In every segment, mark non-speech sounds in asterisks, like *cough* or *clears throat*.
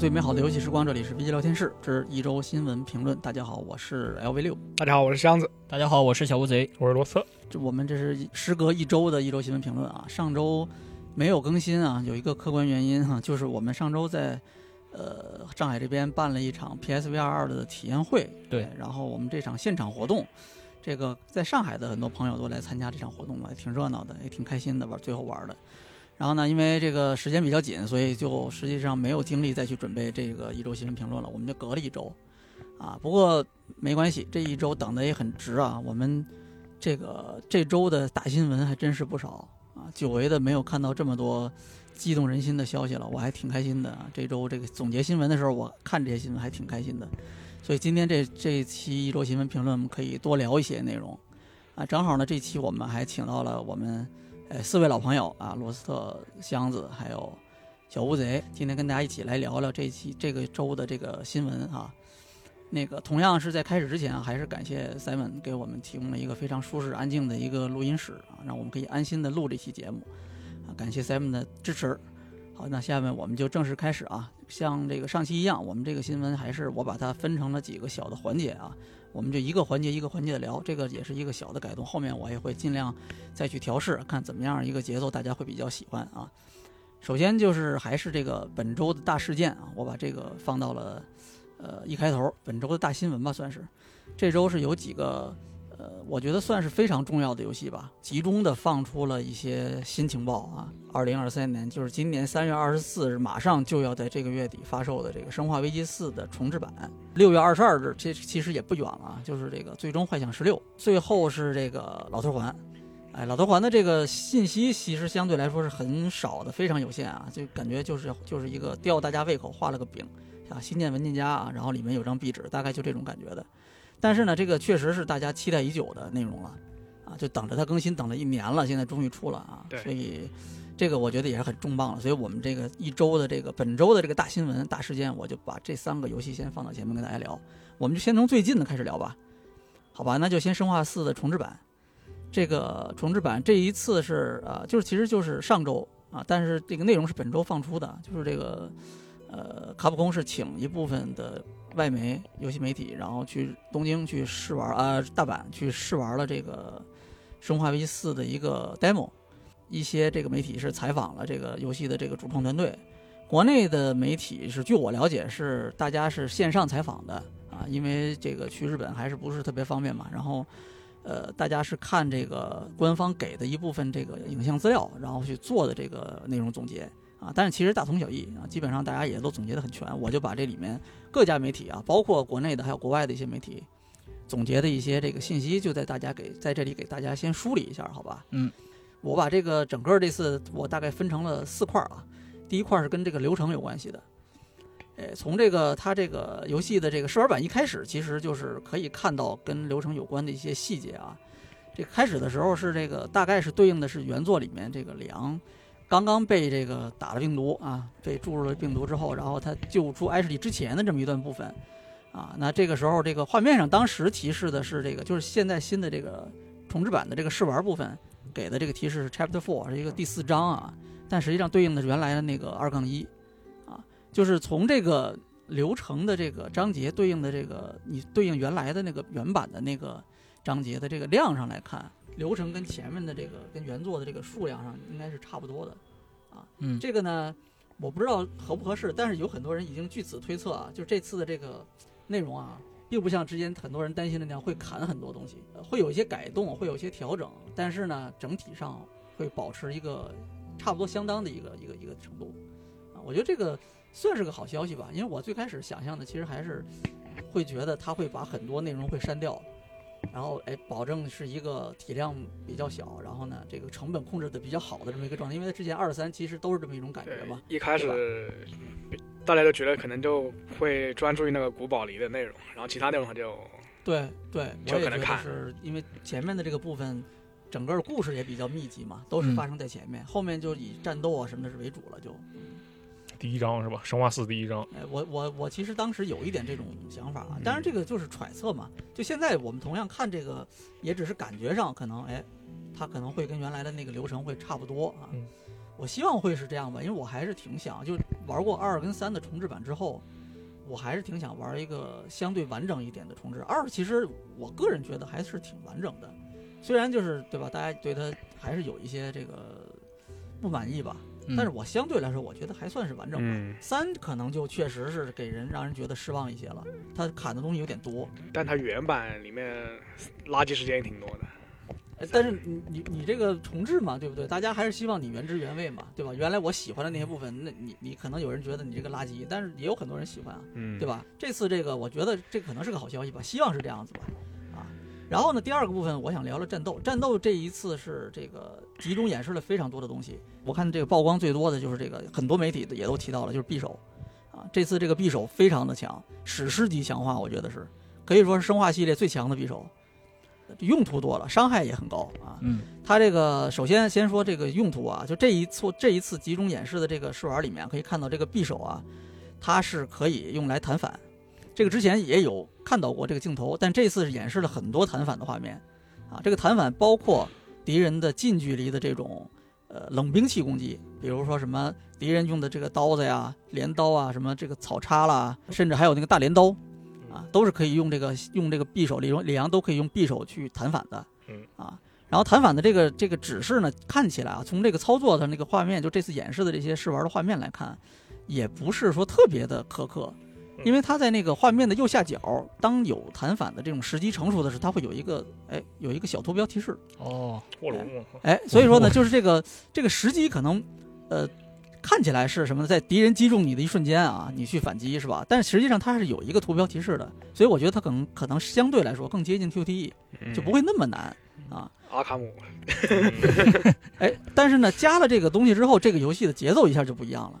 最美好的游戏时光，这里是 VG 聊天室之一周新闻评论。大家好，我是 LV 六。大家好，我是箱子。大家好，我是小乌贼。我是罗瑟。这我们这是时隔一周的一周新闻评论啊。上周没有更新啊，有一个客观原因哈、就是我们上周在呃上海这边办了一场 PSVR 二的体验会，对哎然后我们这场现场活动，这个在上海的很多朋友都来参加这场活动了，挺热闹的，也挺开心的玩，最后玩的。然后呢，因为这个时间比较紧，所以就实际上没有精力再去准备这个一周新闻评论了，我们就隔了一周，啊，不过没关系，这一周等的也很值啊。我们这个这周的大新闻还真是不少啊，久违的没有看到这么多激动人心的消息了，我还挺开心的啊。这周这个总结新闻的时候，我看这些新闻还挺开心的，所以今天这这一期一周新闻评论，我们可以多聊一些内容啊。正好呢，这期我们还请到了我们。呃，四位老朋友啊，罗斯特、箱子还有小乌贼，今天跟大家一起来聊聊这期这个周的这个新闻啊。那个同样是在开始之前啊，还是感谢 Simon 给我们提供了一个非常舒适、安静的一个录音室啊，让我们可以安心的录这期节目啊。感谢 Simon 的支持。好，那下面我们就正式开始啊。像这个上期一样，我们这个新闻还是我把它分成了几个小的环节啊。我们就一个环节一个环节的聊，这个也是一个小的改动。后面我也会尽量再去调试，看怎么样一个节奏大家会比较喜欢啊。首先就是还是这个本周的大事件啊，我把这个放到了呃一开头，本周的大新闻吧，算是。这周是有几个呃，我觉得算是非常重要的游戏吧，集中的放出了一些新情报啊。二零二三年就是今年三月二十四日，马上就要在这个月底发售的这个《生化危机四》的重置版。六月二十二日，这其实也不远了啊，就是这个《最终幻想十六》，最后是这个老头环。哎，老头环的这个信息其实相对来说是很少的，非常有限啊，就感觉就是就是一个吊大家胃口，画了个饼啊，新建文件夹啊，然后里面有张壁纸，大概就这种感觉的。但是呢，这个确实是大家期待已久的内容了啊，就等着它更新，等了一年了，现在终于出了啊，对所以这个我觉得也是很重磅了。所以我们这个一周的这个本周的这个大新闻、大事件，我就把这三个游戏先放到前面跟大家聊。我们就先从最近的开始聊吧，好吧？那就先《生化四》的重置版。这个重置版这一次是呃，就是其实就是上周啊，但是这个内容是本周放出的，就是这个呃，卡普空是请一部分的外媒游戏媒体，然后去东京去试玩啊、呃，大阪去试玩了这个《生化危机四》的一个 demo。一些这个媒体是采访了这个游戏的这个主创团队，国内的媒体是据我了解是大家是线上采访的啊，因为这个去日本还是不是特别方便嘛，然后。呃，大家是看这个官方给的一部分这个影像资料，然后去做的这个内容总结啊。但是其实大同小异啊，基本上大家也都总结的很全。我就把这里面各家媒体啊，包括国内的还有国外的一些媒体总结的一些这个信息，就在大家给在这里给大家先梳理一下，好吧？嗯，我把这个整个这次我大概分成了四块啊。第一块是跟这个流程有关系的。呃，从这个它这个游戏的这个试玩版一开始，其实就是可以看到跟流程有关的一些细节啊。这开始的时候是这个大概是对应的是原作里面这个里昂刚刚被这个打了病毒啊，被注入了病毒之后，然后他救出艾什莉之前的这么一段部分啊。那这个时候这个画面上当时提示的是这个，就是现在新的这个重置版的这个试玩部分给的这个提示是 Chapter Four 是一个第四章啊，但实际上对应的是原来的那个二杠一。啊就是从这个流程的这个章节对应的这个你对应原来的那个原版的那个章节的这个量上来看，流程跟前面的这个跟原作的这个数量上应该是差不多的，啊，嗯，这个呢我不知道合不合适，但是有很多人已经据此推测啊，就这次的这个内容啊，并不像之前很多人担心的那样会砍很多东西，会有一些改动，会有一些调整，但是呢整体上会保持一个差不多相当的一个一个一个程度，啊，我觉得这个。算是个好消息吧，因为我最开始想象的其实还是会觉得他会把很多内容会删掉，然后哎，保证是一个体量比较小，然后呢，这个成本控制的比较好的这么一个状态。因为之前二三其实都是这么一种感觉嘛。一开始大家都觉得可能就会专注于那个古堡里的内容，然后其他内容他就对对，就可能看，是因为前面的这个部分。整个故事也比较密集嘛，都是发生在前面，嗯、后面就以战斗啊什么的是为主了，就。第一章是吧？生化四第一章。哎，我我我其实当时有一点这种想法啊，当然这个就是揣测嘛。就现在我们同样看这个，也只是感觉上可能，哎，它可能会跟原来的那个流程会差不多啊。嗯、我希望会是这样吧，因为我还是挺想，就玩过二跟三的重置版之后，我还是挺想玩一个相对完整一点的重置。二其实我个人觉得还是挺完整的，虽然就是对吧，大家对它还是有一些这个不满意吧，嗯但是我相对来说，我觉得还算是完整的。嗯，三可能就确实是给人让人觉得失望一些了，它砍的东西有点多。但它原版里面垃圾时间也挺多的。呃但是你你你这个重置嘛，对不对？大家还是希望你原汁原味嘛，对吧？原来我喜欢的那些部分，那你你可能有人觉得你这个垃圾，但是也有很多人喜欢啊，嗯，对？吧？这次这个我觉得这可能是个好消息吧，希望是这样子吧，啊。然后呢，第二个部分我想聊聊战斗。战斗这一次是这个集中演示了非常多的东西。我看这个曝光最多的就是这个，很多媒体也都提到了，就是匕首，啊，这次这个匕首非常的强，史诗级强化，我觉得是可以说是生化系列最强的匕首。用途多了，伤害也很高啊。嗯它这个首先先说这个用途啊，就这一次这一次集中演示的这个试玩里面，可以看到这个匕首啊，它是可以用来弹反。这个之前也有看到过这个镜头，但这次是演示了很多弹反的画面啊。这个弹反包括敌人的近距离的这种呃冷兵器攻击，比如说什么敌人用的这个刀子呀、镰刀啊，什么这个草叉啦，甚至还有那个大镰刀啊，都是可以用这个用这个匕首，李荣李阳都可以用匕首去弹反的。嗯啊，然后弹反的这个这个指示呢，看起来啊，从这个操作的那个画面，就这次演示的这些试玩的画面来看，也不是说特别的苛刻，因为它在那个画面的右下角，当有弹反的这种时机成熟的时候，它会有一个哎有一个小图标提示，哦，卧龙，哎，所以说呢，就是这个这个时机可能呃。看起来是什么呢？在敌人击中你的一瞬间啊，你去反击是吧？但实际上它是有一个图标提示的，所以我觉得它可能可能相对来说更接近 QTE，嗯就不会那么难啊。阿卡姆，*laughs* 哎，但是呢，加了这个东西之后，这个游戏的节奏一下就不一样了，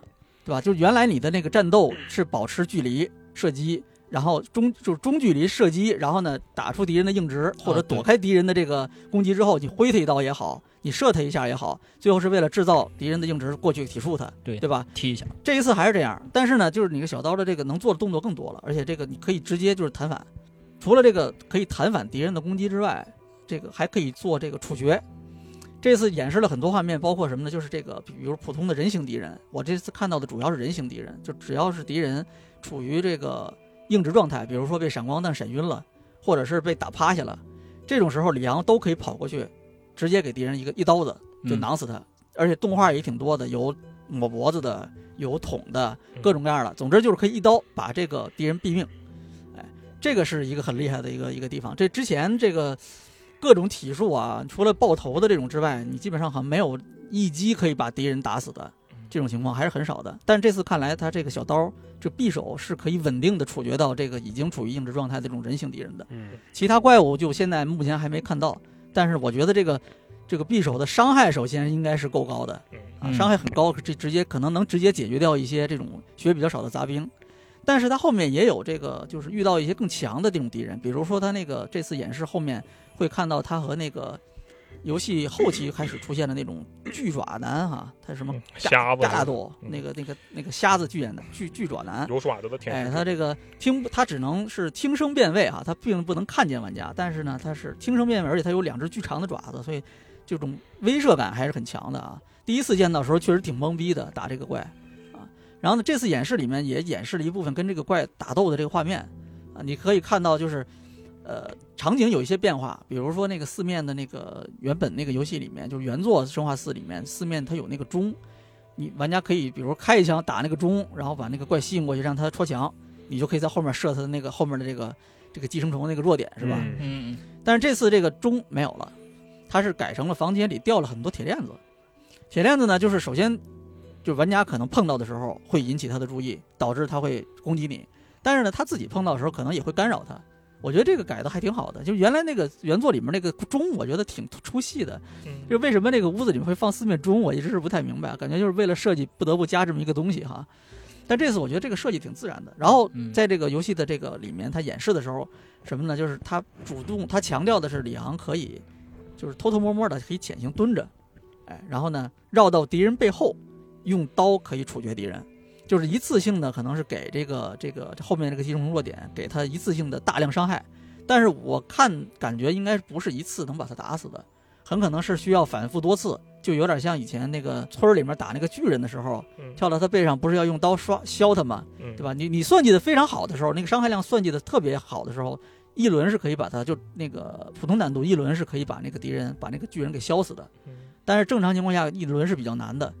对吧？就是原来你的那个战斗是保持距离射击，然后中就是中距离射击，然后呢打出敌人的硬直，或者躲开敌人的这个攻击之后，你挥他一刀也好，你射他一下也好，最后是为了制造敌人的硬直过去体术他，对对吧？踢一下，这一次还是这样，但是呢，就是你个小刀的这个能做的动作更多了，而且这个你可以直接就是弹反，除了这个可以弹反敌人的攻击之外，这个还可以做这个处决。这次演示了很多画面，包括什么呢？就是这个，比如普通的人形敌人，我这次看到的主要是人形敌人，就只要是敌人处于这个硬直状态，比如说被闪光弹闪晕了，或者是被打趴下了，这种时候李阳都可以跑过去，直接给敌人一个一刀子就嗯囊死他。而且动画也挺多的，有抹脖子的，有捅的，各种各样的。总之就是可以一刀把这个敌人毙命。哎，这个是一个很厉害的一个一个地方。这之前这个各种体术啊，除了爆头的这种之外，你基本上好像没有一击可以把敌人打死的这种情况还是很少的。但是这次看来，他这个小刀这匕首是可以稳定的处决到这个已经处于硬直状态的这种人形敌人的。嗯，其他怪物就现在目前还没看到，但是我觉得这个这个匕首的伤害首先应该是够高的啊，嗯伤害很高，这直接可能能直接解决掉一些这种血比较少的杂兵。但是他后面也有这个，就是遇到一些更强的这种敌人，比如说他那个这次演示后面会看到他和那个游戏后期开始出现的那种巨爪男哈，他什么瞎子加大多嗯那个那个那个瞎子巨眼的巨巨爪男，有爪子的天哎，他这个听他只能是听声辨位哈，他并不能看见玩家，但是呢，他是听声辨位，而且他有两只巨长的爪子，所以这种威慑感还是很强的啊。第一次见到的时候确实挺懵逼的，打这个怪啊。然后呢，这次演示里面也演示了一部分跟这个怪打斗的这个画面啊，你可以看到就是。呃，场景有一些变化，比如说那个四面的那个原本那个游戏里面，就是原作《生化四》里面，四面它有那个钟，你玩家可以比如说开一枪打那个钟，然后把那个怪吸引过去，让它戳墙，你就可以在后面射它的那个后面的这个这个寄生虫那个弱点，是吧？嗯嗯嗯但是这次这个钟没有了，它是改成了房间里掉了很多铁链子。铁链子呢，就是首先，就玩家可能碰到的时候会引起他的注意，导致他会攻击你。但是呢，他自己碰到的时候可能也会干扰他。我觉得这个改的还挺好的，就原来那个原作里面那个钟，我觉得挺出戏的。嗯就为什么那个屋子里面会放四面钟，我一直是不太明白，感觉就是为了设计不得不加这么一个东西哈。但这次我觉得这个设计挺自然的。然后嗯在这个游戏的这个里面，他演示的时候，什么呢？就是他主动，他强调的是李昂可以，就是偷偷摸摸的可以潜行蹲着，哎，然后呢绕到敌人背后，用刀可以处决敌人。就是一次性的，可能是给这个这个后面这个集中弱点，给他一次性的大量伤害。但是我看感觉应该不是一次能把他打死的，很可能是需要反复多次就有点像以前那个村儿里面打那个巨人的时候，嗯跳到他背上，不是要用刀刷削他吗？嗯，对吧？你你算计的非常好的时候，那个伤害量算计的特别好的时候，一轮是可以把他就那个普通难度一轮是可以把那个敌人把那个巨人给削死的。嗯但是正常情况下一轮是比较难的，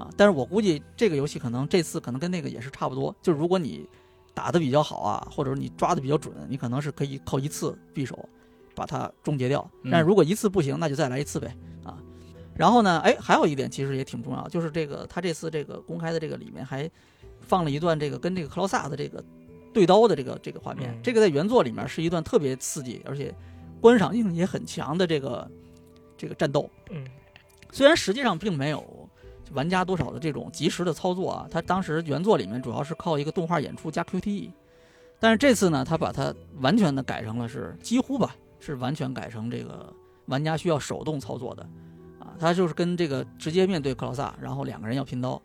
啊，但是我估计这个游戏可能这次可能跟那个也是差不多，就是如果你打的比较好啊，或者说你抓的比较准，你可能是可以靠一次匕首把它终结掉。嗯但是如果一次不行，那就再来一次呗，啊。然后呢，哎，还有一点其实也挺重要，就是这个他这次这个公开的这个里面还放了一段这个跟这个克劳萨的这个对刀的这个这个画面，嗯这个在原作里面是一段特别刺激而且观赏性也很强的这个这个战斗。嗯虽然实际上并没有玩家多少的这种及时的操作啊，它当时原作里面主要是靠一个动画演出加 QTE，但是这次呢，它把它完全的改成了是几乎吧，是完全改成这个玩家需要手动操作的，啊，它就是跟这个直接面对克劳萨，然后两个人要拼刀。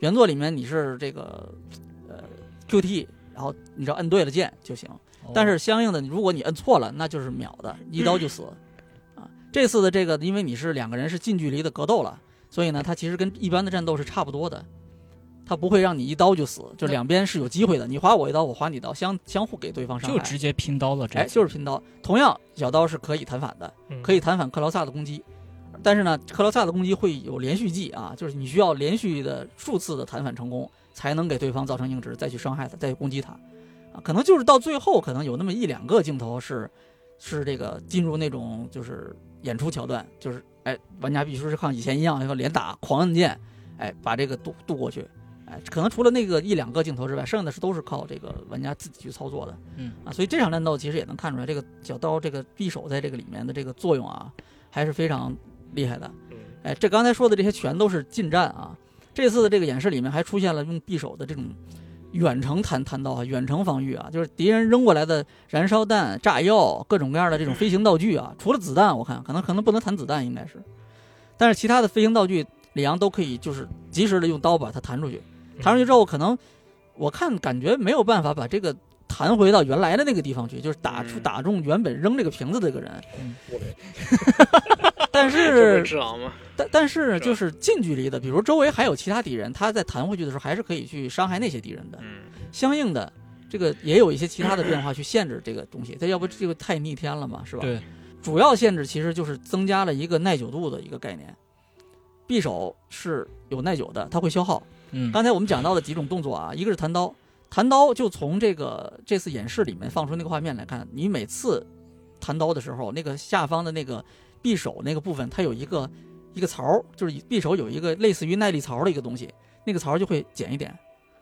原作里面你是这个呃 QTE，然后你只要摁对了键就行，哦但是相应的，如果你摁错了，那就是秒的，一刀就死。啊，这次的这个，因为你是两个人是近距离的格斗了，所以呢，它其实跟一般的战斗是差不多的，它不会让你一刀就死，就两边是有机会的，你划我一刀，我划你一刀，相相互给对方伤害。就直接拼刀了，这哎，就是拼刀。同样，小刀是可以弹反的，嗯可以弹反克劳萨的攻击，但是呢，克劳萨的攻击会有连续技啊，就是你需要连续的数次的弹反成功，才能给对方造成硬直，再去伤害他，再去攻击他。啊，可能就是到最后，可能有那么一两个镜头是是这个进入那种就是演出桥段，就是哎，玩家必须是像以前一样要连打狂按键，哎，把这个渡渡过去。哎，可能除了那个一两个镜头之外，剩下的是都是靠这个玩家自己去操作的。嗯啊，所以这场战斗其实也能看出来，这个小刀这个匕首在这个里面的这个作用啊，还是非常厉害的。嗯哎，这刚才说的这些全都是近战啊。这次的这个演示里面还出现了用匕首的这种远程弹弹道啊，远程防御啊，就是敌人扔过来的燃烧弹、炸药、各种各样的这种飞行道具啊，除了子弹，我看可能可能不能弹子弹，应该是，但是其他的飞行道具，李阳都可以就是及时的用刀把它弹出去。弹出去之后，可能我看感觉没有办法把这个弹回到原来的那个地方去，就是打出嗯打中原本扔这个瓶子的这个人。*laughs* *laughs* 但是？但但是就是近距离的，比如周围还有其他敌人，他在弹回去的时候还是可以去伤害那些敌人的。嗯，相应的，这个也有一些其他的变化去限制这个东西。它要不这个太逆天了嘛，是吧？对，主要限制其实就是增加了一个耐久度的一个概念。匕首是有耐久的，它会消耗。嗯，刚才我们讲到的几种动作啊，一个是弹刀，弹刀就从这个这次演示里面放出那个画面来看，你每次弹刀的时候，那个下方的那个匕首那个部分，它有一个一个槽，就是匕首有一个类似于耐力槽的一个东西，那个槽就会减一点，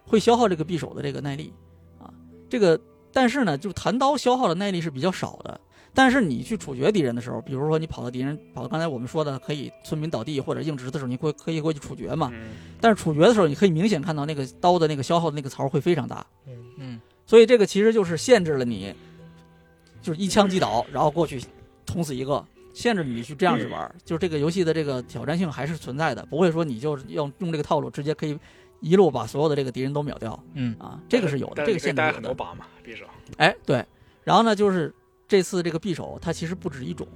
会消耗这个匕首的这个耐力啊。这个但是呢，就弹刀消耗的耐力是比较少的。但是你去处决敌人的时候，比如说你跑到敌人跑到刚才我们说的可以村民倒地或者硬直的时候，你会可以过去处决嘛？嗯。但是处决的时候，你可以明显看到那个刀的那个消耗的那个槽会非常大，嗯。嗯。所以这个其实就是限制了你，就是一枪击倒，然后过去捅死一个，限制你去这样去玩儿。就是这个游戏的这个挑战性还是存在的，不会说你就是要用这个套路直接可以一路把所有的这个敌人都秒掉。嗯。啊，这个是有的，这个限制有的。很多把嘛，匕首。哎，对，然后呢，就是这次这个匕首它其实不止一种。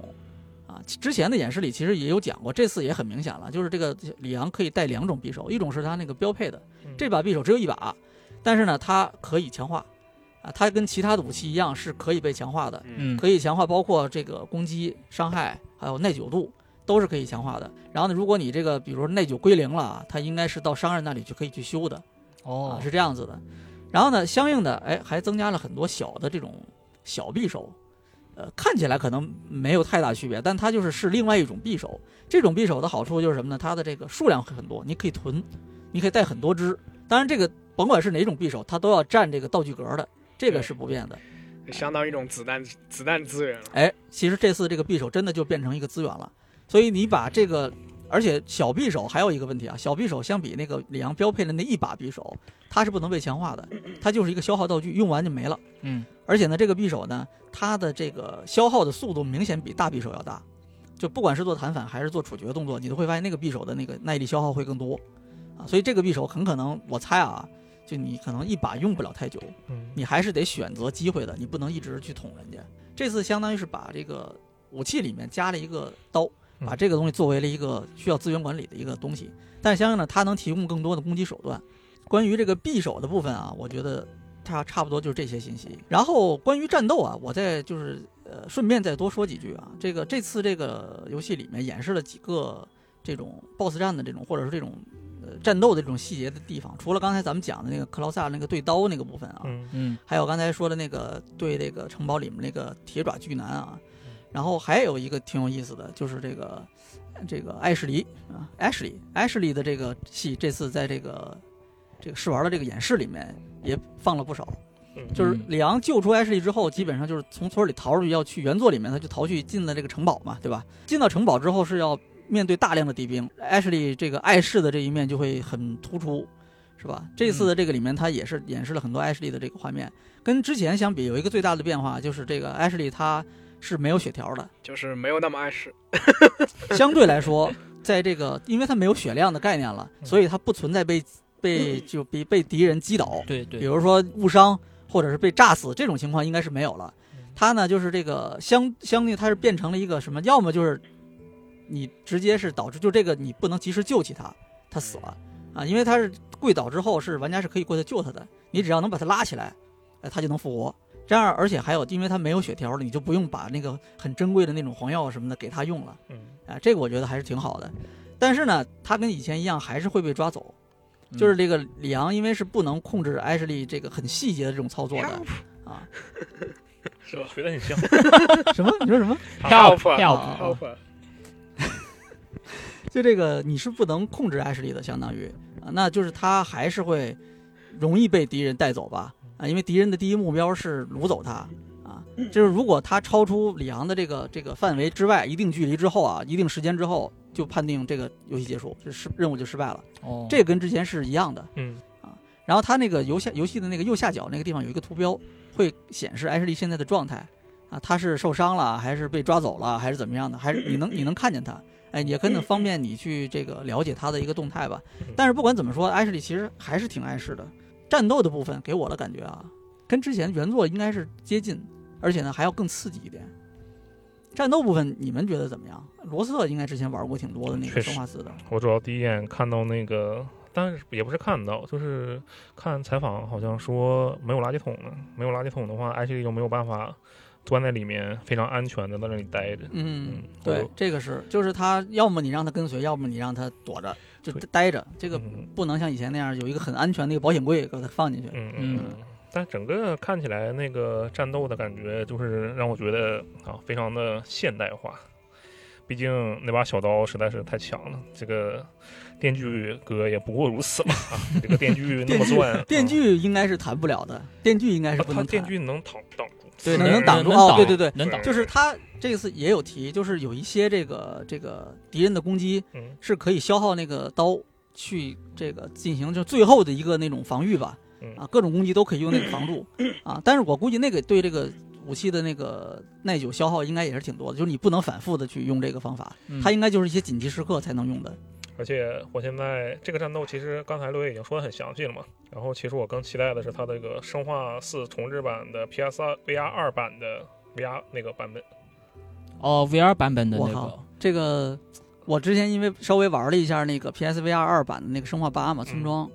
啊，之前的演示里其实也有讲过，这次也很明显了，就是这个李昂可以带两种匕首，一种是他那个标配的，嗯这把匕首只有一把，但是呢，它可以强化，啊，它跟其他的武器一样是可以被强化的，嗯可以强化包括这个攻击、伤害，还有耐久度，都是可以强化的。然后呢，如果你这个比如说耐久归零了，它应该是到商人那里去可以去修的，哦啊，，是这样子的。然后呢，相应的，哎，还增加了很多小的这种小匕首，呃，看起来可能没有太大区别，但它就是是另外一种匕首。这种匕首的好处就是什么呢？它的这个数量很多，你可以囤，你可以带很多支。当然，这个甭管是哪种匕首，它都要占这个道具格的，这个是不变的。相当于一种子弹子弹资源了。哎，其实这次这个匕首真的就变成一个资源了。所以你把这个，而且小匕首还有一个问题啊，小匕首相比那个里昂标配的那一把匕首，它是不能被强化的，它就是一个消耗道具，用完就没了。嗯而且呢，这个匕首呢，它的这个消耗的速度明显比大匕首要大，就不管是做弹反还是做处决动作，你都会发现那个匕首的那个耐力消耗会更多，啊，所以这个匕首很可能，我猜啊，就你可能一把用不了太久，嗯你还是得选择机会的，你不能一直去捅人家。这次相当于是把这个武器里面加了一个刀，把这个东西作为了一个需要资源管理的一个东西。但是相应的，它能提供更多的攻击手段。关于这个匕首的部分啊，我觉得它差不多就是这些信息。然后关于战斗啊，我再就是呃顺便再多说几句啊。这个这次这个游戏里面演示了几个这种 BOSS 战的这种或者是这种呃战斗的这种细节的地方，除了刚才咱们讲的那个克劳萨那个对刀那个部分啊，嗯嗯还有刚才说的那个对这个城堡里面那个铁爪巨男啊，然后还有一个挺有意思的，就是这个这个艾什莉啊，艾什莉艾什莉的这个戏，这次在这个这个试玩的这个演示里面也放了不少。嗯就是嗯里昂救出艾什莉之后，基本上就是从村里逃出去，要去原作里面，他就逃去进了这个城堡嘛，对吧？进到城堡之后是要面对大量的敌兵，艾什莉这个碍事的这一面就会很突出，是吧？这次的这个里面，他也是演示了很多艾什莉的这个画面，跟之前相比有一个最大的变化，就是这个艾什莉她是没有血条的，就是没有那么碍事。*laughs* 相对来说，在这个因为它没有血量的概念了，所以它不存在被被就被被敌人击倒，对对比如说误伤或者是被炸死这种情况应该是没有了。它呢就是这个相相对它是变成了一个什么？要么就是你直接是导致就这个你不能及时救起他，他死了啊，因为他是跪倒之后是玩家是可以过去救他的，你只要能把他拉起来，哎，他就能复活。这样，而且还有，因为他没有血条了，你就不用把那个很珍贵的那种黄药什么的给他用了。嗯啊，这个我觉得还是挺好的。但是呢，他跟以前一样，还是会被抓走。就是这个里昂，因为是不能控制艾什莉这个很细节的这种操作的啊。是吧学的很像。*laughs* 什么？你说什么？help Help help，啊 *laughs* 就这个你是不能控制艾什莉的，相当于啊，那就是他还是会容易被敌人带走吧？啊，因为敌人的第一目标是掳走他啊。就是如果他超出里昂的这个这个范围之外一定距离之后啊，一定时间之后，就判定这个游戏结束，就失任务就失败了。哦，这跟之前是一样的。嗯然后他那个游下游戏的那个右下角那个地方有一个图标，会显示艾什莉现在的状态啊，他是受伤了，还是被抓走了，还是怎么样的？还是你能你能看见他？哎，也可能方便你去这个了解他的一个动态吧。但是不管怎么说，艾什莉其实还是挺碍事的。战斗的部分给我的感觉啊，跟之前原作应该是接近，而且呢还要更刺激一点。战斗部分你们觉得怎么样？罗斯特应该之前玩过挺多的那个生化四的，我主要第一眼看到那个，但是也不是看到，就是看采访，好像说没有垃圾桶呢。没有垃圾桶的话，艾希莉就没有办法钻在里面非常安全的在那里待着。嗯嗯，对，这个是，就是他要么你让他跟随，要么你让他躲着，就待着。这个嗯不能像以前那样有一个很安全的一个保险柜给它放进去。嗯嗯嗯。但整个看起来那个战斗的感觉，就是让我觉得啊，非常的现代化。毕竟那把小刀实在是太强了，这个电锯哥也不过如此嘛。啊，这个电锯那么钻，电啊锯应该是弹不了的，电锯应该是啊不能电锯能挡挡住，对是能挡住能挡哦对对对能挡就是他这次也有提，就是有一些这个这个敌人的攻击嗯是可以消耗那个刀去这个进行就最后的一个那种防御吧。嗯啊，各种攻击都可以用那个防住 *clears throat* 啊。但是我估计那个对这个武器的那个耐久消耗应该也是挺多的，就是你不能反复的去用这个方法，嗯它应该就是一些紧急时刻才能用的。而且我现在这个战斗，其实刚才六爷已经说的很详细了嘛。然后其实我更期待的是它这个《生化四》重置版的 PS 二 VR 二版的 VR 那个版本。哦 VR 版本的那个，这个我之前因为稍微玩了一下那个 PSVR 二版的那个《生化八》嘛，村庄，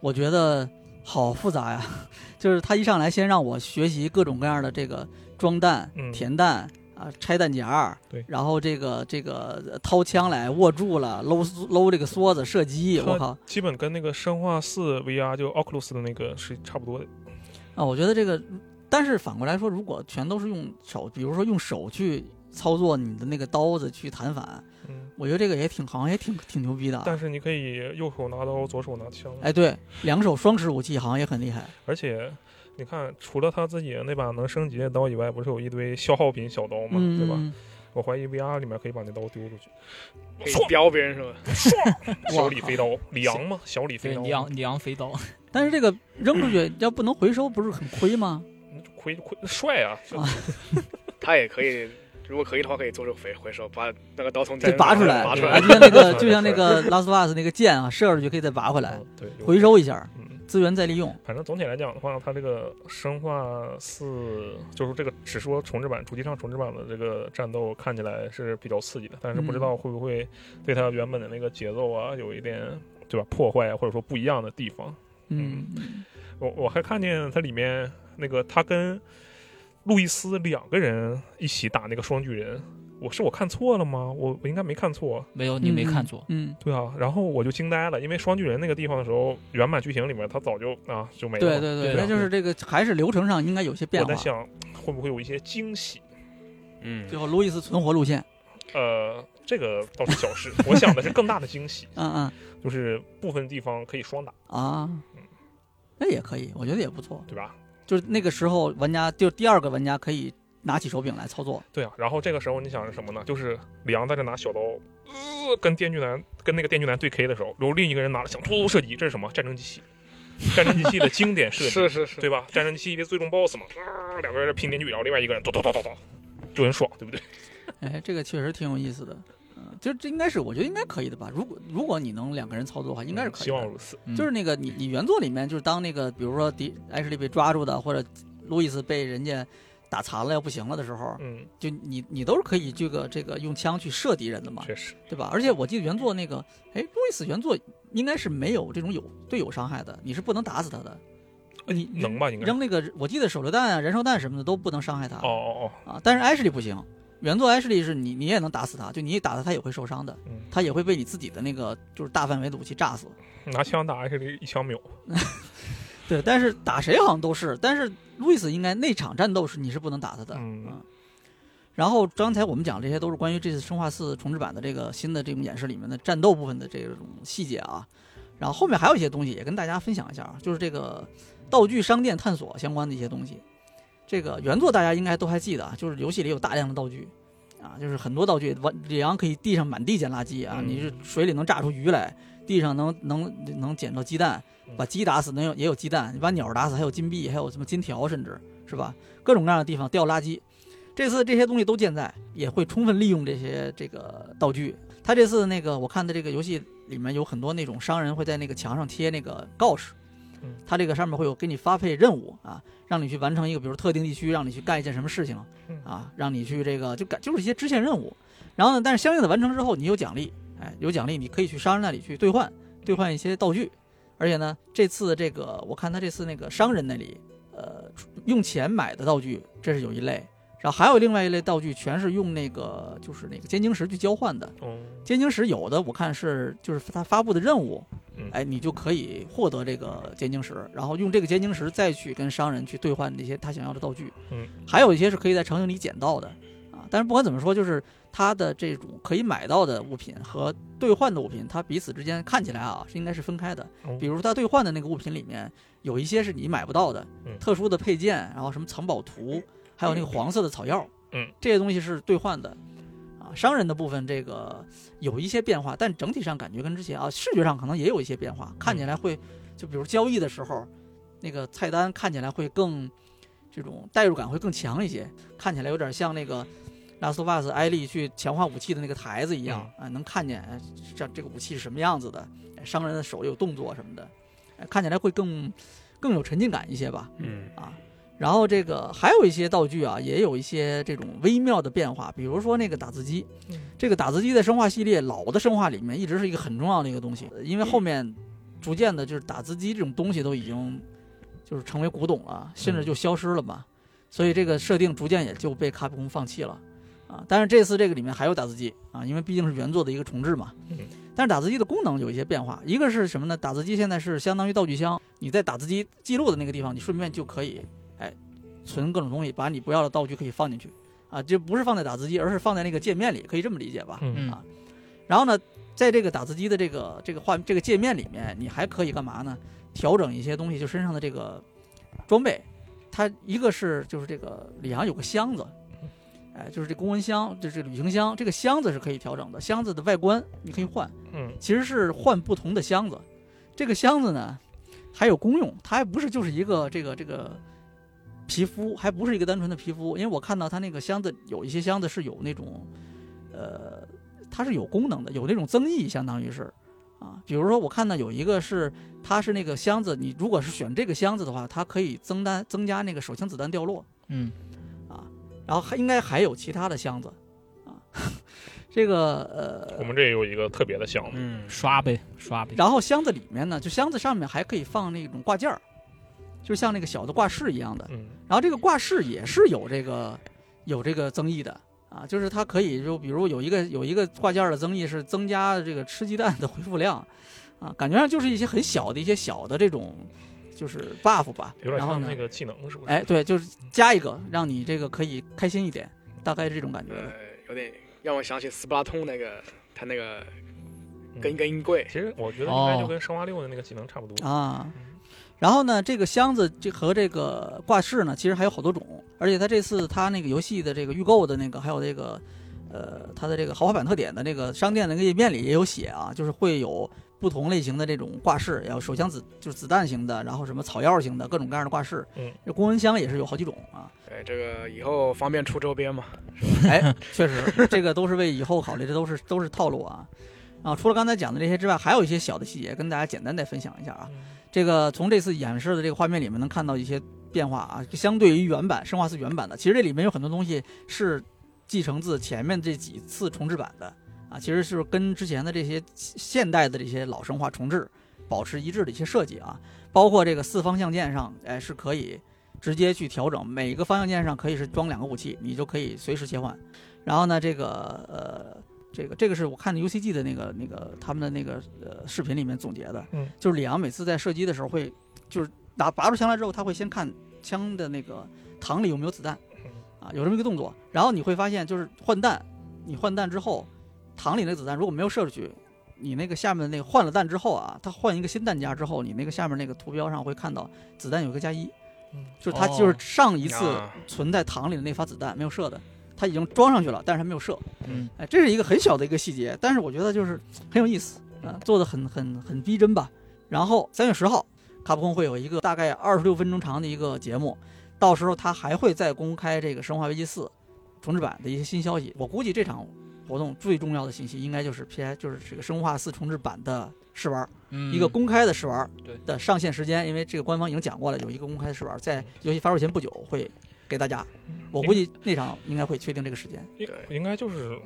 我觉得好复杂呀。*laughs* 就是他一上来先让我学习各种各样的这个装弹、嗯填弹啊、拆弹夹，对然后这个这个呃掏枪来握住了，搂搂这个梭子射击，我靠基本跟那个《生化四》VR 就 Oculus 的那个是差不多的。啊！我觉得这个，但是反过来说，如果全都是用手，比如说用手去操作你的那个刀子去弹反，嗯，我觉得这个也挺好像也挺挺牛逼的啊。但是你可以右手拿刀，左手拿枪。哎，对，两手双持武器好像也很厉害。而且你看，除了他自己那把能升级的刀以外，不是有一堆消耗品小刀吗，嗯，对吧？我怀疑 VR 里面可以把那刀丢出去。可以标别人是吧？小李飞刀，李阳吗？小李飞刀，对里昂李昂飞刀，但是这个扔出去要不能回收，不是很亏吗？*clears throat* 亏亏帅啊！啊 *laughs* *laughs* 他也可以，如果可以的话，可以做出回回收，把那个刀从再剑拔出来，啊，拔出来就。像那个 *laughs* 就像那个 Last of Us 那个剑啊，射出去可以再拔回来，嗯对，回收一下。嗯，资源再利用。反正总体来讲的话，它这个生化四就是这个只说重置版主机上重置版的这个战斗看起来是比较刺激的，但是不知道会不会对它原本的那个节奏啊有一点对吧破坏啊，或者说不一样的地方。嗯，我我还看见它里面那个他跟路易斯两个人一起打那个双巨人，我是我看错了吗？我我应该没看错。没有，你没看错。嗯，对啊，然后我就惊呆了，因为双巨人那个地方的时候，原版剧情里面他早就啊就没了。对对对那就是这个还是流程上应该有些变化我在。想会不会有一些惊喜？嗯最后路易斯存活路线，呃，这个倒是小事，我想的是更大的惊喜，*laughs* 嗯嗯就是部分地方可以双打，啊，嗯那也可以，我觉得也不错。对吧？就是那个时候，玩家就第二个玩家可以拿起手柄来操作。对啊，然后这个时候你想是什么呢？就是李昂在这拿小刀，呃，跟电锯男跟那个电锯男对 K 的时候，然后另一个人拿了枪突突射击，这是什么？战争机器，战争机器的经典设计，*laughs* 是是是，对吧？战争机器的最终 BOSS 嘛，啊，两个人拼电锯，然后另外一个人咚咚咚咚咚，就很爽，对不对？哎，这个确实挺有意思的。嗯，就这应该是，我觉得应该可以的吧。如果如果你能两个人操作的话，应该是可以的。希望如此。嗯就是那个你你原作里面，就是当那个比如说迪艾什利被抓住的，或者路易斯被人家打残了要不行了的时候，嗯，就你你都是可以这个这个用枪去射敌人的嘛，确实，对吧？而且我记得原作那个，哎，路易斯原作应该是没有这种有队友伤害的，你是不能打死他的。你你能吧？应该。扔那个，我记得手榴弹啊、燃烧弹什么的都不能伤害他哦哦哦，啊。但是艾什利不行，原作艾什利是你你也能打死他，就你一打他他也会受伤的，嗯，他也会被你自己的那个就是大范围的武器炸死。拿枪打艾什利一枪秒。*laughs* 对，但是打谁好像都是，但是路易斯应该那场战斗是你是不能打他的，嗯然后刚才我们讲这些都是关于这次《生化四》重置版的这个新的这种演示里面的战斗部分的这种细节啊，然后后面还有一些东西也跟大家分享一下啊，就是这个道具商店探索相关的一些东西。这个原作大家应该都还记得啊，就是游戏里有大量的道具啊，就是很多道具，完里昂可以地上满地捡垃圾啊，嗯你是水里能炸出鱼来，地上能能能捡到鸡蛋，把鸡打死能有也有鸡蛋，你把鸟打死还有金币，还有什么金条，甚至是吧？各种各样的地方掉垃圾。这次这些东西都健在，也会充分利用这些这个道具。他这次那个我看的这个游戏里面有很多那种商人会在那个墙上贴那个告示嗯，他这个上面会有给你发配任务啊，让你去完成一个比如特定地区，让你去干一件什么事情嗯啊，让你去这个就干就是一些支线任务。然后呢，但是相应的完成之后，你有奖励，哎，有奖励，你可以去商人那里去兑换，兑换一些道具。而且呢，这次这个我看他这次那个商人那里，呃，用钱买的道具，这是有一类。然后还有另外一类道具，全是用那个就是那个尖晶石去交换的。哦，尖晶石有的我看是就是他发布的任务嗯，哎，你就可以获得这个尖晶石，然后用这个尖晶石再去跟商人去兑换那些他想要的道具。嗯，还有一些是可以在场景里捡到的啊。但是不管怎么说，就是它的这种可以买到的物品和兑换的物品，它彼此之间看起来啊是应该是分开的。哦比如它兑换的那个物品里面有一些是你买不到的，嗯特殊的配件，然后什么藏宝图，还有那个黄色的草药，嗯，这些东西是兑换的。啊，商人的部分这个有一些变化，但整体上感觉跟之前啊，视觉上可能也有一些变化，看起来会，就比如交易的时候，那个菜单看起来会更这种代入感会更强一些，看起来有点像那个拉斯瓦斯艾利去强化武器的那个台子一样啊，能看见哎这这个武器是什么样子的，哎商人的手有动作什么的，哎看起来会更更有沉浸感一些吧。嗯啊。然后这个还有一些道具啊，也有一些这种微妙的变化，比如说那个打字机嗯，这个打字机在生化系列老的生化里面一直是一个很重要的一个东西，因为后面逐渐的就是打字机这种东西都已经就是成为古董了，甚至就消失了嘛，所以这个设定逐渐也就被卡普空放弃了啊。但是这次这个里面还有打字机啊，因为毕竟是原作的一个重置嘛，嗯但是打字机的功能有一些变化，一个是什么呢？打字机现在是相当于道具箱，你在打字机记录的那个地方，你顺便就可以，哎，存各种东西，把你不要的道具可以放进去，啊，就不是放在打字机，而是放在那个界面里，可以这么理解吧？嗯嗯啊，然后呢，在这个打字机的这个这个画这个界面里面，你还可以干嘛呢？调整一些东西，就身上的这个装备，它一个是就是这个里昂有个箱子。哎，就是这公文箱，就是旅行箱，这个箱子是可以调整的。箱子的外观你可以换，嗯其实是换不同的箱子。这个箱子呢，还有功用，它还不是就是一个这个这个皮肤，还不是一个单纯的皮肤。因为我看到它那个箱子有一些箱子是有那种，呃，它是有功能的，有那种增益，相当于是啊。比如说我看到有一个是它是那个箱子，你如果是选这个箱子的话，它可以增单增加那个手枪子弹掉落嗯，啊，然后还应该还有其他的箱子啊。*laughs* 这个呃，我们这也有一个特别的箱子，嗯，刷呗，刷呗。然后箱子里面呢，就箱子上面还可以放那种挂件儿，就像那个小的挂饰一样的。嗯，然后这个挂饰也是有这个有这个增益的啊，就是它可以就比如有一个有一个挂件儿的增益是增加这个吃鸡蛋的回复量啊，感觉上就是一些很小的一些小的这种就是 buff 吧。有点然后那，个技能，是不是？哎，对，就是加一个让你这个可以开心一点，大概是这种感觉的。呃，有点让我想起斯巴达通那个他那个嗯跟一个音柜，其实我觉得应该就哦跟生化六的那个技能差不多。啊嗯。然后呢，这个箱子这和这个挂饰呢，其实还有好多种，而且他这次他那个游戏的这个预购的那个，还有这个，呃，它的这个豪华版特点的那个商店的那个页面里也有写啊，就是会有不同类型的这种挂饰，然后手枪子就是子弹型的，然后什么草药型的各种各样的挂饰，嗯，这公文箱也是有好几种啊，哎，这个以后方便出周边嘛？*laughs* 哎，确实，这个都是为以后考虑，这都是都是套路啊。啊，除了刚才讲的这些之外，还有一些小的细节跟大家简单再分享一下啊。这个从这次演示的这个画面里面能看到一些变化啊，相对于原版《生化四》原版的，其实这里面有很多东西是继承自前面这几次重置版的啊，其实是跟之前的这些现代的这些老生化重置保持一致的一些设计啊，包括这个四方向键上，哎是可以直接去调整，每个方向键上可以是装两个武器，你就可以随时切换。然后呢，这个呃。这个这个是我看的 UCG 的那个那个他们的那个呃视频里面总结的，嗯，就是李阳每次在射击的时候会，就是拿拔出枪来之后，他会先看枪的那个膛里有没有子弹，啊，有这么一个动作，然后你会发现就是换弹，你换弹之后，膛里那个子弹如果没有射出去，你那个下面那个换了弹之后啊，它换一个新弹夹之后，你那个下面那个图标上会看到子弹有个加一，嗯就是它就是上一次啊存在膛里的那发子弹没有射的，它已经装上去了，但是还没有射。嗯，哎，这是一个很小的一个细节，但是我觉得就是 *clears throat* 很有意思啊，做的很很很逼真吧。然后三月十号，卡普空会有一个大概二十六分钟长的一个节目，到时候他还会再公开这个《生化危机四》重置版的一些新消息。我估计这场活动最重要的信息应该就是 P.I. 就是这个《生化四》重置版的试玩，嗯一个公开的试玩对的上线时间，因为这个官方已经讲过了，有一个公开的试玩，在游戏发售前不久会给大家。我估计那场应该会确定这个时间。应应该就是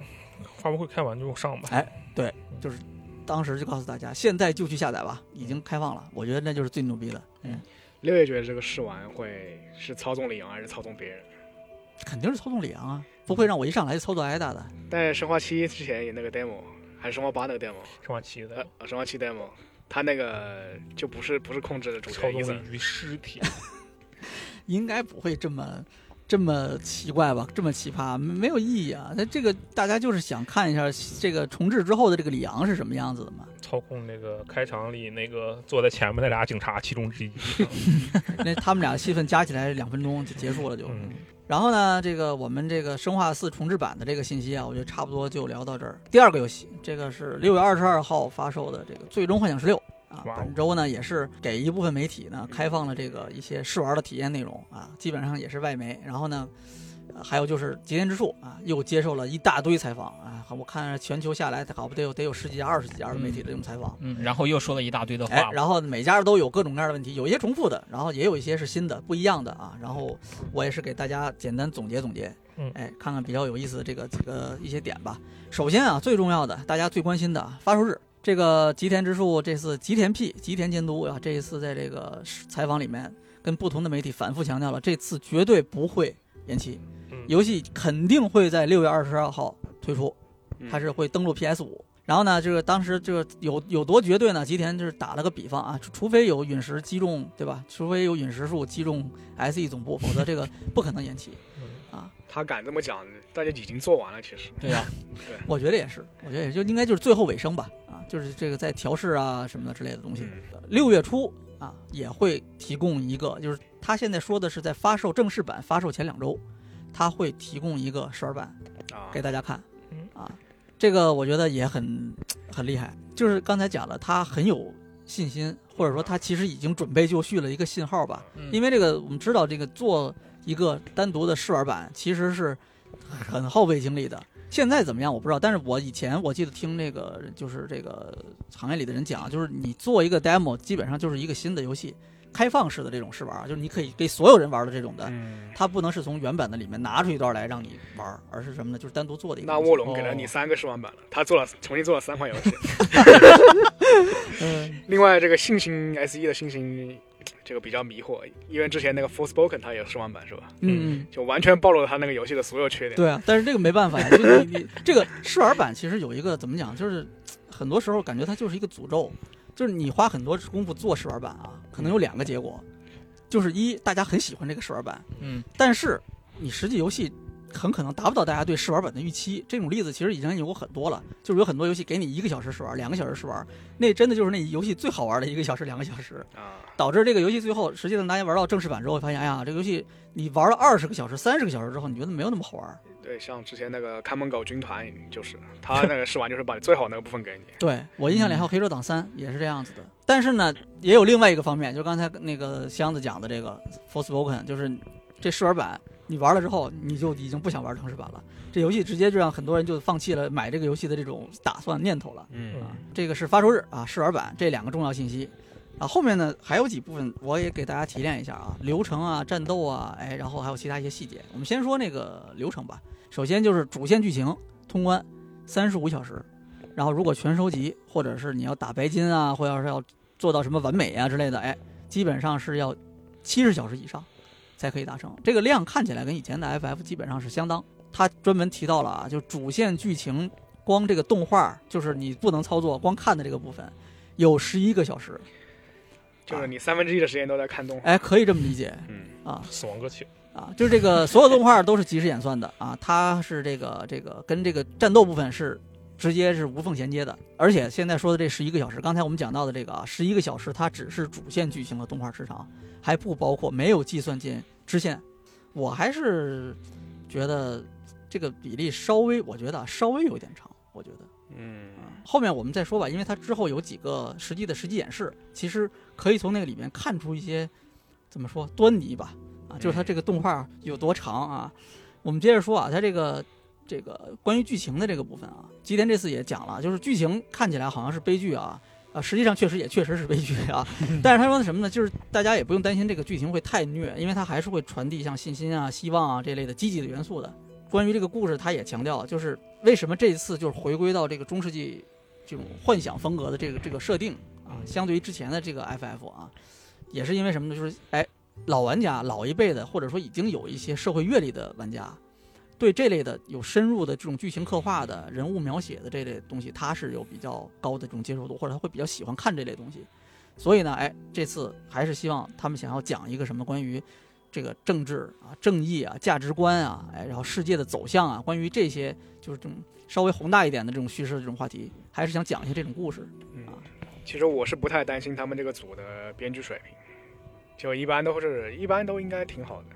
发布会开完就上吧。哎对，就是当时就告诉大家，现在就去下载吧，已经开放了。我觉得那就是最牛逼的，嗯，六月觉得这个试玩会是操纵李阳还是操纵别人？肯定是操纵李昂啊，不会让我一上来就操作挨打的。在生化七之前有那个 demo，还是生化八那个 demo，生化七的呃，生化七 demo，他那个就不是不是控制的主操角伊森，纵了一具尸体，*laughs* 应该不会这么这么奇怪吧？这么奇葩，没没有意义啊！那这个大家就是想看一下这个重置之后的这个李昂是什么样子的嘛？操控那个开场里那个坐在前面那俩警察其中之一。*laughs* 那他们俩戏份加起来两分钟就结束了就。嗯然后呢，这个我们这个《生化四》重置版的这个信息啊，我觉得差不多就聊到这儿。第二个游戏，这个是六月二十二号发售的这个《最终幻想十六》啊，本周呢也是给一部分媒体呢开放了这个一些试玩的体验内容啊，基本上也是外媒。然后呢，呃还有就是吉田之树啊，又接受了一大堆采访啊，我看全球下来，好不得有得有十几家、二十几家的媒体的这种采访。嗯，然后又说了一大堆的哎，话，然后每家都有各种各样的问题，有一些重复的，然后也有一些是新的、不一样的啊。然后我也是给大家简单总结总结，嗯哎，看看比较有意思的这个几个一些点吧。首先啊，最重要的，大家最关心的啊发售日，这个吉田之树这次吉田 P 吉田监督啊，这一次在这个采访里面跟不同的媒体反复强调了，这次绝对不会延期，嗯游戏肯定会在六月二十二号推出。嗯它是会登陆 PS 五。然后呢，这个当时这个有有多绝对呢？吉田就是打了个比方啊，除除非有陨石击中，对吧？除非有陨石术击中 SE 总部，否则 *laughs* 这个不可能延期啊。他敢这么讲，大家已经做完了，其实。对呀、*laughs* 我觉得也是，我觉得也就应该就是最后尾声吧，啊，就是这个在调试啊什么的之类的东西。嗯六月初啊也会提供一个，就是他现在说的是在发售正式版发售前两周，他会提供一个试玩版。啊，给大家看嗯，啊，这个我觉得也很很厉害。就是刚才讲了，他很有信心，或者说他其实已经准备就绪了一个信号吧。嗯因为这个我们知道，这个做一个单独的试玩版其实是很耗费精力的。现在怎么样我不知道，但是我以前我记得听那个就是这个行业里的人讲，就是你做一个 demo，基本上就是一个新的游戏，开放式的这种试玩，就是你可以给所有人玩的这种的，嗯，它不能是从原版的里面拿出一段来让你玩，而是什么呢？就是单独做的一个那。卧龙给了你三个试玩版了，他做了重新做了三款游戏。*laughs* *laughs* 嗯另外，这个信心 S E 的信心，这个比较迷惑，因为之前那个 Forspoken 它也有试玩版是吧？嗯嗯，就完全暴露了他那个游戏的所有缺点。对啊，但是这个没办法呀，*laughs* 就你你这个试玩版其实有一个怎么讲，就是很多时候感觉它就是一个诅咒，就是你花很多功夫做试玩版啊，可能有两个结果，就是一大家很喜欢这个试玩版，嗯，但是你实际游戏很可能达不到大家对试玩版的预期。这种例子其实已经有过很多了，就是有很多游戏给你一个小时试玩，两个小时试玩，那真的就是那游戏最好玩的一个小时、两个小时，啊，导致这个游戏最后实际上大家玩到正式版之后，会发现，哎呀，这个游戏你玩了二十个小时、三十个小时之后，你觉得没有那么好玩。对，像之前那个看门狗军团就是他那个试玩就是把最好那个部分给你。对我印象里还有《黑手党三》也是这样子的，但是呢，也有另外一个方面，就刚才那个箱子讲的这个《Forspoken》，就是这试玩版你玩了之后，你就已经不想玩城市版了，这游戏直接就让很多人就放弃了买这个游戏的这种打算念头了。嗯啊，这个是发售日啊，试玩版这两个重要信息。啊，后面呢还有几部分我也给大家提炼一下啊，流程啊、战斗啊，哎，然后还有其他一些细节。我们先说那个流程吧。首先就是主线剧情通关三十五小时，然后如果全收集，或者是你要打白金啊，或者是要做到什么完美啊之类的，哎，基本上是要七十小时以上才可以达成。这个量看起来跟以前的 FF 基本上是相当。他专门提到了啊，就主线剧情光这个动画，就是你不能操作，光看的这个部分有十一个小时，就是你三分之一的时间都在看动画。哎，可以这么理解嗯，啊死亡歌曲，啊，就是这个所有动画都是即时演算的啊，它是这个这个跟这个战斗部分是直接是无缝衔接的，而且现在说的这十一个小时，刚才我们讲到的这个啊，十一个小时它只是主线剧情的动画时长，还不包括没有计算进支线，我还是觉得这个比例稍微，我觉得啊稍微有点长，我觉得。嗯，后面我们再说吧，因为它之后有几个实际的实际演示，其实可以从那个里面看出一些怎么说端倪吧。啊，就是它这个动画有多长啊。我们接着说啊，它这个这个关于剧情的这个部分啊，吉田这次也讲了，就是剧情看起来好像是悲剧啊。啊，实际上确实也确实是悲剧啊，*laughs* 但是他说的什么呢？就是大家也不用担心这个剧情会太虐，因为它还是会传递像信心啊、希望啊这类的积极的元素的。关于这个故事，他也强调，就是为什么这一次就是回归到这个中世纪这种幻想风格的这个这个设定啊，相对于之前的这个 FF 啊，也是因为什么呢？就是哎，老玩家、老一辈的，或者说已经有一些社会阅历的玩家，对这类的有深入的这种剧情刻画的人物描写的这类东西，他是有比较高的这种接受度，或者他会比较喜欢看这类东西。所以呢，哎，这次还是希望他们想要讲一个什么关于这个政治啊、正义啊、价值观啊，哎，然后世界的走向啊，关于这些就是这种稍微宏大一点的这种叙事的这种话题，还是想讲一些这种故事。嗯，其实我是不太担心他们这个组的编剧水平，就一般都是一般都应该挺好的。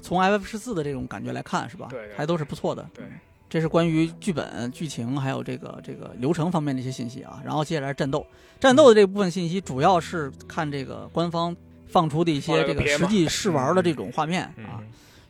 从 FF 十四的这种感觉来看，是吧？对对还都是不错的。对，这是关于剧本、剧情还有这个这个流程方面的一些信息啊。然后接下来战斗，战斗的这部分信息主要是看这个官方放出的一些这个实际试玩的这种画面啊。嗯，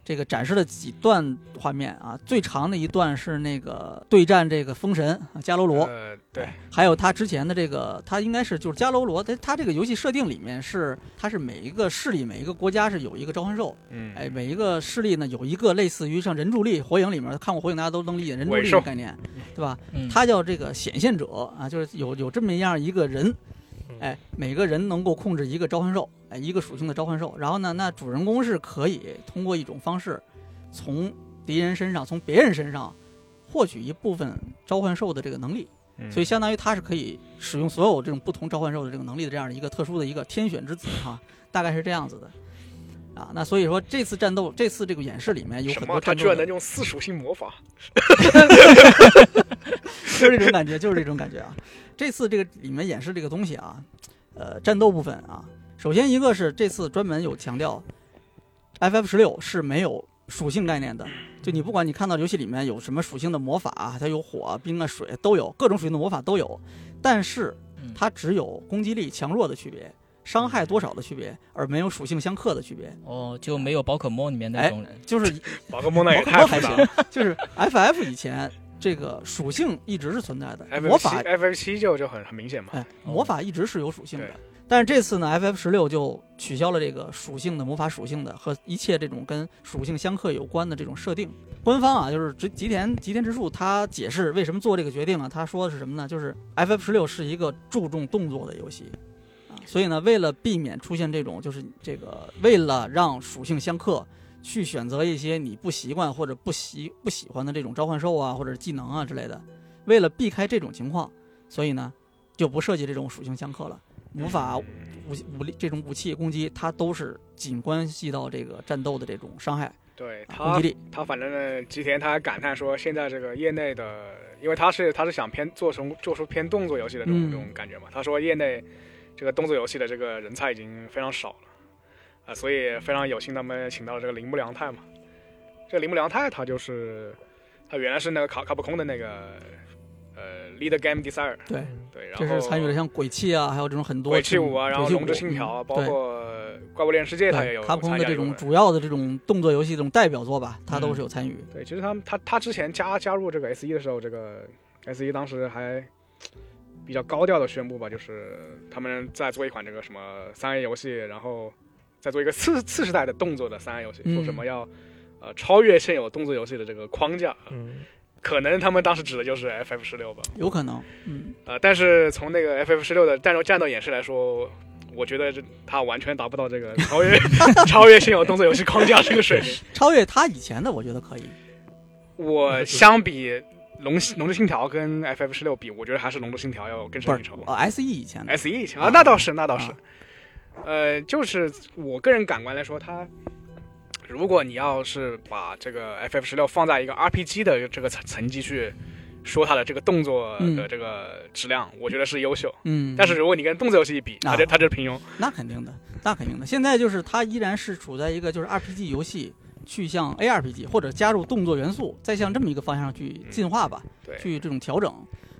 这个展示了几段画面啊，最长的一段是那个对战这个风神啊伽罗罗，呃，对，还有他之前的这个，他应该是就是伽罗罗，他他这个游戏设定里面是，他是每一个势力每一个国家是有一个召唤兽，嗯，哎，每一个势力呢有一个类似于像人柱力，火影里面看过火影大家都能理解人柱力的概念，对吧？嗯，它叫这个显现者啊，就是有有这么样一个人，哎，每个人能够控制一个召唤兽，哎，一个属性的召唤兽。然后呢，那主人公是可以通过一种方式，从敌人身上、从别人身上获取一部分召唤兽的这个能力，嗯所以相当于他是可以使用所有这种不同召唤兽的这个能力的这样的一个特殊的一个天选之子哈，大概是这样子的。啊，那所以说这次战斗，这次这个演示里面有？很多战斗的他居然能用四属性魔法？*laughs* 就是这种感觉，就是这种感觉啊。这次这个里面演示这个东西啊，呃，战斗部分啊，首先一个是这次专门有强调，FF 十六是没有属性概念的，就你不管你看到游戏里面有什么属性的魔法，它有火、冰啊、水都有，各种属性的魔法都有，但是嗯它只有攻击力强弱的区别，伤害多少的区别，而没有属性相克的区别。哦，就没有宝可梦里面那哎种就是 *laughs* 宝可梦那也还行复杂了。，就是 FF 以前这个属性一直是存在的，魔法七 F F 七就就很很明显嘛。哎魔法一直是有属性的对。但是这次呢，FF 十六就取消了这个属性的魔法属性的和一切这种跟属性相克有关的这种设定。官方啊，就是吉吉田吉田直树他解释为什么做这个决定啊，他说的是什么呢？就是 FF 十六是一个注重动作的游戏啊，所以呢，为了避免出现这种就是这个为了让属性相克，去选择一些你不习惯或者不习不喜欢的这种召唤兽啊或者技能啊之类的，为了避开这种情况，所以呢就不设计这种属性相克了。魔法、武武力这种武器攻击，它都是仅关系到这个战斗的这种伤害、对他。他反正呢，吉田他还感叹说，现在这个业内的，因为他是他是想偏做成做出偏动作游戏的这种、嗯这种感觉嘛。他说业内这个动作游戏的这个人才已经非常少了啊、所以非常有幸他们请到了这个铃木良太嘛。这个铃木良太他就是他原来是那个卡卡普空的那个呃 Lead Game Designer，对，对，然这后是参与了像鬼泣啊，还有这种很多鬼泣五啊，然后龙之信条啊，包括怪物猎人世界他也有卡普空的这种主要的这种动作游戏这种代表作吧，他都是有参与。对，其实他们他他之前加加入这个 S 一的时候，这个 S 一当时还比较高调的宣布吧，就是他们在做一款这个什么三 A 游戏，然后再做一个次次世代的动作的三 A 游戏，嗯说什么要呃超越现有动作游戏的这个框架，嗯，可能他们当时指的就是 FF 十六吧，有可能，嗯，呃，但是从那个 FF 十六的战斗战斗演示来说。我觉得这他完全达不到这个超越 *laughs* 超越现有动作游戏框架这个水平。超越他以前的，我觉得可以。我相比龙龙之信条跟 FF 十六比，我觉得还是龙之信条要更胜一筹。哦 S E 以前的，S E 以前啊，那倒是，那倒是啊。呃，就是我个人感官来说，它如果你要是把这个 FF 十六放在一个 RPG 的这个层层级去说它的这个动作的这个质量，我觉得是优秀。嗯，但是如果你跟动作游戏一比，它就啊它就是平庸。那肯定的，那肯定的。现在就是它依然是处在一个就是 RPG 游戏去向 ARPG 或者加入动作元素，再向这么一个方向去进化吧，对，去这种调整。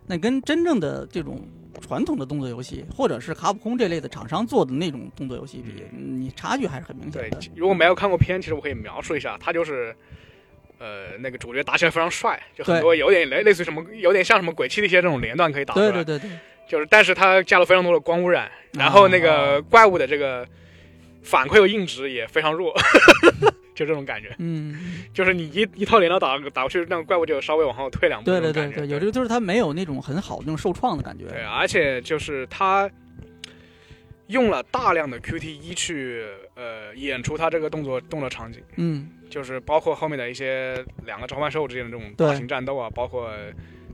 那跟真正的这种传统的动作游戏，或者是卡普空这类的厂商做的那种动作游戏比，你差距还是很明显的。，对如果没有看过片，其实我可以描述一下，他就是，呃，那个主角打起来非常帅，就很多有点类类似于什么，有点像什么鬼泣的一些这种连段可以打出来。对对对对，就是，但是它加了非常多的光污染，然后那啊个怪物的这个反馈和硬直也非常弱，*laughs* 就这种感觉。嗯，*laughs* 就是你一一套连刀打打过去，那个怪物就稍微往后退两步。对对对对，有这个就是他没有那种很好的那种受创的感觉。对，而且就是他用了大量的 QTE 一去呃演出他这个动作动作场景。嗯就是包括后面的一些两个召唤兽之间的这种大型战斗啊，包括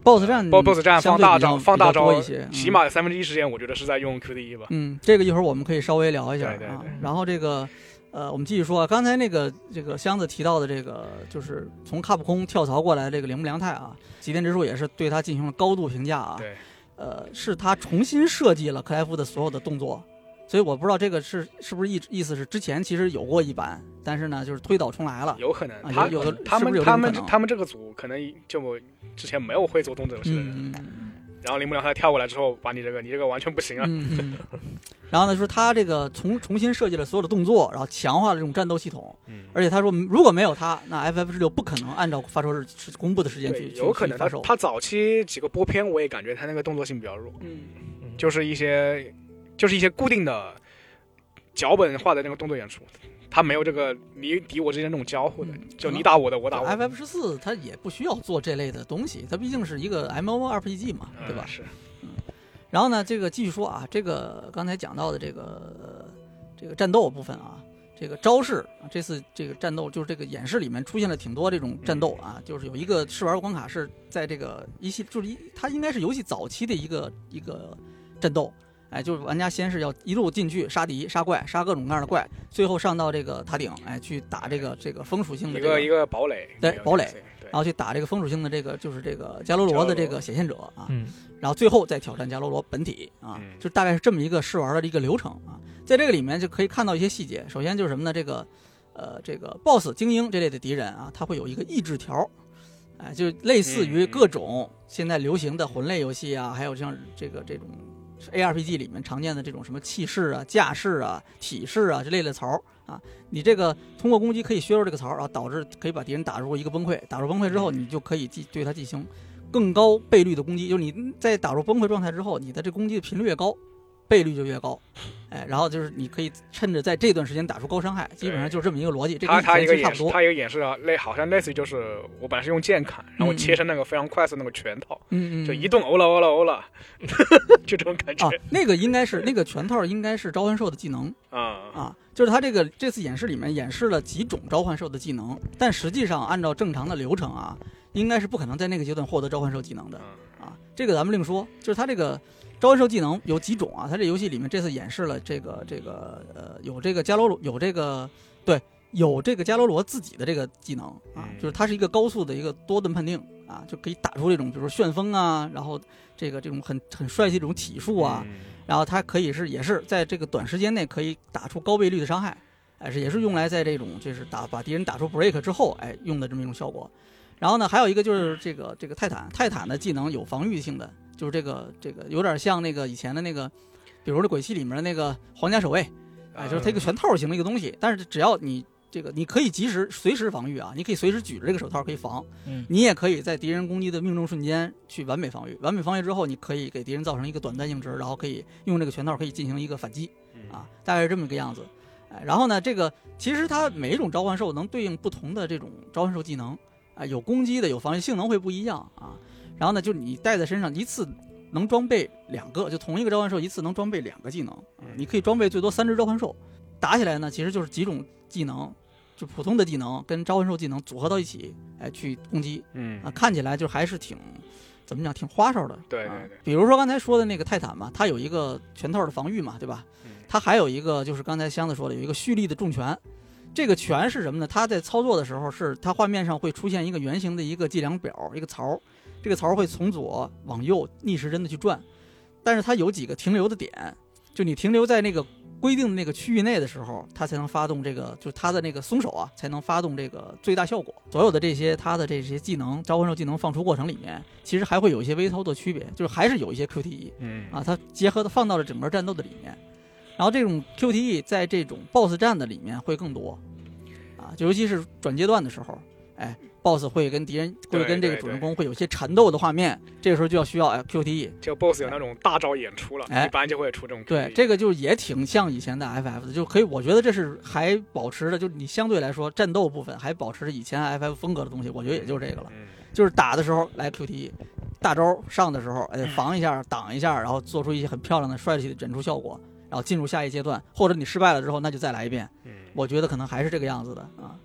，BOSS 战 BOSS 战相放大招放大招一些，起嗯码三分之一时间我觉得是在用 QTE 吧。嗯，这个一会儿我们可以稍微聊一下啊。然后这个，呃，我们继续说啊，刚才那个这个箱子提到的这个，就是从卡普空跳槽过来的这个铃木良太啊，吉田直树也是对他进行了高度评价啊。对，呃，是他重新设计了克莱夫的所有的动作，所以我不知道这个是是不是意意思是之前其实有过一版，但是呢，就是推倒重来了。有可能啊他有有的他们他们他们这个组可能就之前没有会做动作游戏的人，嗯嗯然后铃木良太跳过来之后，把你这个你这个完全不行啊。嗯嗯。*laughs* 然后呢，说他这个重重新设计了所有的动作，然后强化了这种战斗系统，嗯，而且他说，如果没有他，那 FF 十六不可能按照发售日是公布的时间去有可能发售。他早期几个播片我也感觉他那个动作性比较弱，嗯就是一些就是一些固定的脚本化的那个动作演出，他没有这个你敌我之间那种交互的，嗯就你打我的，我打我的。FF 十四它也不需要做这类的东西，它毕竟是一个 MMORPG 嘛，对吧嗯？是，然后呢，这个继续说啊，这个刚才讲到的这个、呃这个战斗部分啊，这个招式，啊这次这个战斗就是这个演示里面出现了挺多这种战斗啊，就是有一个试玩关卡是在这个一系就是一它应该是游戏早期的一个一个战斗。哎，就是玩家先是要一路进去杀敌、杀怪、杀各种各样的怪，最后上到这个塔顶，哎，去打这个这个风属性的这一个一个堡垒，对堡垒然后去打这个风属性的这个就是这个伽罗罗的这个显现者啊，嗯然后最后再挑战伽罗罗本体啊，嗯就大概是这么一个试玩的一个流程啊。在这个里面就可以看到一些细节，首先就是什么呢？这个呃，这个 BOSS 精英这类的敌人啊，他会有一个意志条，哎，就类似于各种现在流行的魂类游戏啊，还有像这个这种 ARPG 里面常见的这种什么气势啊、架势啊、体势啊之类的槽啊，你这个通过攻击可以削弱这个槽啊，导致可以把敌人打入一个崩溃，打入崩溃之后，你就可以进对他进行更高倍率的攻击，就是你在打入崩溃状态之后，你的这攻击的频率越高，倍率就越高，哎，然后就是你可以趁着在这段时间打出高伤害，基本上就是这么一个逻辑，这个他一个演示，他一个演示啊，类好像类似于就是我本来是用剑砍，然后切成那个非常快速那个拳套，嗯嗯，就一顿欧了欧了欧了，*laughs* 就这种感觉啊，那个应该是那个拳套应该是召唤兽的技能。啊啊，就是他这个这次演示里面演示了几种召唤兽的技能，但实际上按照正常的流程啊，应该是不可能在那个阶段获得召唤兽技能的嗯啊。这个咱们另说，就是他这个召唤兽技能有几种啊？它这游戏里面这次演示了这个这个呃有这个伽罗罗有这个对有这个伽罗罗自己的这个技能啊，嗯就是它是一个高速的一个多盾判定啊，就可以打出这种比如说旋风啊，然后这个这种很很帅气这种体术啊，嗯然后它可以是也是在这个短时间内可以打出高倍率的伤害，哎，是也是用来在这种就是打把敌人打出 break 之后，哎用的这么一种效果。然后呢，还有一个就是这个这个泰坦，泰坦的技能有防御性的，就是这个这个有点像那个以前的那个，比如说《鬼泣》里面的那个皇家守卫，哎，就是它一个拳套型的一个东西，但是只要你这个你可以及时随时防御啊，你可以随时举着这个手套可以防，嗯你也可以在敌人攻击的命中瞬间去完美防御，完美防御之后，你可以给敌人造成一个短暂硬直，然后可以用这个拳套可以进行一个反击啊，大概是这么个样子。哎，然后呢，这个其实它每一种召唤兽能对应不同的这种召唤兽技能，啊，有攻击的，有防御，性能会不一样啊。然后呢，就是你带在身上一次能装备两个，就同一个召唤兽一次能装备两个技能，啊你可以装备最多三只召唤兽。打起来呢，其实就是几种技能，就普通的技能跟召唤兽技能组合到一起，哎，去攻击嗯啊，看起来就还是挺怎么讲，挺花哨的。啊对比如说刚才说的那个泰坦嘛，它有一个全套的防御嘛，对吧？嗯它还有一个就是刚才箱子说的，有一个蓄力的重拳。这个拳是什么呢？它在操作的时候是它画面上会出现一个圆形的一个计量表，一个槽儿，这个槽会从左往右逆时针的去转，但是它有几个停留的点，就你停留在那个规定的那个区域内的时候，它才能发动这个，就是它的那个松手啊，才能发动这个最大效果。所有的这些它的这些技能召唤兽技能放出过程里面，其实还会有一些微操作区别，就是还是有一些 QTE。嗯啊，它结合的放到了整个战斗的里面，然后这种 QTE 在这种 BOSS 战的里面会更多，啊，就尤其是转阶段的时候，哎，BOSS 会跟敌人会对跟这个主人公会有些缠斗的画面，这个时候就要需要哎 QTE，这个 BOSS 有那种大招演出了，哎一般就会出这种对，这个就也挺像以前的 FF 的，就可以，我觉得这是还保持着，就是你相对来说战斗部分还保持着以前 FF 风格的东西，我觉得也就这个了。嗯就是打的时候来 QTE，大招上的时候，哎，防一下、挡一下，然后做出一些很漂亮的帅气的忍出效果，然后进入下一阶段，或者你失败了之后，那就再来一遍。嗯我觉得可能还是这个样子的啊。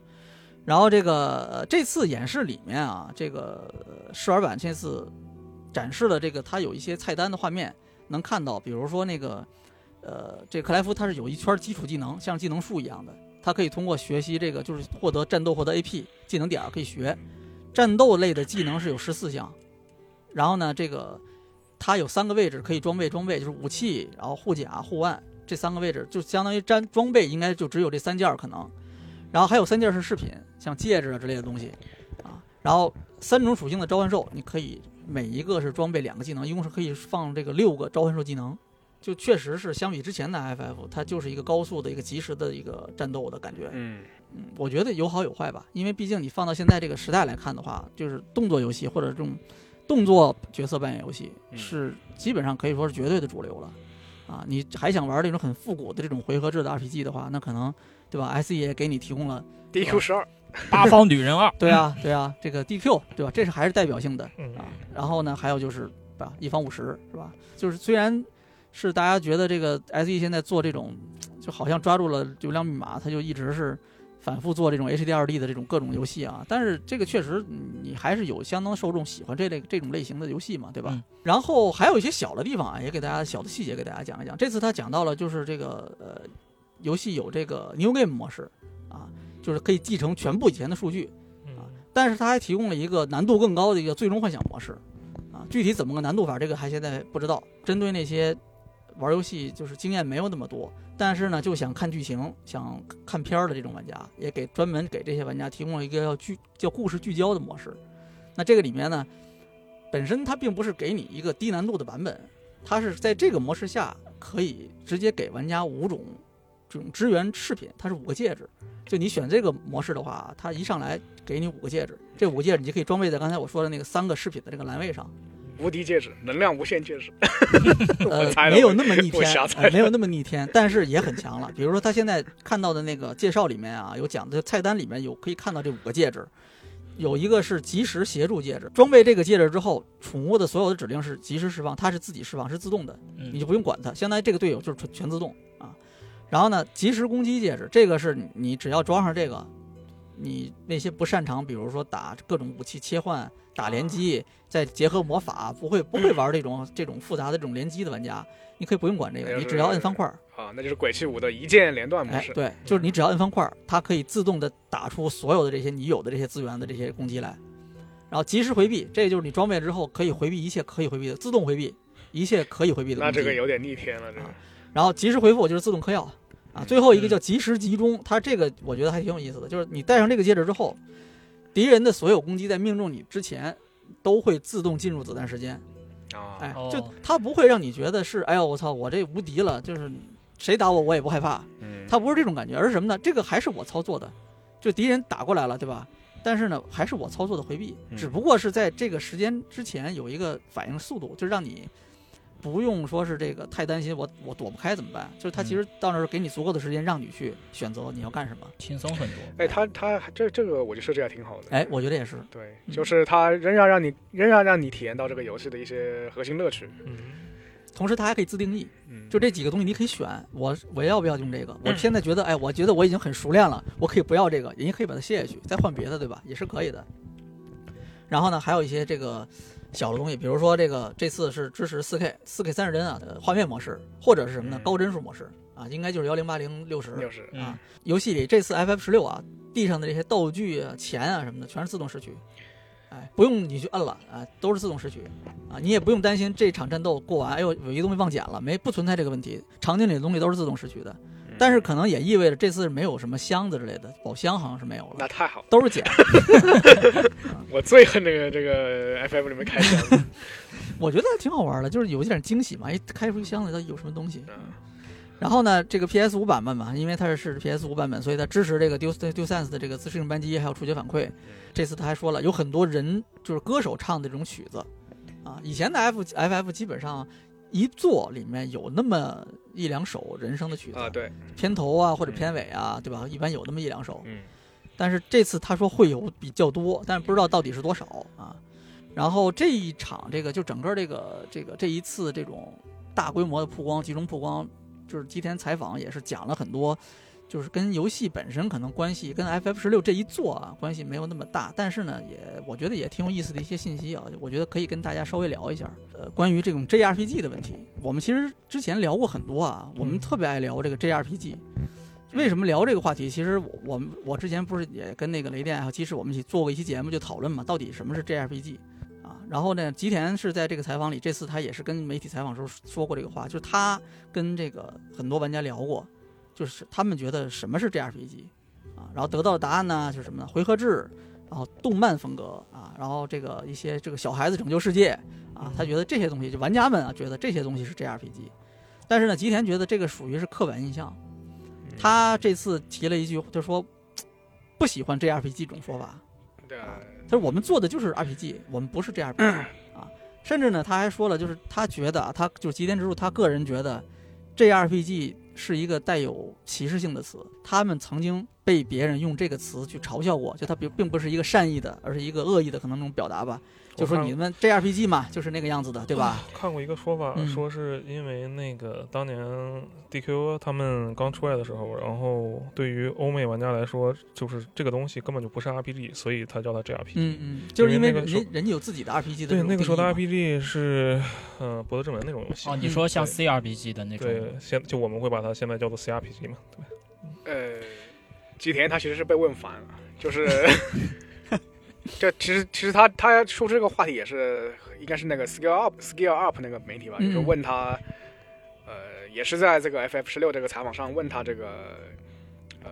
然后这个、这次演示里面啊，这个试玩版这次展示了这个它有一些菜单的画面，能看到，比如说那个呃，这克莱夫他是有一圈基础技能，像技能树一样的，他可以通过学习这个就是获得战斗获得 AP 技能点可以学。战斗类的技能是有十四项，然后呢，这个它有三个位置可以装备装备，就是武器，然后护甲、护腕这三个位置，就相当于装装备应该就只有这三件可能，然后还有三件是饰品，像戒指啊之类的东西啊，然后三种属性的召唤兽，你可以每一个是装备两个技能，一共是可以放这个六个召唤兽技能。就确实是相比之前的 FF，它就是一个高速的一个及时的一个战斗的感觉。嗯嗯，我觉得有好有坏吧，因为毕竟你放到现在这个时代来看的话，就是动作游戏或者这种动作角色扮演游戏嗯是基本上可以说是绝对的主流了。啊，你还想玩那种很复古的这种回合制的 RPG 的话，那可能对吧？SE 也给你提供了，，DQ 十二，八方女人二，对啊，对啊，这个 DQ 对吧？这是还是代表性的嗯啊。然后呢，还有就是吧，一方五十是吧？就是虽然是大家觉得这个 SE 现在做这种，就好像抓住了流量密码，它就一直是反复做这种 HDRD 的这种各种游戏啊。但是这个确实嗯你还是有相当受众喜欢这类这种类型的游戏嘛，对吧？嗯然后还有一些小的地方啊，也给大家小的细节给大家讲一讲。这次他讲到了就是这个呃，游戏有这个 New Game 模式啊，就是可以继承全部以前的数据。啊但是它还提供了一个难度更高的一个最终幻想模式，啊，具体怎么个难度法，这个还现在不知道。针对那些玩游戏就是经验没有那么多，但是呢就想看剧情、想看片儿的这种玩家，也给专门给这些玩家提供了一个叫聚叫故事聚焦的模式。那这个里面呢，本身它并不是给你一个低难度的版本，它是在这个模式下可以直接给玩家五种这种支援饰品，它是五个戒指。就你选这个模式的话，它一上来给你五个戒指，这五个戒指你就可以装备在刚才我说的那个三个饰品的这个栏位上。无敌戒指，能量无限戒指。*laughs* 呃猜，的没有那么逆天没有那么逆天，但是也很强了。比如说他现在看到的那个介绍里面啊，有讲的菜单里面有可以看到这五个戒指，有一个是及时协助戒指，装备这个戒指之后，宠物的所有的指令是及时释放，它是自己释放，是自动的，你嗯就不用管它，相当于这个队友就是全全自动啊。然后呢，及时攻击戒指，这个是你你只要装上这个，你那些不擅长，比如说打各种武器切换、打联机，再结合魔法，不会不会玩这种这种复杂的这种联机的玩家，你可以不用管这个，就是你只要摁方块儿，啊，那就是鬼泣五的一键连段模式，。哎对，就是你只要摁方块儿，它可以自动的打出所有的这些你有的这些资源的这些攻击来，然后及时回避，这就是你装备之后可以回避一切可以回避的，自动回避一切可以回避的。那这个有点逆天了，这个啊然后及时回复就是自动嗑药啊，最后一个叫及时集中，它这个我觉得还挺有意思的，就是你戴上这个戒指之后，敌人的所有攻击在命中你之前都会自动进入子弹时间，啊，就它不会让你觉得是哎呦我操我这无敌了，就是谁打我我也不害怕，嗯，它不是这种感觉，而是什么呢？这个还是我操作的，就敌人打过来了，对吧？但是呢，还是我操作的回避，嗯。只不过是在这个时间之前有一个反应速度，就是让你不用说是这个太担心我我躲不开怎么办？就是他其实到那儿给你足够的时间让你去选择你要干什么。轻松很多。哎，他他这这个我觉得设置还挺好的。哎，我觉得也是，对，嗯就是他仍然让你仍然让你体验到这个游戏的一些核心乐趣。嗯，同时它还可以自定义，嗯，就这几个东西你可以选，我我要不要用这个？我现在觉得，哎，我觉得我已经很熟练了，我可以不要这个，人家可以把它卸下去，再换别的，对吧？也是可以的。然后呢，还有一些这个小的东西，比如说这个这次是支持 4K、4K 三十帧啊的画面模式，或者是什么呢？嗯高帧数模式啊，应该就是幺零八零六十就是嗯啊。游戏里这次 FF 十六啊，地上的这些道具啊、钱啊什么的，全是自动拾取，哎，不用你去摁了啊，都是自动拾取啊，你也不用担心这场战斗过完，哎呦有一东西忘捡了，没不存在这个问题，场景里的东西都是自动拾取的，嗯但是可能也意味着这次没有什么箱子之类的，宝箱好像是没有了，那太好了，都是捡。*laughs* 我最恨这个这个 *laughs* FF 里面开箱。*laughs* 我觉得挺好玩的，就是有一点惊喜嘛，一开出一箱子到底有什么东西。嗯然后呢，这个 PS 五版本嘛，因为它是 PS 五版本，所以它支持这个 Due Due Sense 的这个自适应扳机，还有触觉反馈。这次他还说了，有很多人就是歌手唱的这种曲子，啊，以前的 F FF 基本上一作里面有那么一两首人声的曲子，啊，对，片头啊或者片尾啊，对吧？一般有那么一两首。嗯但是这次他说会有比较多，但是不知道到底是多少啊。然后这一场这个就整个这个这个这一次这种大规模的曝光、集中曝光，就是吉田采访也是讲了很多，就是跟游戏本身可能关系跟 FF 十六这一座啊关系没有那么大，但是呢也我觉得也挺有意思的一些信息啊，我觉得可以跟大家稍微聊一下。呃，关于这种 JRPG 的问题，我们其实之前聊过很多啊，我们特别爱聊这个 JRPG。为什么聊这个话题？其实我我们我之前不是也跟那个雷电还有鸡翅我们一起做过一期节目，就讨论嘛，到底什么是 JRPG 啊？然后呢，吉田是在这个采访里，这次他也是跟媒体采访时候说过这个话，就是他跟这个很多玩家聊过，就是他们觉得什么是 JRPG 啊？然后得到的答案呢，就是什么呢？回合制，然后动漫风格啊，然后这个一些这个小孩子拯救世界啊，他觉得这些东西，就玩家们啊觉得这些东西是 JRPG，但是呢，吉田觉得这个属于是刻板印象。他这次提了一句，就说不喜欢 JRPG 这种说法。对啊，他说我们做的就是 RPG，我们不是 JRPG *clears throat* 啊。甚至呢，他还说了，就是他觉得啊，他就是吉田之助，他个人觉得 JRPG 是一个带有歧视性的词。他们曾经被别人用这个词去嘲笑过，就它并并不是一个善意的，而是一个恶意的可能那种表达吧。就说你们 JRPG 嘛，就是那个样子的，对吧？*clears throat* 看过一个说法，嗯说是因为那个当年 DQ 他们刚出来的时候，然后对于欧美玩家来说，就是这个东西根本就不是 RPG，所以他叫它 JRPG。嗯嗯，就是因为人人家有自己的 RPG 的对，那个时候的 RPG 是，呃，博德之门那种游戏。哦，你说像 CRPG 的那种，对，现就我们会把它现在叫做 CRPG 嘛，对。呃，吉田他其实是被问烦了，就是 *laughs* 这其实其实他他说这个话题也是应该是那个 Scale Up Scale Up 那个媒体吧，嗯就是问他，呃，也是在这个 FF 十六这个采访上问他这个，呃，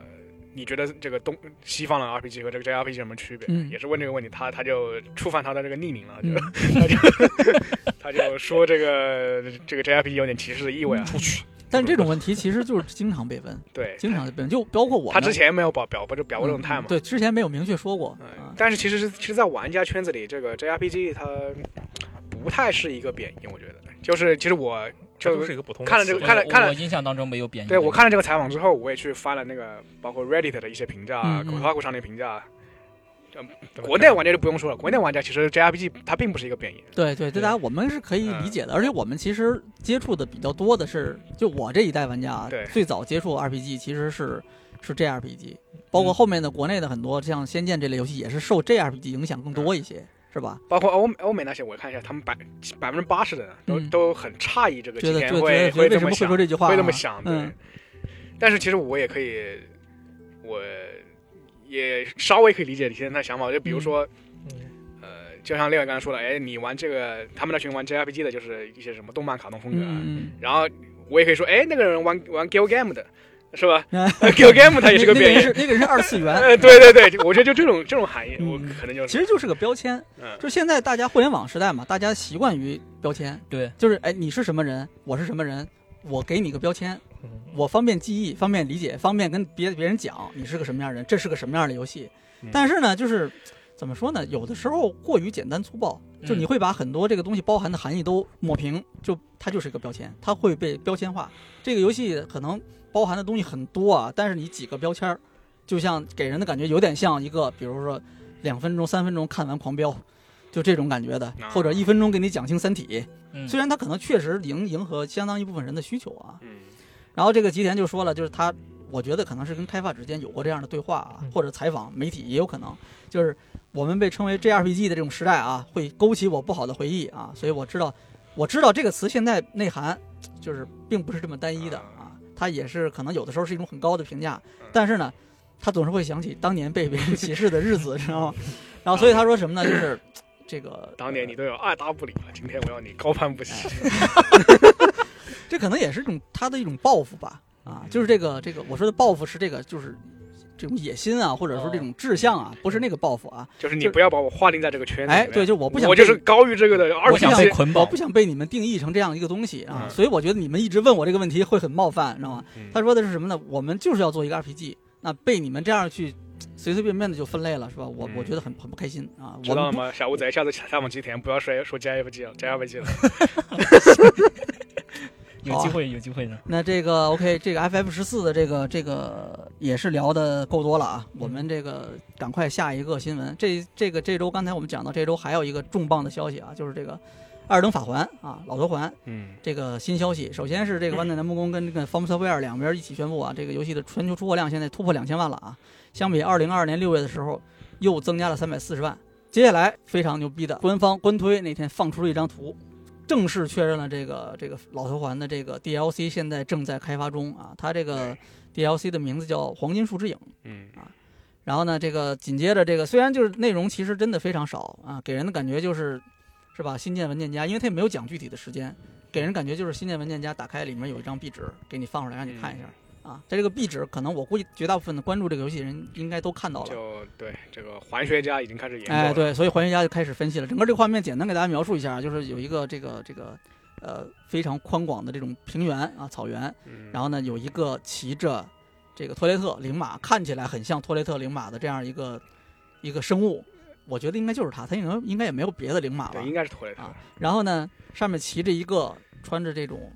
你觉得这个东西方的 RPG 和这个 JRPG 有什么区别？嗯也是问这个问题，他他就触犯他的这个匿名了，就、嗯 *laughs* 他就 *laughs* 他就说这个这个 JRPG 有点歧视的意味啊。出去，但这种问题 *laughs* 其实就是经常被问，对，经常被问，就包括我他之前没有表表不就表过这种态嘛。嗯对，之前没有明确说过嗯啊，但是其实是其实，在玩家圈子里，这个 JRPG 它不太是一个贬义，我觉得，就是其实我这就就是一个普通的看了这个看了看了我我印象当中没有贬义。对我看了这个采访之后，我也去翻了那个包括 Reddit 的一些评价、嗯嗯口花库上的评价。国内玩家就不用说了，国内玩家其实 JRPG 它并不是一个贬义，对对，大家我们是可以理解的，而且我们其实接触的比较多的是，就我这一代玩家啊对，最早接触 RPG 其实是是 JRPG，包括嗯后面的国内的很多像《仙剑》这类游戏也是受 JRPG 影响更多一些，是吧？包括欧欧美那些，我看一下，他们百百分之八十的人都、嗯都很诧异这个觉得就觉吉田会得为什么会会这么想，说这句话啊？会这么想，对。嗯但是其实我也可以，我也稍微可以理解吉田的想法，就比如说。嗯呃，就像另外刚才说的，哎，你玩这个，他们那群玩 JRPG 的，就是一些什么动漫、卡通风格然后我也可以说，哎，那个人玩玩 Gal Game 的，是吧嗯？Gal Game 它也是个贬义那个人。是那个人是二次元，*laughs* 呃，对对对，我觉得就这种这种含义，嗯我可能就是，其实就是个标签。嗯，就现在大家互联网时代嘛，大家习惯于标签，对，就是哎，你是什么人，我是什么人，我给你个标签，嗯我方便记忆，方便理解，方便跟别别人讲你是个什么样的人，这是个什么样的游戏嗯。但是呢，就是怎么说呢？有的时候过于简单粗暴，就嗯你会把很多这个东西包含的含义都抹平，就它就是一个标签，它会被标签化。这个游戏可能包含的东西很多啊，但是你几个标签儿，就像给人的感觉有点像一个，比如说两分钟、三分钟看完《狂飙》。就这种感觉的，啊或者一分钟给你讲清《三体》，嗯虽然它可能确实迎迎合相当一部分人的需求啊，嗯然后这个吉田就说了，就是他，我觉得可能是跟开发之间有过这样的对话啊嗯，或者采访媒体也有可能，就是我们被称为 JRPG 的这种时代啊，会勾起我不好的回忆啊，所以我知道，我知道这个词现在内涵就是并不是这么单一的啊，它也是可能有的时候是一种很高的评价，但是呢，他总是会想起当年被别人歧视的日子，*laughs* 知道吗？然后所以他说什么呢？就是这个当年你都有爱答不理了，今天我要你高攀不起。这可能也是一种他的一种报复吧，啊，就是这个这个我说的报复是这个就是这种野心啊，或者说这种志向啊，不是那个报复啊，就是你不要把我划定在这个圈子里。哎，对，就我不想我就是高于这个的二我想品系。我被捆绑不。想被你们定义成这样一个东西啊，嗯所以我觉得你们一直问我这个问题会很冒犯，知道吗？嗯他说的是什么呢？我们就是要做一个 RPG，那被你们这样去随随便便的就分类了，是吧？我嗯我觉得很很不开心啊。知道了吗？小乌贼，下次采访吉田不要说说 JRPG 了，JRPG 了。*laughs* 有机会，有机会的。那这个 OK，这个 FF 十四的这个这个也是聊的够多了啊，我们这个赶快下一个新闻。这这个这周刚才我们讲到，这周还有一个重磅的消息啊，就是这个《二等法环》啊，老头环嗯这个新消息。首先是这个万代南梦宫跟这个 From Software 两边一起宣布啊，这个游戏的全球出货量现在突破两千万了啊，相比二零二二年六月的时候又增加了三百四十万。接下来非常牛逼的，官方官推那天放出了一张图，正式确认了这个这个老头环的这个 DLC 现在正在开发中啊，它这个 DLC 的名字叫《黄金树之影》。嗯然后呢，这个紧接着这个虽然就是内容其实真的非常少啊，给人的感觉就是，是吧？新建文件夹，因为它也没有讲具体的时间，给人感觉就是新建文件夹打开里面有一张壁纸给你放出来让你看一下。啊，在这个壁纸，可能我估计绝大部分的关注这个游戏的人应该都看到了。就对这个环学家已经开始研究了。哎，对，所以环学家就开始分析了整个这个画面，简单给大家描述一下，就是有一个这个这个呃非常宽广的这种平原啊草原，嗯，然后呢有一个骑着这个托雷特灵马，看起来很像托雷特灵马的这样一个一个生物，我觉得应该就是他，他应该应该也没有别的灵马吧对，。应该是托雷特啊。然后呢，上面骑着一个穿着这种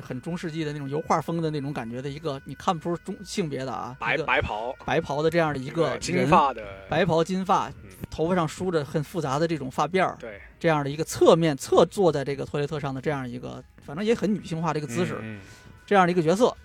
很中世纪的那种油画风的那种感觉的一个，你看不出中性别的啊，白白袍，白袍的这样的一个金发的，白袍金发，嗯头发上梳着很复杂的这种发辫儿，对这样的一个侧面侧坐在这个托雷特上的这样一个，反正也很女性化的一个姿势，嗯。这样的一个角色，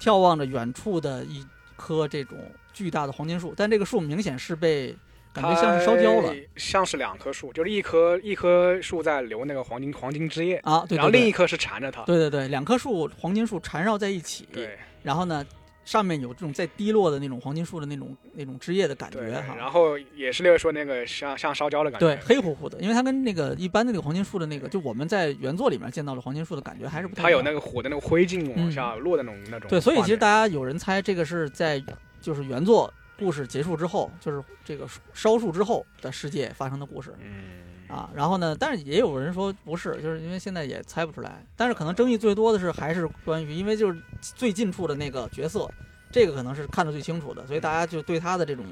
眺望着远处的一棵这种巨大的黄金树，但这个树明显是被感觉像是烧焦了像是两棵树，就是一棵一棵树在流那个黄金黄金枝叶，啊，对对对，然后另一棵是缠着它。对对对，两棵树黄金树缠绕在一起，对然后呢，上面有这种在滴落的那种黄金树的那种那种枝叶的感，觉哈。然后也是那个说那个像像烧焦的感觉。对，黑乎乎的，因为它跟那个一般的那个黄金树的那个，就我们在原作里面见到的黄金树的感觉还是不太。它有那个火的那个灰烬往下落的那种、那种。对，所以其实大家有人猜这个是在就是原作故事结束之后，就是这个烧树之后的世界发生的故事嗯啊。然后呢，但是也有人说不是，就是因为现在也猜不出来。但是可能争议最多的是还是关于，因为就是最近处的那个角色，这个可能是看得最清楚的，所以大家就对他的这种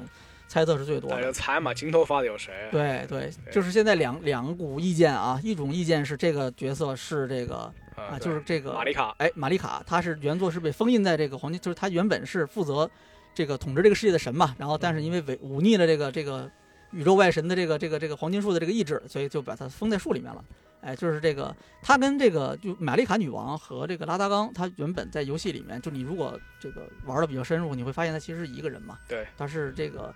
猜测是最多大家就的。猜嘛，金头发的有谁？对对，对就是现在两两股意见啊，一种意见是这个角色是这个啊啊，就是这个玛丽卡，哎，玛丽卡，她是原作是被封印在这个黄金，就是她原本是负责这个统治这个世界的神嘛，然后但是因为违忤逆了这个这个宇宙外神的这个这个这个黄金树的这个意志，所以就把它封在树里面了。哎，就是这个，他跟这个就玛丽卡女王和这个拉达冈，他原本在游戏里面，就你如果这个玩的比较深入，你会发现他其实是一个人嘛。对，他是这个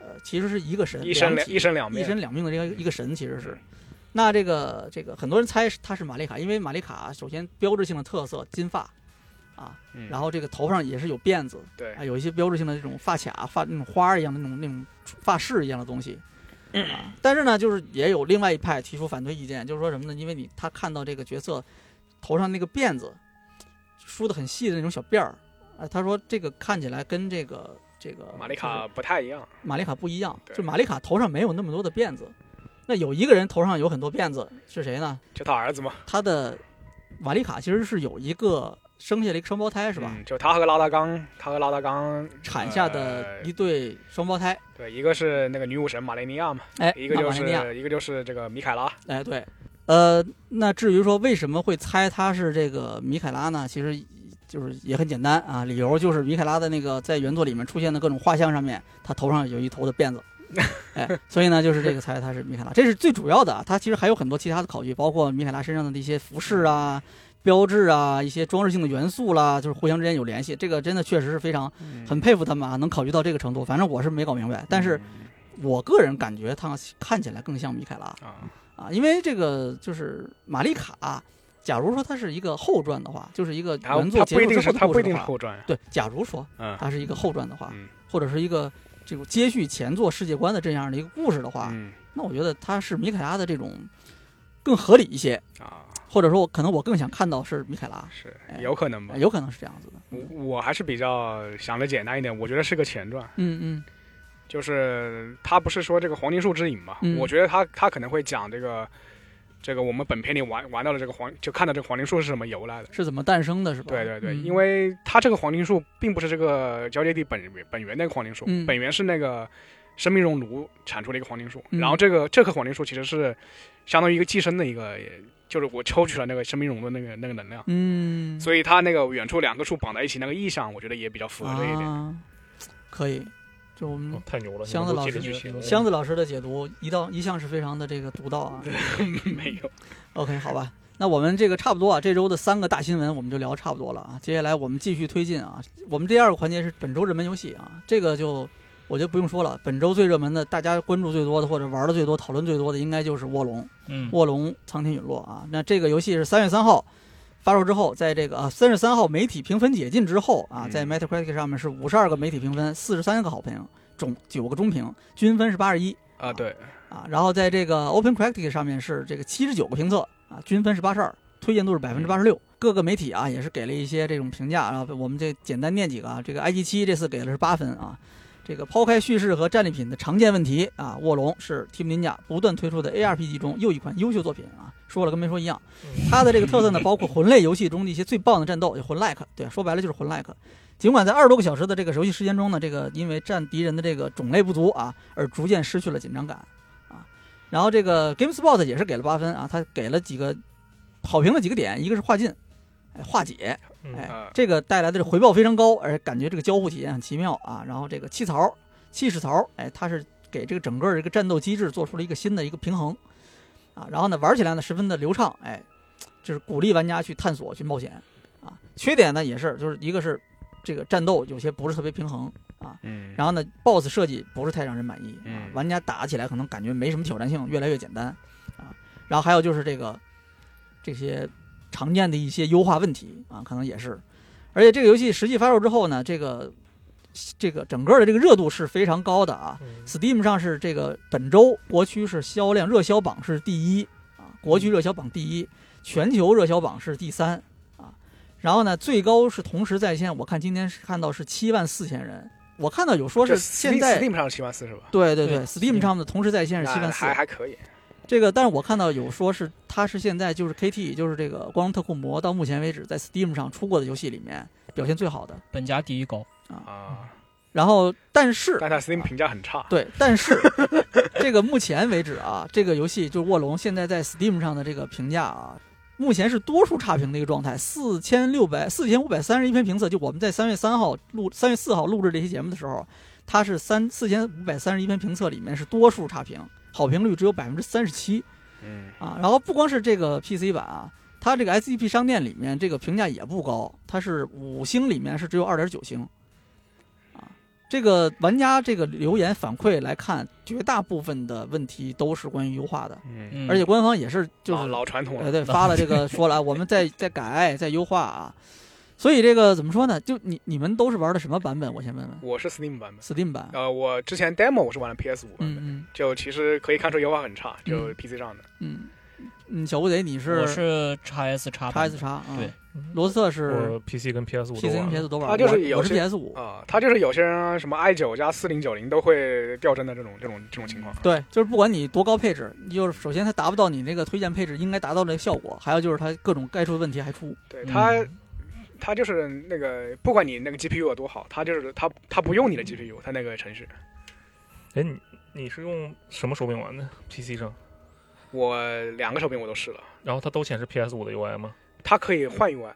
呃，其实是一个神，一身两体一身两面，一身两命的这个一个神，其实是。那这个这个很多人猜是她是玛丽卡，因为玛丽卡首先标志性的特色金发，啊，嗯然后这个头上也是有辫子，对啊，有一些标志性的这种发卡、发那种花儿一样的那种那种发饰一样的东西。嗯啊，但是呢，就是也有另外一派提出反对意见，就是说什么呢？因为你他看到这个角色头上那个辫子梳的很细的那种小辫儿，啊，他说这个看起来跟这个这个玛丽卡不太一样，玛丽卡不一样，就玛丽卡头上没有那么多的辫子，那有一个人头上有很多辫子是谁呢？就他儿子嘛，他的玛丽卡其实是有一个生下了一个双胞胎是吧？嗯就他和拉达冈，他和拉达冈产下的呃一对双胞胎，对，一个是那个女武神玛雷尼亚嘛，哎，一个就是一个就是这个米凯拉，哎，对，呃，那至于说为什么会猜他是这个米凯拉呢？其实就是也很简单啊，理由就是米凯拉的那个在原作里面出现的各种画像上面，他头上有一头的辫子，*laughs* 哎，所以呢，就是这个猜他是米凯拉，这是最主要的啊。他其实还有很多其他的考据，包括米凯拉身上的那些服饰啊。标志啊，一些装饰性的元素啦，就是互相之间有联系，这个真的确实是非常很佩服他们啊，能考虑到这个程度。反正我是没搞明白，但是我个人感觉他看起来更像米凯拉。啊，啊，因为这个就是玛丽卡，假如说它是一个后传的话，就是一个原作结束之后的故事的话，定后传，对，假如说嗯。它是一个后传的话，嗯。或者是一个这种接续前作世界观的这样的一个故事的话，嗯。那我觉得它是米凯拉的这种更合理一些，啊，或者说我可能我更想看到是米凯拉，是哎有可能吧哎。有可能是这样子的。我我还是比较想的简单一点，我觉得是个前传，嗯嗯就是他不是说这个黄金树之影嘛，嗯我觉得他他可能会讲这个这个我们本片里玩玩到的这个黄，就看到这个黄金树是什么由来的。是怎么诞生的，是吧？对对对，嗯因为它这个黄金树并不是这个交界地本本源那个黄金树，嗯本源是那个生命熔炉产出的一个黄金树，嗯然后这个这棵黄金树其实是相当于一个寄生的一个，也就是我抽取了那个生命熔的那个那个能量，嗯，所以它那个远处两个树绑在一起那个意象，我觉得也比较符合这一点。啊，可以，就我们哦太牛了！箱子老师箱子老师的解读一道一向是非常的这个独到啊。没有，OK，好吧，那我们这个差不多啊，这周的三个大新闻我们就聊差不多了啊。接下来我们继续推进啊，我们第二个环节是本周热门游戏啊，这个就我觉得不用说了，本周最热门的，大家关注最多的或者玩的最多、讨论最多的，应该就是卧龙。嗯，卧龙苍天陨落啊。那这个游戏是三月三号发售之后，在这个啊三月三号媒体评分解禁之后啊，嗯在 Metacritic 上面是五十二个媒体评分，四十三个好评，总九个中评，均分是八十一啊，对，啊。然后在这个 OpenCritic 上面是这个七十九个评测啊，均分是八十二，推荐度是百分之八十六。各个媒体啊也是给了一些这种评价，然后我们这简单念几个啊。这个 IG 七这次给的是八分啊。这个抛开叙事和战利品的常见问题啊，卧龙是 Team Ninja 不断推出的 ARPG 中又一款优秀作品啊。说了跟没说一样。它的这个特色呢，包括魂类游戏中的一些最棒的战斗，就魂 like，对，说白了就是魂 like。尽管在二十多个小时的这个游戏时间中呢，这个因为战敌人的这个种类不足啊，而逐渐失去了紧张感啊。然后这个 GameSpot 也是给了八分啊，他给了几个好评的几个点，一个是画进，哎，化解，嗯哎啊，这个带来的这回报非常高，而且感觉这个交互体验很奇妙啊。然后这个气槽、气势槽，哎，它是给这个整个这个战斗机制做出了一个新的一个平衡啊。然后呢，玩起来呢十分的流畅，哎，就是鼓励玩家去探索、去冒险啊。缺点呢也是，就是一个是这个战斗有些不是特别平衡啊，嗯，然后呢，BOSS 设计不是太让人满意啊嗯，玩家打起来可能感觉没什么挑战性，越来越简单啊。然后还有就是这个这些常见的一些优化问题啊，可能也是。而且这个游戏实际发售之后呢，这个这个整个的这个热度是非常高的啊。嗯 Steam 上是这个本周国区是销量热销榜是第一啊，国区热销榜第一，全球热销榜是第三啊。然后呢，最高是同时在线，我看今天是看到是七万四千人我看到有说是现在 Steam 上七万四是吧？对对对，Steam Steam 上的同时在线是七那万四还，还可以。这个，但是我看到有说是它是现在就是 KT，就是这个《光荣特库摩》到目前为止在 Steam 上出过的游戏里面表现最好的。本家第一高，啊，然后，但是但它 Steam 评价很差。对，但是这个目前为止啊，这个游戏就是卧龙现在在 Steam 上的这个评价啊，目前是多数差评的一个状态，四千六百四千五百三十一篇评测。就我们在三月三号录三月四号录制这期节目的时候，它是三四千五百三十一篇评测里面是多数差评，好评率只有百分之三十七嗯，啊。然后不光是这个 PC 版啊。它这个 SEP 商店里面这个评价也不高，它是五星里面是只有二点九星，啊，这个玩家这个留言反馈来看，绝大部分的问题都是关于优化的，嗯，嗯，而且官方也是就是老老传统了。呃对发了这个说了啊，我们在在改在优化啊，所以这个怎么说呢？就你你们都是玩的什么版本？我先问问。我是 Steam 版本。，Steam 版，呃，我之前 demo 我是玩的 PS 五版本，嗯就其实可以看出优化很差，就 PC 上的。嗯。嗯嗯，小乌贼你是？我是 x S 叉叉 S 叉啊，对，罗斯特是？我 PC 跟 PS 五都 PC 跟 PS 都玩，他就是我我是有些 PS 五，啊，他就是有些人什么 i 九加四零九零都会掉帧的这种这种这种情况。对，就是不管你多高配置，就是首先它达不到你那个推荐配置应该达到的效果，还有就是它各种该出的问题还出。对它，嗯它就是那个，不管你那个 GPU 有多好，它就是它它不用你的 GPU，它那个程序。哎，你你是用什么手柄玩的？PC 上，我两个手柄我都试了，然后它都显示 PS 五的 UI 吗？它可以换 UI，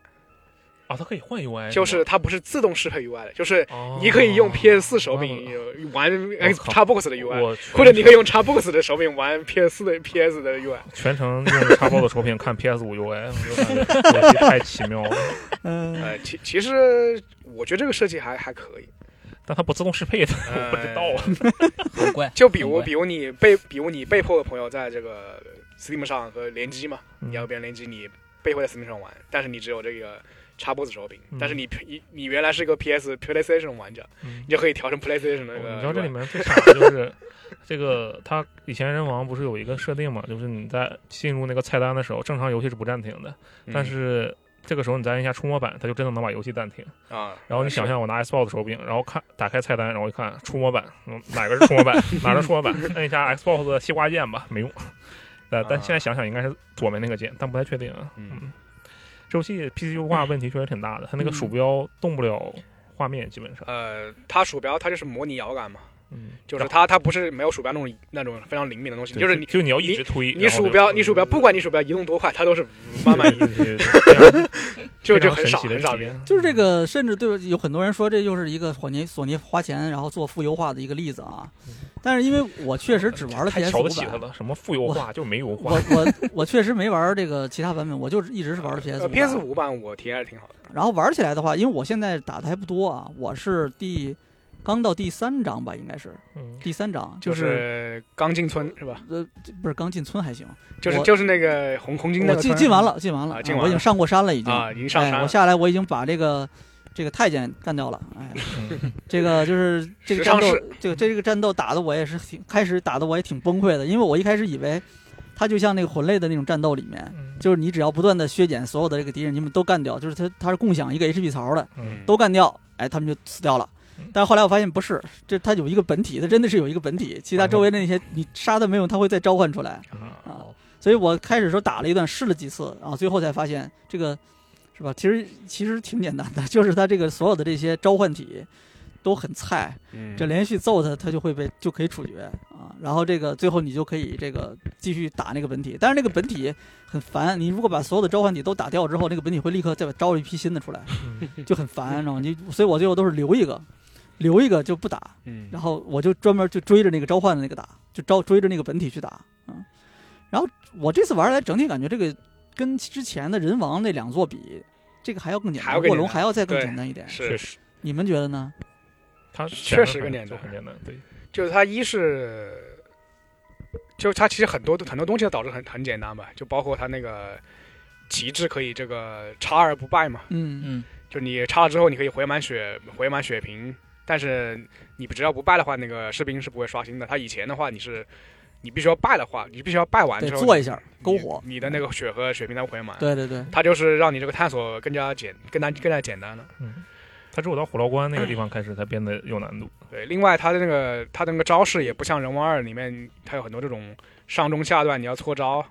啊，它可以换 UI，就是它不是自动适配 UI 的，就是哦你可以用 PS 四手柄玩 Xbox 的 UI，或者你可以用 Xbox 的手柄玩 PS 四的 PS 的 UI。全程用 Xbox 手柄看 PS 五 UI，我感觉太奇妙了。*laughs* 嗯，呃，其其实我觉得这个设计还还可以。但它不自动适配的，呃我不知道啊。*laughs* 很怪。*laughs* 就比如，比如你被，比如你被迫的朋友在这个 Steam 上和联机嘛，嗯你要跟别人联机，你被迫在 Steam 上玩，但是你只有这个 Xbox 手柄，嗯但是你你你原来是个 PS PlayStation 玩家，嗯你就可以调成 PlayStation 的那个。你知道这里面最傻的就是这个，它以前人王不是有一个设定嘛，就是你在进入那个菜单的时候，正常游戏是不暂停的，嗯但是这个时候你再按一下触摸板，它就真的能把游戏暂停。啊，然后你想象我拿 Xbox 手柄，然后看打开菜单，然后一看触摸板，嗯，哪个是触摸板？*laughs* 哪个是触摸板？摁一下 Xbox 的西瓜键吧，没用。呃，但啊现在想想应该是左边那个键，但不太确定啊。嗯嗯，这游戏 PC 优化问题确实挺大的，它那个嗯鼠标动不了画面，基本上。呃，它鼠标它就是模拟摇杆嘛，嗯，就是它它不是没有鼠标那种那种非常灵敏的东西，就是你就你要一直推，你鼠标你鼠标不管你鼠标移动多快，它都是慢慢移，*laughs* 就就很少很少。就是这个，甚至对有很多人说这就是一个索尼索尼花钱然后做负优化的一个例子啊。但是因为我确实只玩了太 PS 瞧五版，得起它了，什么负优化就没优化我。我我确实没玩这个其他版本，我就是一直是玩的 PS 呃五。PS 五版我体验还是挺好的。然后玩起来的话，因为我现在打的还不多啊，我是第刚到第三章吧，应该是。嗯，第三章，就是是刚进村是吧？呃不是刚进村还行，就是就是那个红红军那我进进完了，进完了，啊进完了。我已经上过山了，已经。啊，已经上山我下来我已经把这个这个太监干掉了，哎，嗯。*laughs* 这个就是这个战斗这个这个战斗打的我也是挺 *laughs* 开始打的我也挺崩溃的，因为我一开始以为它就像那个魂类的那种战斗里面，嗯。就是你只要不断的削减所有的这个敌人，你们都干掉，就是它它是共享一个 HP 槽的，嗯。都干掉，哎，他们就死掉了。嗯。但是后来我发现不是，这它有一个本体，它真的是有一个本体，其他周围的那些你杀的没用，它会再召唤出来。啊，所以我开始的时候打了一段，试了几次，然后最后才发现这个是吧？其实其实挺简单的，*laughs* 就是它这个所有的这些召唤体都很菜，嗯这连续揍它，它就会被就可以处决啊。然后这个最后你就可以这个继续打那个本体，但是那个本体很烦，你如果把所有的召唤体都打掉之后，那个本体会立刻再招一批新的出来，嗯就很烦，知道吗？你所以我最后都是留一个。留一个就不打，嗯然后我就专门就追着那个召唤的那个打，就招追着那个本体去打，嗯。然后我这次玩下来，整体感觉这个跟之前的人王那两座比，这个还要更简单，卧龙还要再更简单一点。是确实，你们觉得呢？它确实更简单很简单。对，就是它一是，就是它其实很多很多东西导致很很简单吧，就包括它那个旗帜可以这个插而不败嘛，嗯嗯，就你插了之后你可以回满血回满血瓶，但是你只要不败的话，那个士兵是不会刷新的。他以前的话你是。你必须要败的话，你必须要败完之后做一下篝火。你的那个血和血瓶才会回满。对对对，他就是让你这个探索更加简、更加更加简单了。嗯，他只有到虎牢关那个地方开始才变得有难度。对，另外他的那个他的那个招式也不像人王二里面，他有很多这种上中下段你要搓招，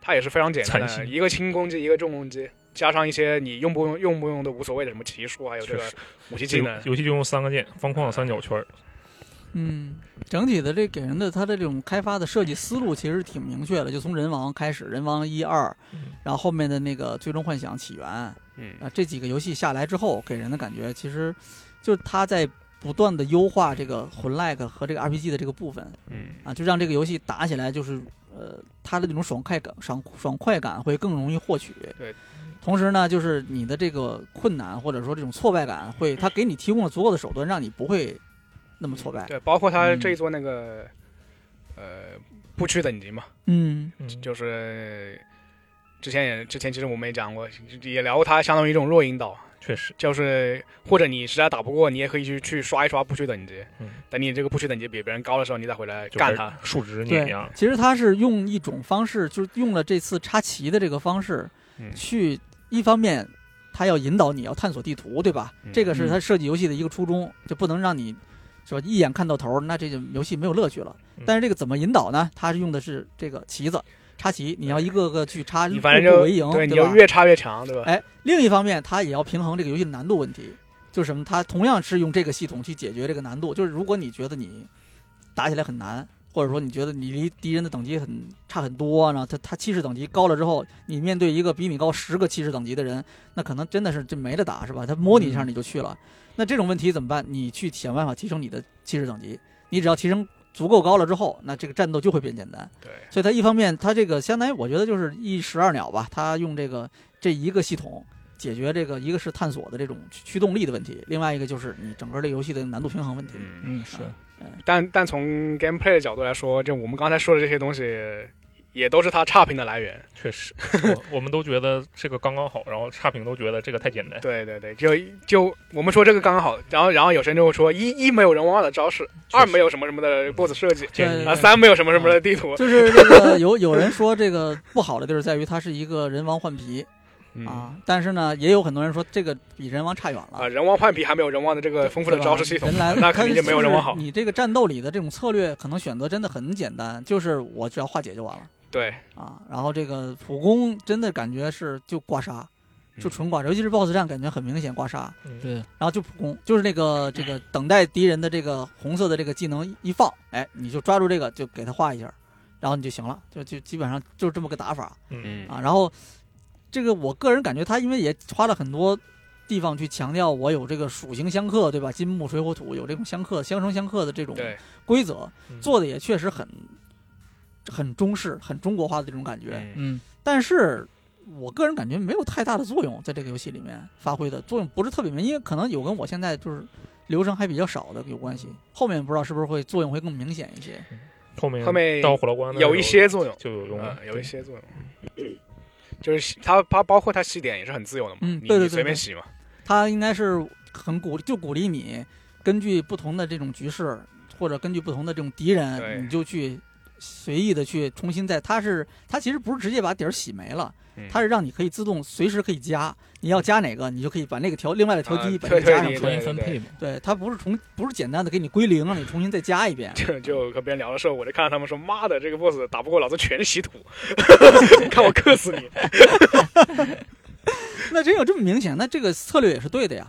他也是非常简单的，一个轻攻击，一个重攻击，加上一些你用不用用不用的无所谓的什么骑术，还有这个，武器技能。游戏就用三个键，方框三角圈儿。嗯，整体的这给人的它的这种开发的设计思路其实挺明确的，就从人王开始，人王一二，嗯然后后面的那个最终幻想起源啊嗯，这几个游戏下来之后，给人的感觉其实就是它在不断的优化这个魂 like 和这个 RPG 的这个部分嗯，啊，就让这个游戏打起来就是呃它的那种爽快感爽爽快感会更容易获取。对。同时呢，就是你的这个困难或者说这种挫败感会，他给你提供了足够的手段，让你不会那么挫败。对，包括它嗯。这一座那个、呃不屈等级嘛，嗯。嗯，就是之前也之前其实我们也讲过，也聊过他相当于一种弱引导，确实，就是或者你实在打不过，你也可以去去刷一刷不屈等级，嗯，等你这个不屈等级比别人高的时候，你再回来就干他。数值对碾压。其实他是用一种方式，就是用了这次插旗的这个方式，嗯。去一方面，它要引导你要探索地图，对吧？嗯这个是它设计游戏的一个初衷，就不能让你是吧一眼看到头，那这就游戏没有乐趣了嗯。但是这个怎么引导呢？它是用的是这个旗子插旗，你要一个个去插，你反正就步步为营，对，吧？你要越插越强，对吧？哎，另一方面，它也要平衡这个游戏的难度问题，就是什么？它同样是用这个系统去解决这个难度。就是如果你觉得你打起来很难，或者说你觉得你离敌人的等级很差很多，然后他他气势等级高了之后，你面对一个比你高十个气势等级的人，那可能真的是就没得打，是吧？他摸你一下你就去了。那这种问题怎么办？你去想办法提升你的气势等级，你只要提升足够高了之后，那这个战斗就会变简单。对，所以它一方面，它这个相当于我觉得就是一石二鸟吧，它用这个这一个系统解决这个一个是探索的这种驱驱动力的问题，另外一个就是你整个这游戏的难度平衡问题。嗯，嗯，是，但但从 gameplay 的角度来说，就我们刚才说的这些东西，也都是它差评的来源。确实，我我们都觉得这个刚刚好，然后差评都觉得这个太简单。对对对，就就我们说这个刚刚好，然后然后有些人就会说，一一没有人王二的招式，二没有什么什么的 BOSS 设计，啊，三没有什么什么的地图。就是这个有有人说这个不好的地儿在于它是一个人王换皮嗯啊，但是呢，也有很多人说这个比人王差远了啊，。人王换皮还没有人王的这个丰富的招式系统人来，*laughs* 那肯定就没有人王好你这个战斗里的这种策略，可能选择真的很简单，就是我只要化解就完了对，啊。然后这个普攻真的感觉是就刮痧，就嗯纯刮痧，尤其是 BOSS 战，感觉很明显刮痧。嗯对，然后就普攻，就是那个这个等待敌人的这个红色的这个技能一放，哎，你就抓住这个就给他画一下，然后你就行了，就就基本上就是这么个打法嗯，嗯啊。然后这个我个人感觉他因为也花了很多地方去强调我有这个属性相克，对吧？金木水火土有这种相克、相生相克的这种，规则，嗯做的也确实很很中式、很中国化的这种感觉。嗯嗯，但是我个人感觉没有太大的作用，在这个游戏里面发挥的作用不是特别明，因为可能有跟我现在就是流程还比较少的有关系。后面不知道是不是会作用会更明显一些。后面后面到虎牢关有一些作用，就有用有一些作用。就是它包包括它洗点也是很自由的嘛，嗯对对对对随便洗嘛。它应该是很鼓就鼓励你根据不同的这种局势，或者根据不同的这种敌人，你就去随意的去重新再。它是它其实不是直接把底儿洗没了，嗯它是让你可以自动随时可以加，你要加哪个，你就可以把那个调另外的调机啊把这个加上重新分配嘛，对，它不是重不是简单的给你归零，让你重新再加一遍。*laughs* 就就和别人聊的时候，我就看到他们说：“妈的，这个 boss 打不过，老子全是稀土，*laughs* 看我克死你。*laughs* 那真有这么明显，那这个策略也是对的呀。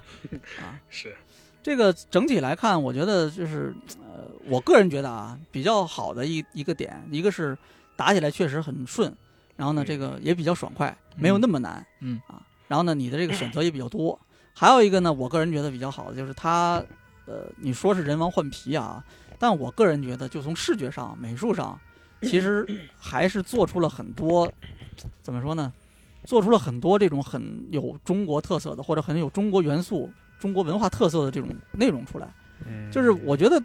啊，”是，这个整体来看，我觉得就是呃，我个人觉得啊，比较好的一一个点，一个是打起来确实很顺，然后呢，嗯这个也比较爽快，没有那么难。嗯啊，然后呢，你的这个选择也比较多。还有一个呢，我个人觉得比较好的就是它，呃，你说是人王换皮啊，但我个人觉得，就从视觉上、美术上，其实还是做出了很多，怎么说呢？做出了很多这种很有中国特色的，或者很有中国元素、中国文化特色的这种内容出来。嗯就是我觉得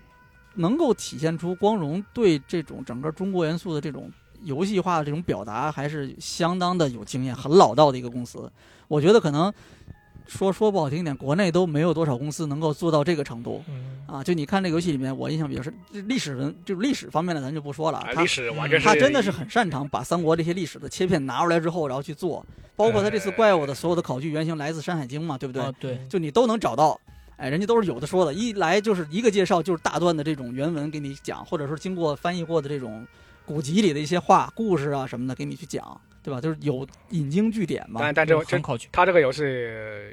能够体现出光荣对这种整个中国元素的这种游戏化的这种表达，还是相当的有经验、很老道的一个公司。我觉得可能说说不好听一点，国内都没有多少公司能够做到这个程度嗯，啊！就你看这个游戏里面，我印象比较深，这历史文就是历史方面的，咱就不说了。啊，它历史完全是他真的是很擅长把三国这些历史的切片拿出来之后，然后去做。包括他这次怪物的所有的考据原型来自《山海经》嘛，对不对？啊，对，就你都能找到哎，人家都是有的说的，一来就是一个介绍就是大段的这种原文给你讲，或者说经过翻译过的这种古籍里的一些话、故事啊什么的给你去讲，对吧？就是有引经据典嘛。但但这这很考据。他这个游戏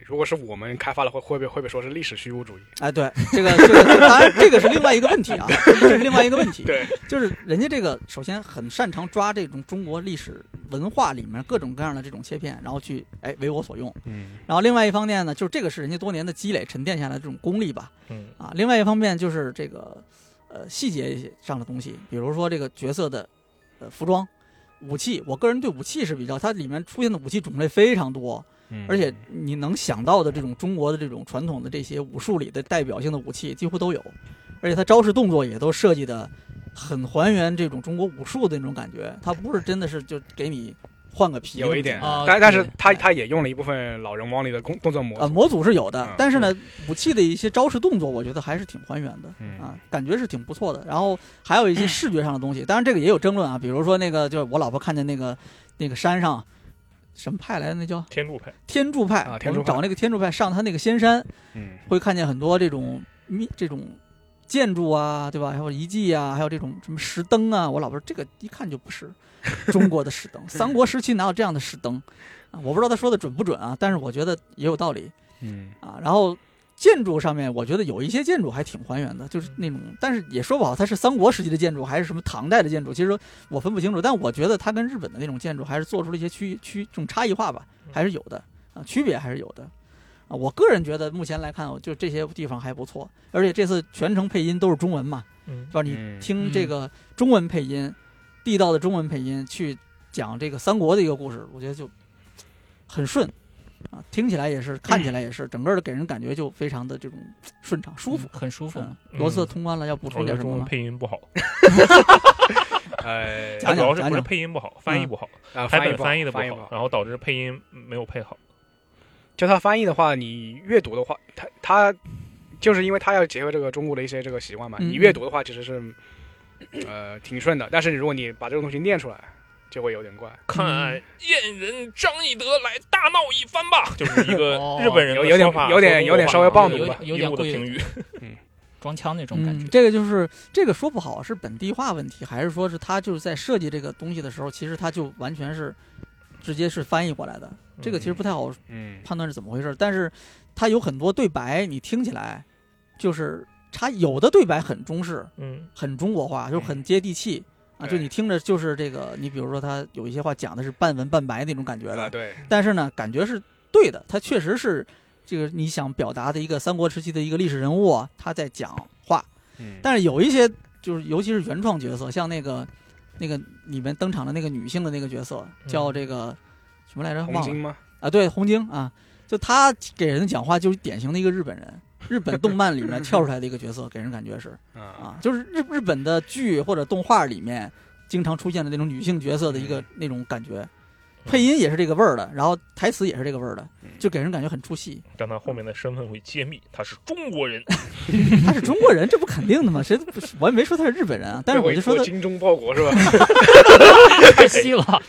如果是我们开发的，会会不会会不会说是历史虚无主义？哎，对，这个这个当然这个是另外一个问题啊，*laughs* 这是另外一个问题。对，*laughs* 就是人家这个首先很擅长抓这种中国历史文化里面各种各样的这种切片，然后去哎为我所用。嗯然后另外一方面呢，就是这个是人家多年的积累沉淀下来的这种功力吧。嗯啊，另外一方面就是这个呃细节上的东西，比如说这个角色的呃服装、武器。我个人对武器是比较，它里面出现的武器种类非常多，嗯而且你能想到的这种中国的这种传统的这些武术里的代表性的武器几乎都有，而且它招式动作也都设计的很还原这种中国武术的那种感觉，它不是真的是就给你换个皮有一点，啊但但是他他也用了一部分老人王里的工动作模啊，模组是有的嗯，但是呢，武器的一些招式动作，我觉得还是挺还原的。嗯啊，感觉是挺不错的。然后还有一些视觉上的东西，当然这个也有争论啊，比如说那个就是我老婆看见那个那个山上什么派来的，那叫天柱派，天柱派，啊天柱派我们找那个天柱派上他那个仙山，嗯会看见很多这种密这种建筑啊，对吧？还有遗迹啊，还有这种什么石灯啊。我老婆说这个一看就不是 *laughs* 中国的石灯，*laughs* 三国时期哪有这样的石灯啊？我不知道他说的准不准啊，但是我觉得也有道理。嗯啊，然后建筑上面，我觉得有一些建筑还挺还原的，就是那种，但是也说不好它是三国时期的建筑还是什么唐代的建筑，其实我分不清楚。但我觉得它跟日本的那种建筑还是做出了一些区区这种差异化吧，还是有的啊，区别还是有的啊。我个人觉得目前来看，就这些地方还不错，而且这次全程配音都是中文嘛，嗯是吧？你嗯听这个中文配音，地道的中文配音去讲这个三国的一个故事，我觉得就很顺啊，听起来也是，看起来也是，整个的给人感觉就非常的这种顺畅舒服。很舒服。嗯，罗斯通关了，要补充点什么吗？配音不好，*laughs* 主要是配音不好，翻译不好，啊台翻译不好本翻译的不好，然后导致配音没有配好。就他翻译的话，你阅读的话，他他就是因为他要结合这个中国的一些这个习惯嘛，嗯你阅读的话其实是呃挺顺的，但是如果你把这个东西念出来，就会有点怪，看燕人张翼德来大闹一番吧，*laughs* 就是一个哦日本人的有有点有点有点稍微暴怒吧有点过于路的评语。*laughs* 装腔那种感觉嗯，。这个就是这个说不好是本地化问题，还是说是他就是在设计这个东西的时候，其实他就完全是直接是翻译过来的。这个其实不太好嗯判断是怎么回事，但是他有很多对白，你听起来就是它有的对白很中式，嗯。很中国化，就很接地气啊，就你听着就是这个，你比如说他有一些话讲的是半文半白那种感觉的，啊对，但是呢，感觉是对的，他确实是这个你想表达的一个三国时期的一个历史人物啊，他在讲话，嗯。但是有一些就是尤其是原创角色，像那个那个里面登场的那个女性的那个角色叫这个什么来着？忘了。红金吗？啊，对，红晶啊，就他给人讲话就是典型的一个日本人，日本动漫里面跳出来的一个角色，给人感觉是 *laughs* 啊。啊，就是日日本的剧或者动画里面经常出现的那种女性角色的一个嗯。那种感觉，配音也是这个味儿的，然后台词也是这个味儿的嗯，就给人感觉很出戏。但他后面的身份会揭秘，他是中国人。他是中国人，这不肯定的吗？谁都不是，我也没说他是日本人啊，但是我就说他，*laughs* 精忠报国是吧？*laughs* 太细了，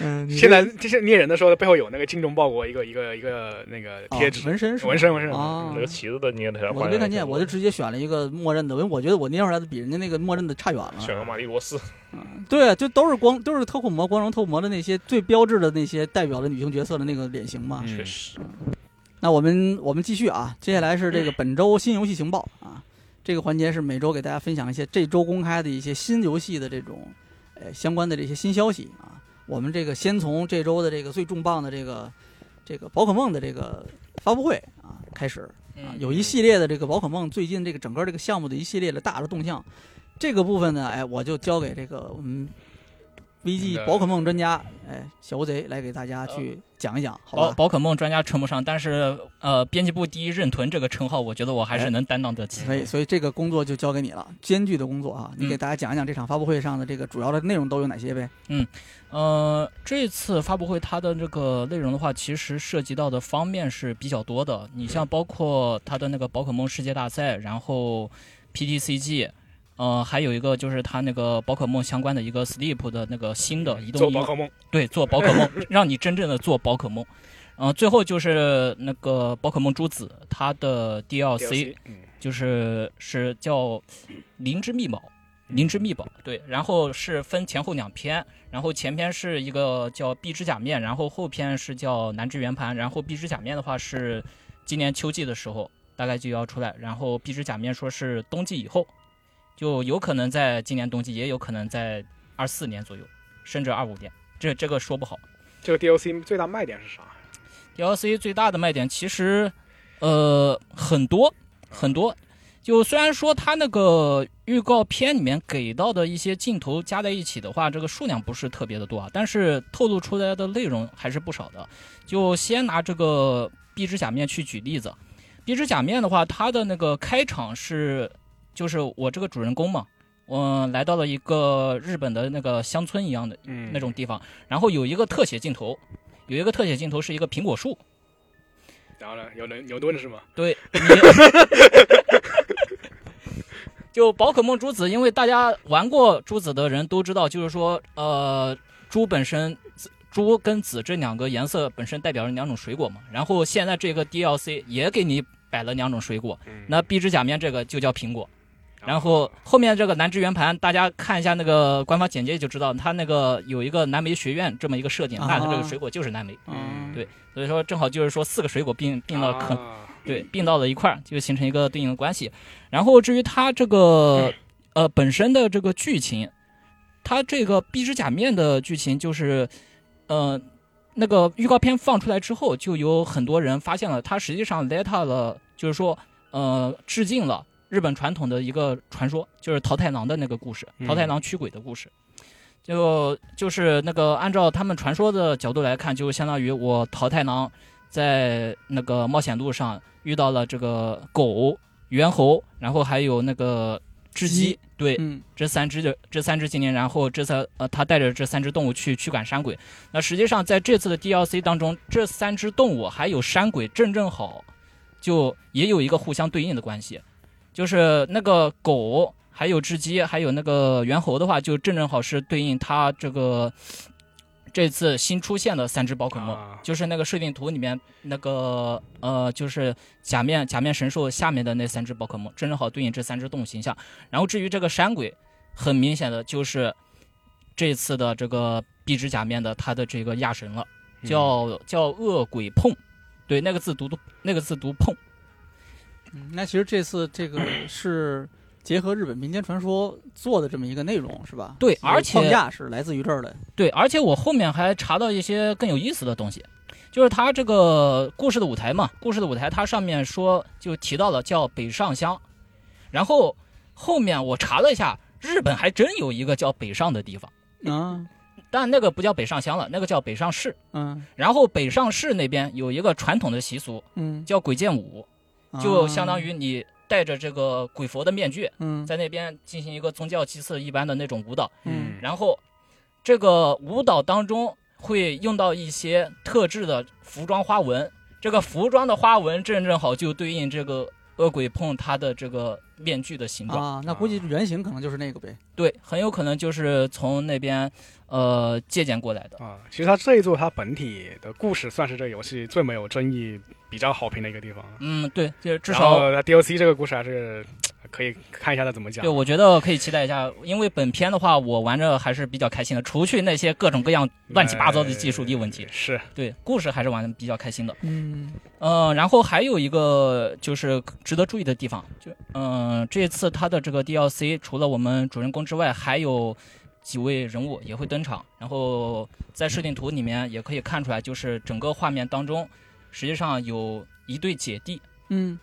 嗯，现在这些捏人的时候背后有那个精忠报国一个一个一个那个贴纸哦纹身是吧纹身纹身啊那个旗子都捏的，我都没看见，我就直接选了一个默认的，因为我觉得我捏出来的比人家那个默认的差远了。选个玛丽罗斯。对，就都是光都是特库摩、光荣特库摩的那些最标志的那些代表的女性角色的那个脸型嘛。嗯。确实，那我们我们继续啊，接下来是这个本周新游戏情报啊，这个环节是每周给大家分享一些这周公开的一些新游戏的这种呃相关的这些新消息啊。我们这个先从这周的这个最重磅的这个这个宝可梦的这个发布会啊开始啊，有一系列的这个宝可梦最近这个整个这个项目的一系列的大的动向，这个部分呢，哎，我就交给这个我们 VG 宝可梦专家哎小乌贼来给大家去讲一讲，好吧？宝宝可梦专家称不上，但是呃，编辑部第一任屯这个称号，我觉得我还是能担当得起。所以，所以这个工作就交给你了，艰巨的工作啊！你嗯给大家讲一讲这场发布会上的这个主要的内容都有哪些呗？嗯呃，这次发布会它的这个内容的话，其实涉及到的方面是比较多的。你像包括它的那个宝可梦世界大赛，然后 PTCG，呃，还有一个就是它那个宝可梦相关的一个 Sleep 的那个新的移动宝可梦，对，做宝可梦，让你真正的做宝可梦。嗯、最后就是那个宝可梦朱子，它的 DLC 就是是叫灵之秘宝，灵之秘宝对，然后是分前后两篇，然后前篇是一个叫碧之假面，然后后篇是叫南之圆盘，然后碧之假面的话是今年秋季的时候大概就要出来，然后碧之假面说是冬季以后，就有可能在今年冬季，也有可能在二四年左右，甚至二五年，这这个说不好。这个 DLC 最大卖点是啥？DLC 最大的卖点其实，呃，很多很多。就虽然说它那个预告片里面给到的一些镜头加在一起的话，这个数量不是特别的多啊，但是透露出来的内容还是不少的。就先拿这个壁纸假面去举例子，壁纸假面的话，它的那个开场是，就是我这个主人公嘛，我、来到了一个日本的那个乡村一样的嗯，那种地方，然后有一个特写镜头，有一个特写镜头是一个苹果树，然后呢，有人牛顿是吗？对，*laughs* 就宝可梦珠子，因为大家玩过珠子的人都知道，就是说，呃，珠本身，紫猪跟紫这两个颜色本身代表着两种水果嘛。然后现在这个 DLC 也给你摆了两种水果，嗯，那壁纸假面这个就叫苹果。然后后面这个南之圆盘，大家看一下那个官方简介就知道，它那个有一个南梅学院这么一个设定，那它这个水果就是南梅。嗯，对所以说正好就是说四个水果并并了可啊对，并到了一块儿，就形成一个对应的关系。然后至于它这个呃本身的这个剧情，它这个壁纸假面的剧情就是，呃，那个预告片放出来之后，就有很多人发现了，它实际上 let 了，就是说呃致敬了日本传统的一个传说，就是桃太郎的那个故事，嗯桃太郎驱鬼的故事。就就是那个按照他们传说的角度来看，就相当于我桃太郎在那个冒险路上遇到了这个狗、猿猴，然后还有那个雉鸡鸡，对，嗯这三只的这三只精灵，然后这三呃，他带着这三只动物去驱赶山鬼。那实际上在这次的 DLC 当中，这三只动物还有山鬼正正好，就也有一个互相对应的关系，就是那个狗。还有只鸡，还有那个猿猴的话，就正正好是对应它这个这次新出现的三只宝可梦，啊就是那个设定图里面那个呃，就是假面假面神兽下面的那三只宝可梦，正正好对应这三只动物形象。然后至于这个山鬼，很明显的就是这次的这个壁纸假面的它的这个亚神了，叫、叫恶鬼碰，对，那个字读读那个字读碰，嗯，那其实这次这个 *clears throat* 是结合日本民间传说做的这么一个内容，是吧？对而且框架是来自于这儿的。对，而且我后面还查到一些更有意思的东西，就是它这个故事的舞台嘛，故事的舞台它上面说就提到了叫北上乡，然后后面我查了一下，日本还真有一个叫北上的地方，啊，但那个不叫北上乡了，那个叫北上市。嗯然后北上市那边有一个传统的习俗嗯，叫鬼剑舞，就相当于你戴着这个鬼佛的面具，嗯。在那边进行一个宗教祭祀一般的那种舞蹈。嗯。然后这个舞蹈当中会用到一些特制的服装花纹，这个服装的花纹正正好就对应这个恶鬼碰他的这个面具的形状。啊，那估计原型可能就是那个呗。对，很有可能就是从那边呃借鉴过来的。啊，其实他这一座他本体的故事算是这个游戏最没有争议、比较好评的一个地方。嗯，对，就是至少 DLC 这个故事还是可以看一下他怎么讲。对，我觉得可以期待一下，因为本片的话，我玩着还是比较开心的，除去那些各种各样乱七八糟的技术力问题，呃是对故事还是玩的比较开心的。嗯呃，然后还有一个就是值得注意的地方，就嗯、这次它的这个 DLC 除了我们主人公之外，还有几位人物也会登场。然后在设定图里面也可以看出来，就是整个画面当中，实际上有一对姐弟，嗯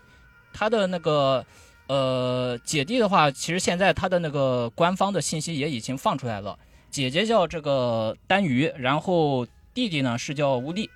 他的那个呃姐弟的话，其实现在他的那个官方的信息也已经放出来了。姐姐叫这个丹鱼，然后弟弟呢是叫乌力。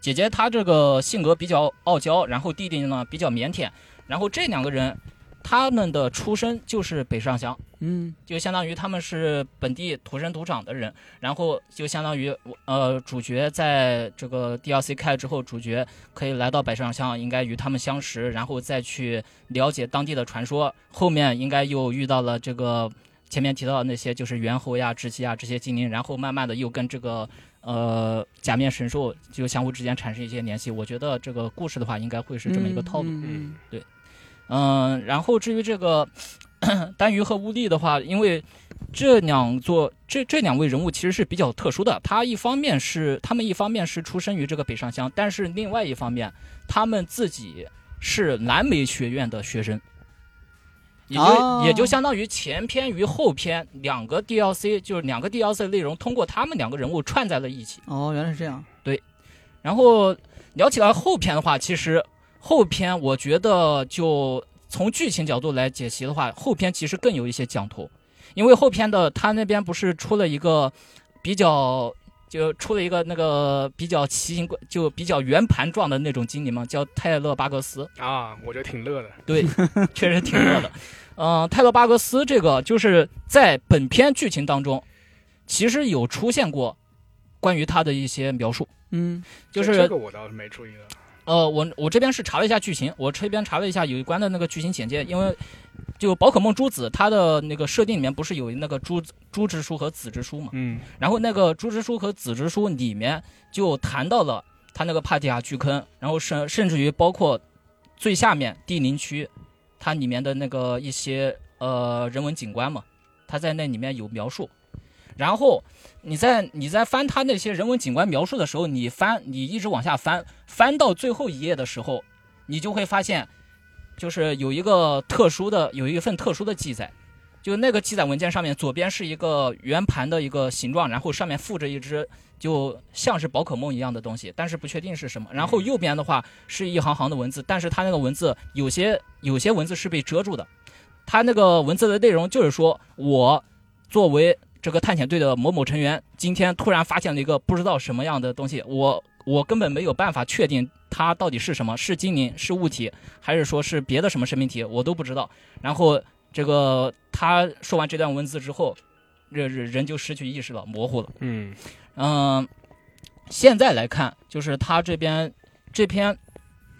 姐姐她这个性格比较傲娇，然后弟弟呢比较腼腆，然后这两个人他们的出身就是北上乡，嗯就相当于他们是本地土生土长的人，然后就相当于呃，主角在这个 DLC 开了之后，主角可以来到北上乡，应该与他们相识，然后再去了解当地的传说。后面应该又遇到了这个前面提到的那些，就是猿猴呀、雉鸡呀这些精灵，然后慢慢的又跟这个呃假面神兽就相互之间产生一些联系。我觉得这个故事的话，应该会是这么一个套路。嗯嗯，然后至于这个丹鱼和乌力的话，因为这两座这这两位人物其实是比较特殊的。他一方面是他们一方面是出生于这个北上乡，但是另外一方面他们自己是蓝莓学院的学生，也就、哦也就相当于前篇与后篇两个 DLC，就是两个 DLC 内容通过他们两个人物串在了一起。哦，原来是这样。对然后聊起来后篇的话，其实后篇我觉得就从剧情角度来解析的话，后篇其实更有一些讲头，因为后篇的他那边不是出了一个比较。就出了一个那个比较奇形怪，就比较圆盘状的那种精灵嘛，叫泰勒巴格斯。啊，我觉得挺乐的。对，确实挺乐的。嗯、泰勒巴格斯这个就是在本片剧情当中，其实有出现过关于他的一些描述。嗯就是这这个我倒是没注意的。呃，我我这边是查了一下剧情，我这边查了一下有关的那个剧情简介，因为就宝可梦朱子它的那个设定里面不是有那个朱朱之书和子之书嘛？嗯然后那个朱之书和子之书里面就谈到了它那个帕提亚巨坑，然后甚甚至于包括最下面地灵区，它里面的那个一些呃人文景观嘛，它在那里面有描述。然后你在你在翻它那些人文景观描述的时候，你翻你一直往下翻，翻到最后一页的时候，你就会发现，就是有一个特殊的有一份特殊的记载，就那个记载文件上面，左边是一个圆盘的一个形状，然后上面附着一只就像是宝可梦一样的东西，但是不确定是什么。然后右边的话是一行行的文字，但是它那个文字有些有些文字是被遮住的，它那个文字的内容就是说我作为这个探险队的某某成员，今天突然发现了一个不知道什么样的东西，我我根本没有办法确定它到底是什么，是精灵，是物体，还是说是别的什么生命体，我都不知道。然后这个他说完这段文字之后，这人人就失去意识了，模糊了。嗯嗯，现在来看，就是他这边这篇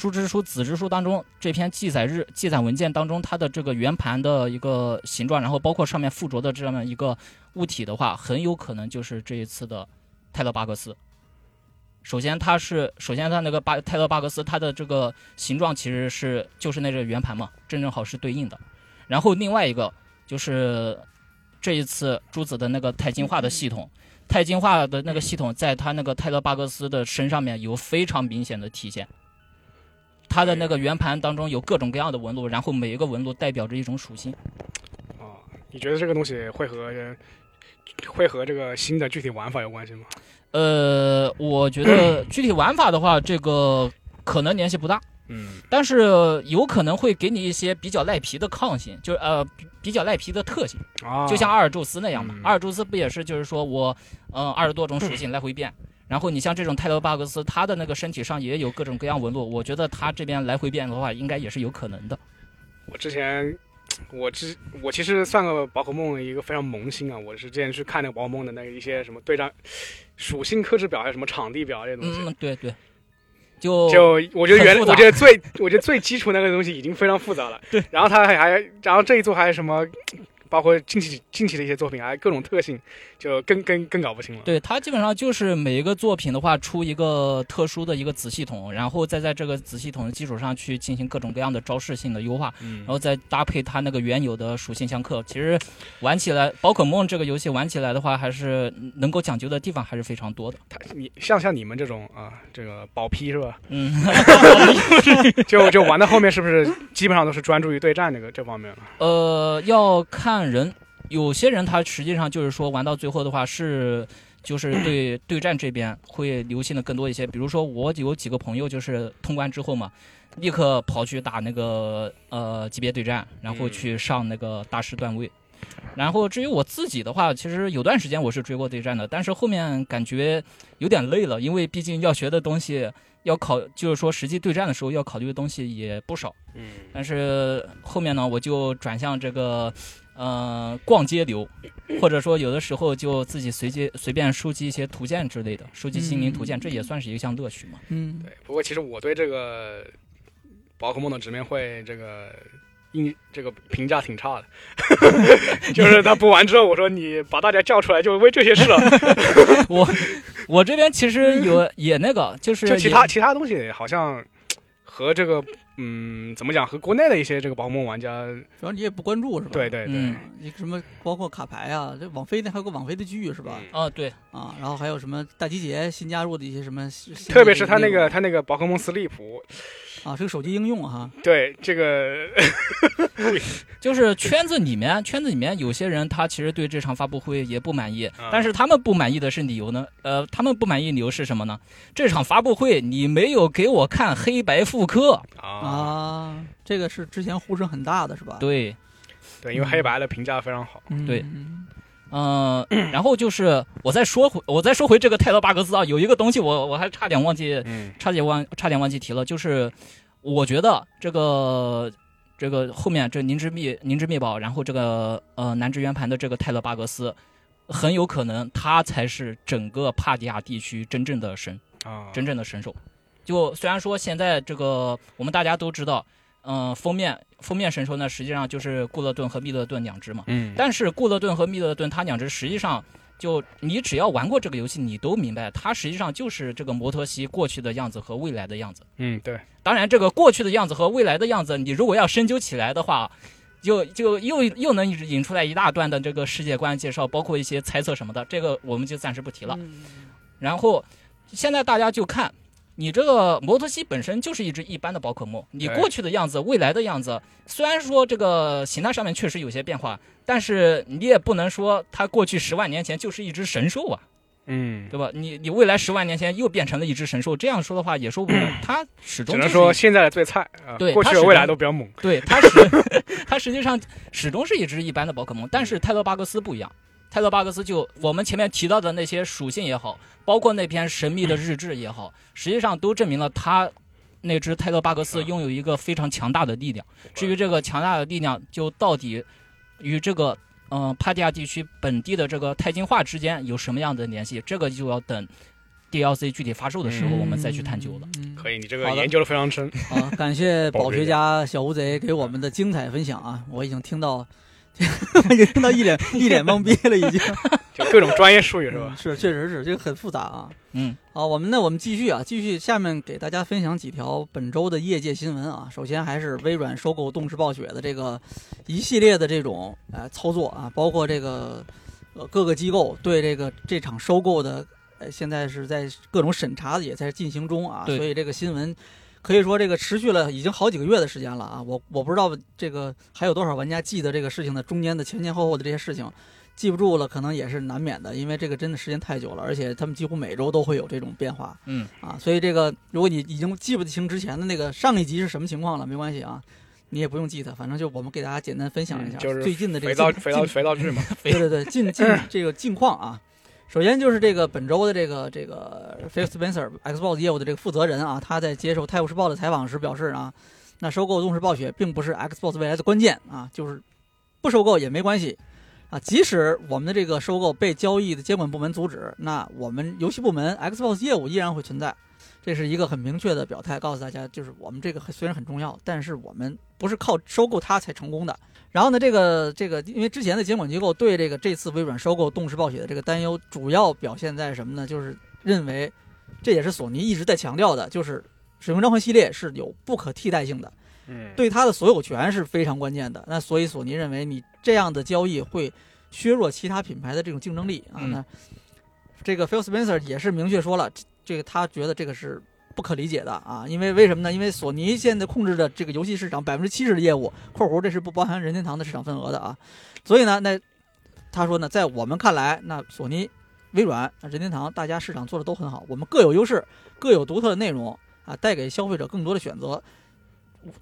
朱之书、子之书当中这篇记载日记载文件当中，它的这个圆盘的一个形状，然后包括上面附着的这么一个物体的话，很有可能就是这一次的泰勒巴格斯。首先，它是首先它那个巴泰勒巴格斯，它的这个形状其实是就是那个圆盘嘛，正正好是对应的。然后另外一个就是这一次朱子的那个钛金化的系统，钛金化的那个系统在他那个泰勒巴格斯的身上面有非常明显的体现。它的那个圆盘当中有各种各样的纹路，然后每一个纹路代表着一种属性。哦，你觉得这个东西会和会和这个新的具体玩法有关系吗？呃，我觉得具体玩法的话，这个可能联系不大，嗯但是有可能会给你一些比较赖皮的抗性，就是呃比比较赖皮的特性。啊，就像阿尔宙斯那样嘛。嗯阿尔宙斯不也是就是说我，嗯、二十多种属性来回变。然后你像这种泰勒巴格斯，他的那个身体上也有各种各样纹路，我觉得他这边来回变的话，应该也是有可能的。我之前，我之我其实算个宝可梦一个非常萌新啊。我是之前去看那个宝可梦的那个一些什么对战属性克制表，还有什么场地表这些东西。嗯，对对，就就我觉得原我觉得最我觉得最基础那个东西已经非常复杂了。*laughs* 对，然后他还还然后这一座还有什么，包括近期近期的一些作品，还各种特性，就更更更搞不清了。对他基本上就是每一个作品的话出一个特殊的一个子系统，然后再在这个子系统的基础上去进行各种各样的招式性的优化，嗯然后再搭配它那个原有的属性相克。其实玩起来，宝可梦这个游戏玩起来的话，还是能够讲究的地方还是非常多的。他你像像你们这种啊，这个宝批是吧？嗯，*laughs* 就就玩到后面是不是基本上都是专注于对战这个这方面了？呃，要看人，有些人他实际上就是说玩到最后的话是。就是 *clears throat* 对对战这边会流行的更多一些，比如说我有几个朋友就是通关之后嘛，立刻跑去打那个呃级别对战，然后去上那个大师段位。然后至于我自己的话，其实有段时间我是追过对战的，但是后面感觉有点累了，因为毕竟要学的东西要考，就是说实际对战的时候要考虑的东西也不少。嗯但是后面呢，我就转向这个，呃，逛街流，或者说有的时候就自己随机随便收集一些图鉴之类的，收集心灵图鉴，嗯这也算是一项乐趣嘛。嗯对。不过其实我对这个宝可梦的直面会这个印这个评价挺差的，*laughs* 就是他播完之后，我说你把大家叫出来就为这些事了，*laughs* 我我这边其实有也那个，就是就其他其他东西好像和这个嗯怎么讲，和国内的一些这个宝可梦玩家，主要你也不关注是吧？对对对，嗯。你什么包括卡牌啊，这网飞那还有个网飞的剧是吧？嗯。啊对，啊，然后还有什么大集结新加入的一些什么特别是他那个他那个宝可梦斯利普，啊，是个手机应用哈，对这个 *laughs* 就是圈子里面，圈子里面有些人他其实对这场发布会也不满意，啊但是他们不满意的是理由呢？呃，他们不满意理由是什么呢？这场发布会你没有给我看黑白复刻，啊啊，这个是之前呼声很大的是吧？对，对，因为黑白的评价非常好，嗯对嗯嗯、然后就是我再说回，我再说回这个泰勒巴格斯啊，有一个东西我我还差点忘记，嗯差点忘差点忘记提了，就是我觉得这个这个后面这凝之密凝之密宝，然后这个呃南之圆盘的这个泰勒巴格斯，很有可能他才是整个帕迪亚地区真正的神，啊，真正的神兽。就虽然说现在这个我们大家都知道，嗯、封面封面神兽呢，实际上就是固勒顿和密勒顿两只嘛。嗯，但是固勒顿和密勒顿它两只实际上就你只要玩过这个游戏，你都明白，它实际上就是这个摩托西过去的样子和未来的样子。嗯对，当然，这个过去的样子和未来的样子，你如果要深究起来的话，就就又又能引出来一大段的这个世界观介绍，包括一些猜测什么的，这个我们就暂时不提了。嗯然后现在大家就看。你这个摩托西本身就是一只一般的宝可梦，你过去的样子、未来的样子，虽然说这个形态上面确实有些变化，但是你也不能说它过去十万年前就是一只神兽啊，嗯，对吧？你你未来十万年前又变成了一只神兽，这样说的话也说不通。*clears throat* 它始终只能说现在的最菜啊，过去的未来都比较猛，对，*laughs* 它实 *laughs* 它实际上始终是一只一般的宝可梦，但是泰勒巴格斯不一样。泰勒巴格斯就我们前面提到的那些属性也好，包括那篇神秘的日志也好，实际上都证明了他那只泰勒巴格斯拥有一个非常强大的力量。至于这个强大的力量，就到底与这个嗯、呃帕蒂亚地区本地的这个钛金化之间有什么样的联系，这个就要等 DLC 具体发售的时候我们再去探究了。嗯可以，你这个研究的非常深，好，感谢宝学家小乌贼给我们的精彩分享啊！我已经听到，*laughs* 已经听到一脸一脸懵逼了，已经 *laughs* 就各种专业术语是吧？嗯是，确实是这个很复杂啊。嗯，好，我们那我们继续啊，继续下面给大家分享几条本周的业界新闻啊。首先还是微软收购动视暴雪的这个一系列的这种呃操作啊，包括这个呃各个机构对这个这场收购的呃现在是在各种审查也在进行中啊，所以这个新闻。可以说，这个持续了已经好几个月的时间了啊！我我不知道这个还有多少玩家记得这个事情的中间的前前后后的这些事情，记不住了，可能也是难免的，因为这个真的时间太久了，而且他们几乎每周都会有这种变化。嗯啊，所以这个如果你已经记不清之前的那个上一集是什么情况了，没关系啊，你也不用记它，反正就我们给大家简单分享一下、嗯就是最近的这个近肥皂肥皂肥皂剧嘛，*laughs* 对对对近近这个近况啊。首先就是这个本周的这个这个 Phil Spencer Xbox 业务的这个负责人啊，他在接受《泰晤士报》的采访时表示啊，那收购动视暴雪并不是 Xbox 未来的关键啊，就是不收购也没关系啊。即使我们的这个收购被交易的监管部门阻止，那我们游戏部门 Xbox 业务依然会存在。这是一个很明确的表态，告诉大家，就是我们这个虽然很重要，但是我们不是靠收购它才成功的。然后呢，这个这个，因为之前的监管机构对这个这次微软收购动视暴雪的这个担忧，主要表现在什么呢？就是认为，这也是索尼一直在强调的，就是《使命召唤》系列是有不可替代性的，嗯，对它的所有权是非常关键的。那所以索尼认为，你这样的交易会削弱其他品牌的这种竞争力啊。嗯那这个 Phil Spencer 也是明确说了，这这个他觉得这个是不可理解的啊，因为为什么呢？因为索尼现在控制的这个游戏市场百分之七十的业务（括弧这是不包含任天堂的市场份额的啊），所以呢，那他说呢，在我们看来，那索尼、微软、任天堂大家市场做的都很好，我们各有优势，各有独特的内容啊，带给消费者更多的选择。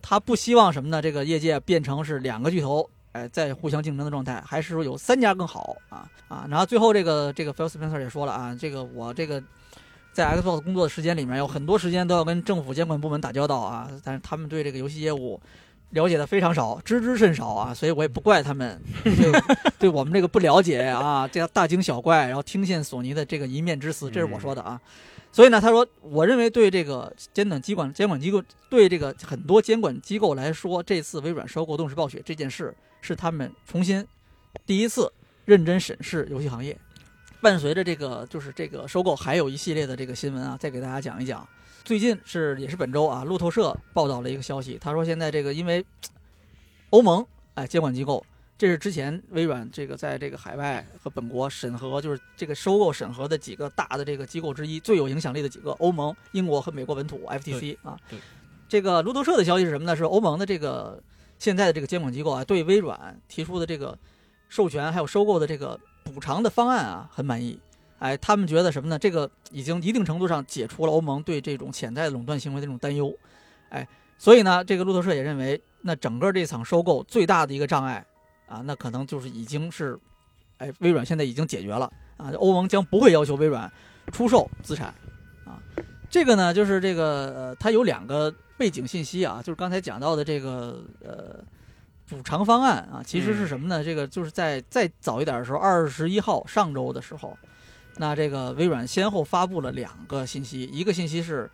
他不希望什么呢？这个业界变成是两个巨头，哎，在互相竞争的状态，还是说有三家更好啊啊？然后最后这个这个 Phil Spencer 也说了啊，这个我这个在 Xbox 工作的时间里面，有很多时间都要跟政府监管部门打交道啊，但是他们对这个游戏业务了解的非常少，知之甚少啊，所以我也不怪他们对 *laughs* 对我们这个不了解啊，这样大惊小怪，然后听信索尼的这个一面之词，这是我说的啊。所以呢，他说，我认为对这个监管机关监管机构对这个很多监管机构来说，这次微软收购动视暴雪这件事是他们重新第一次认真审视游戏行业。伴随着这个就是这个收购，还有一系列的这个新闻啊，再给大家讲一讲。最近是也是本周啊，路透社报道了一个消息，他说现在这个因为欧盟哎监管机构，这是之前微软这个在这个海外和本国审核，就是这个收购审核的几个大的这个机构之一，最有影响力的几个，欧盟、英国和美国本土 FTC 啊。对。这个路透社的消息是什么呢？是欧盟的这个现在的这个监管机构啊，对微软提出的这个授权还有收购的这个补偿的方案啊，很满意。哎，他们觉得什么呢？这个已经一定程度上解除了欧盟对这种潜在垄断行为的这种担忧。哎，所以呢，这个路透社也认为，那整个这场收购最大的一个障碍啊，那可能就是已经是，哎，微软现在已经解决了啊，欧盟将不会要求微软出售资产啊。这个呢，就是这个呃，它有两个背景信息啊，就是刚才讲到的这个呃补偿方案啊，其实是什么呢？这个就是在再早一点的时候，二十一号上周的时候。那这个微软先后发布了两个信息，一个信息是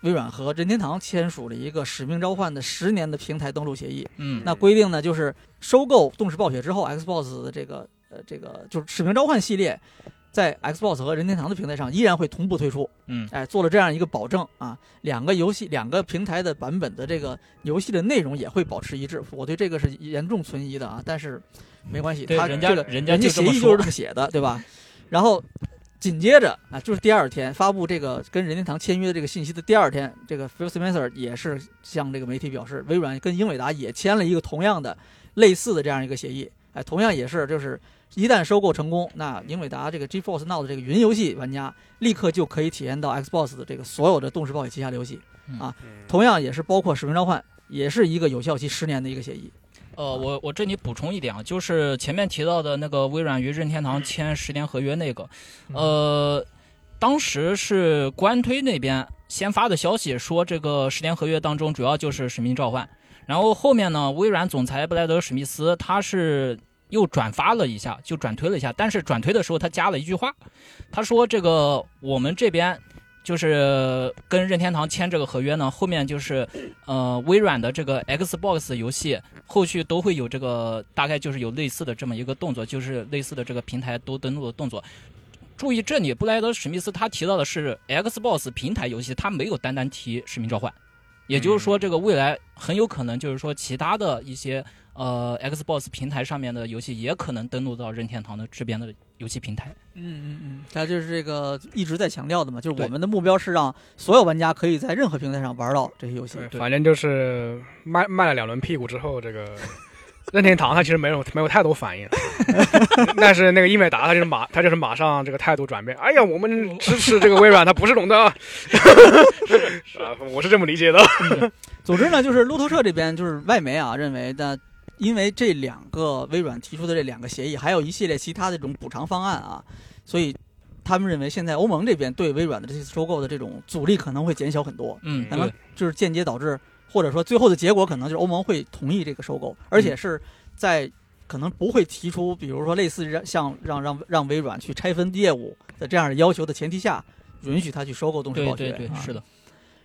微软和任天堂签署了一个《使命召唤》的十年的平台登陆协议。嗯，那规定呢，就是收购动视暴雪之后，Xbox 的这个呃这个就是《使命召唤》系列，在 Xbox 和任天堂的平台上依然会同步推出。嗯，哎，做了这样一个保证啊，两个游戏两个平台的版本的这个游戏的内容也会保持一致。我对这个是严重存疑的啊，但是没关系，他人家这个人家人家协议就是这么写的，对吧？然后。紧接着啊，就是第二天发布这个跟任天堂签约的这个信息的第二天，这个 Phil Spencer 也是向这个媒体表示，微软跟英伟达也签了一个同样的类似的这样一个协议。哎，同样也是，就是一旦收购成功，那英伟达这个 GeForce Now 的这个云游戏玩家立刻就可以体验到 Xbox 的这个所有的动视暴雪旗下的游戏啊。同样也是包括使命召唤，也是一个有效期十年的一个协议。呃，我我这里补充一点啊，就是前面提到的那个微软与任天堂签十年合约那个，呃，当时是官推那边先发的消息，说这个十年合约当中主要就是使命召唤，然后后面呢，微软总裁布莱德史密斯他是又转发了一下，就转推了一下，但是转推的时候他加了一句话，他说这个我们这边。就是跟任天堂签这个合约呢，后面就是，呃，微软的这个 Xbox 游戏后续都会有这个，大概就是有类似的这么一个动作，就是类似的这个平台都登录的动作。注意这里，布莱德史密斯他提到的是 Xbox 平台游戏，他没有单单提《使命召唤》，也就是说，这个未来很有可能就是说其他的一些。呃，Xbox 平台上面的游戏也可能登录到任天堂的这边的游戏平台。嗯嗯嗯，它就是这个一直在强调的嘛，就是我们的目标是让所有玩家可以在任何平台上玩到这些游戏。反正就是卖卖了两轮屁股之后，这个任天堂它其实没有没有太多反应，*laughs* 但是那个英伟达它就是马它就是马上这个态度转变。哎呀，我们支持这个微软，它不是垄断 *laughs* 啊，我是这么理解的。总之呢，就是路透社这边就是外媒啊认为的。因为这两个微软提出的这两个协议，还有一系列其他的这种补偿方案啊，所以他们认为现在欧盟这边对微软的这次收购的这种阻力可能会减小很多。嗯，可能就是间接导致，或者说最后的结果可能就是欧盟会同意这个收购，而且是在可能不会提出，比如说类似让像让让让微软去拆分业务的这样的要求的前提下，允许他去收购动视暴雪。对对对，是的。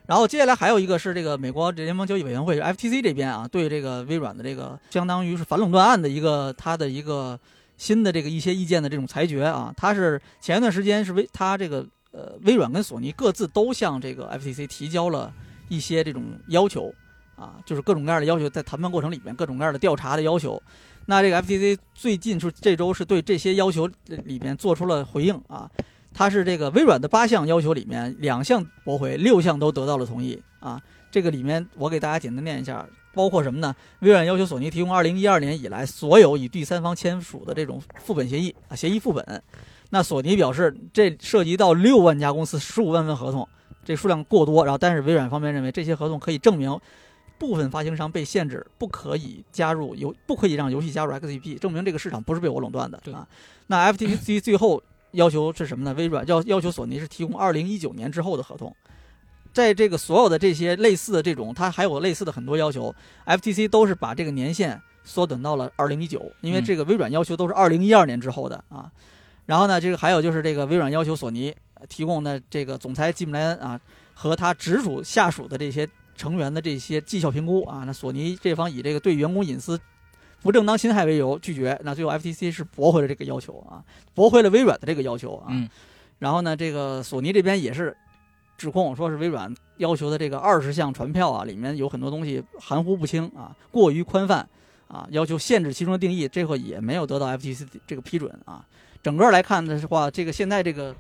然后接下来还有一个是这个美国联邦交易委员会 FTC 这边啊，对这个微软的这个相当于是反垄断案的一个它的一个新的这个一些意见的这种裁决啊，它是前一段时间是微它这个呃微软跟索尼各自都向这个 FTC 提交了一些这种要求啊，就是各种各样的要求，在谈判过程里面各种各样的调查的要求。那这个 FTC 最近是这周是对这些要求里面做出了回应啊。它是这个微软的八项要求里面两项驳回，六项都得到了同意啊。这个里面我给大家简单念一下，包括什么呢？微软要求索尼提供二零一二年以来所有与第三方签署的这种副本协议啊，协议副本。那索尼表示这涉及到六万家公司十五万份合同，这数量过多。然后，但是微软方面认为这些合同可以证明部分发行商被限制，不可以加入游，不可以让游戏加入 XGP，证明这个市场不是被我垄断的啊。那 FTC 最后。要求是什么呢？微软要要求索尼是提供二零一九年之后的合同，在这个所有的这些类似的这种，它还有类似的很多要求，FTC 都是把这个年限缩短到了二零一九，因为这个微软要求都是二零一二年之后的啊。然后呢，这个还有就是这个微软要求索尼呃提供的这个总裁吉姆莱恩啊和他直属下属的这些成员的这些绩效评估啊，那索尼这方以这个对员工隐私不正当侵害为由拒绝，那最后 FTC 是驳回了这个要求啊，驳回了微软的这个要求啊。嗯然后呢，这个索尼这边也是指控说是微软要求的这个二十项传票啊，里面有很多东西含糊不清啊，过于宽泛啊，要求限制其中的定义，这个也没有得到 FTC 这个批准啊。整个来看的话，这个现在这个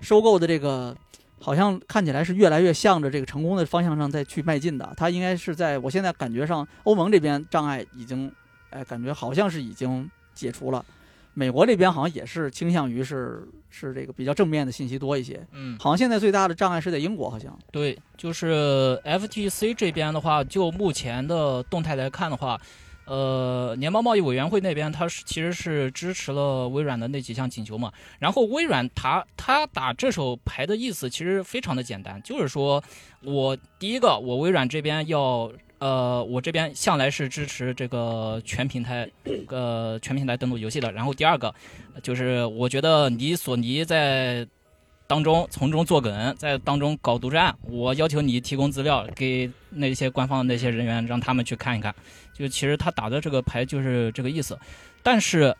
收购的这个。好像看起来是越来越向着这个成功的方向上再去迈进的。它应该是在我现在感觉上，欧盟这边障碍已经，哎，感觉好像是已经解除了。美国这边好像也是倾向于是是这个比较正面的信息多一些。嗯，好像现在最大的障碍是在英国，好像。对，就是 FTC 这边的话，就目前的动态来看的话，呃，联邦贸易委员会那边它是其实是支持了微软的那几项请求嘛。然后微软它它打这手牌的意思其实非常的简单，就是说我第一个我微软这边要。呃，我这边向来是支持这个全平台，呃，全平台登录游戏的。然后第二个，就是我觉得你索尼在当中从中作梗，在当中搞独占，我要求你提供资料给那些官方的那些人员，让他们去看一看。就其实他打的这个牌就是这个意思，但是。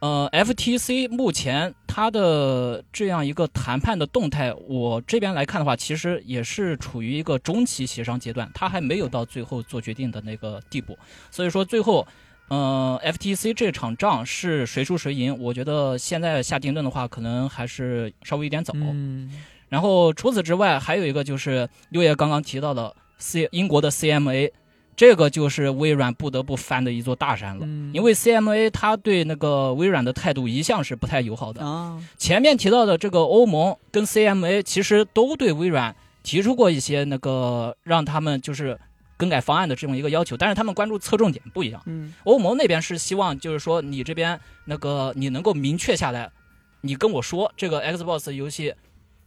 呃，FTC 目前它的这样一个谈判的动态，我这边来看的话，其实也是处于一个中期协商阶段，它还没有到最后做决定的那个地步。所以说，最后，呃，FTC 这场仗是谁输谁赢？我觉得现在下定论的话，可能还是稍微有点早。嗯。然后除此之外，还有一个就是六爷刚刚提到的 C 英国的 CMA。这个就是微软不得不翻的一座大山了，因为 CMA 它对那个微软的态度一向是不太友好的。前面提到的这个欧盟跟 CMA 其实都对微软提出过一些那个让他们就是更改方案的这种一个要求，但是他们关注侧重点不一样。欧盟那边是希望就是说你这边那个你能够明确下来，你跟我说这个 Xbox 游戏。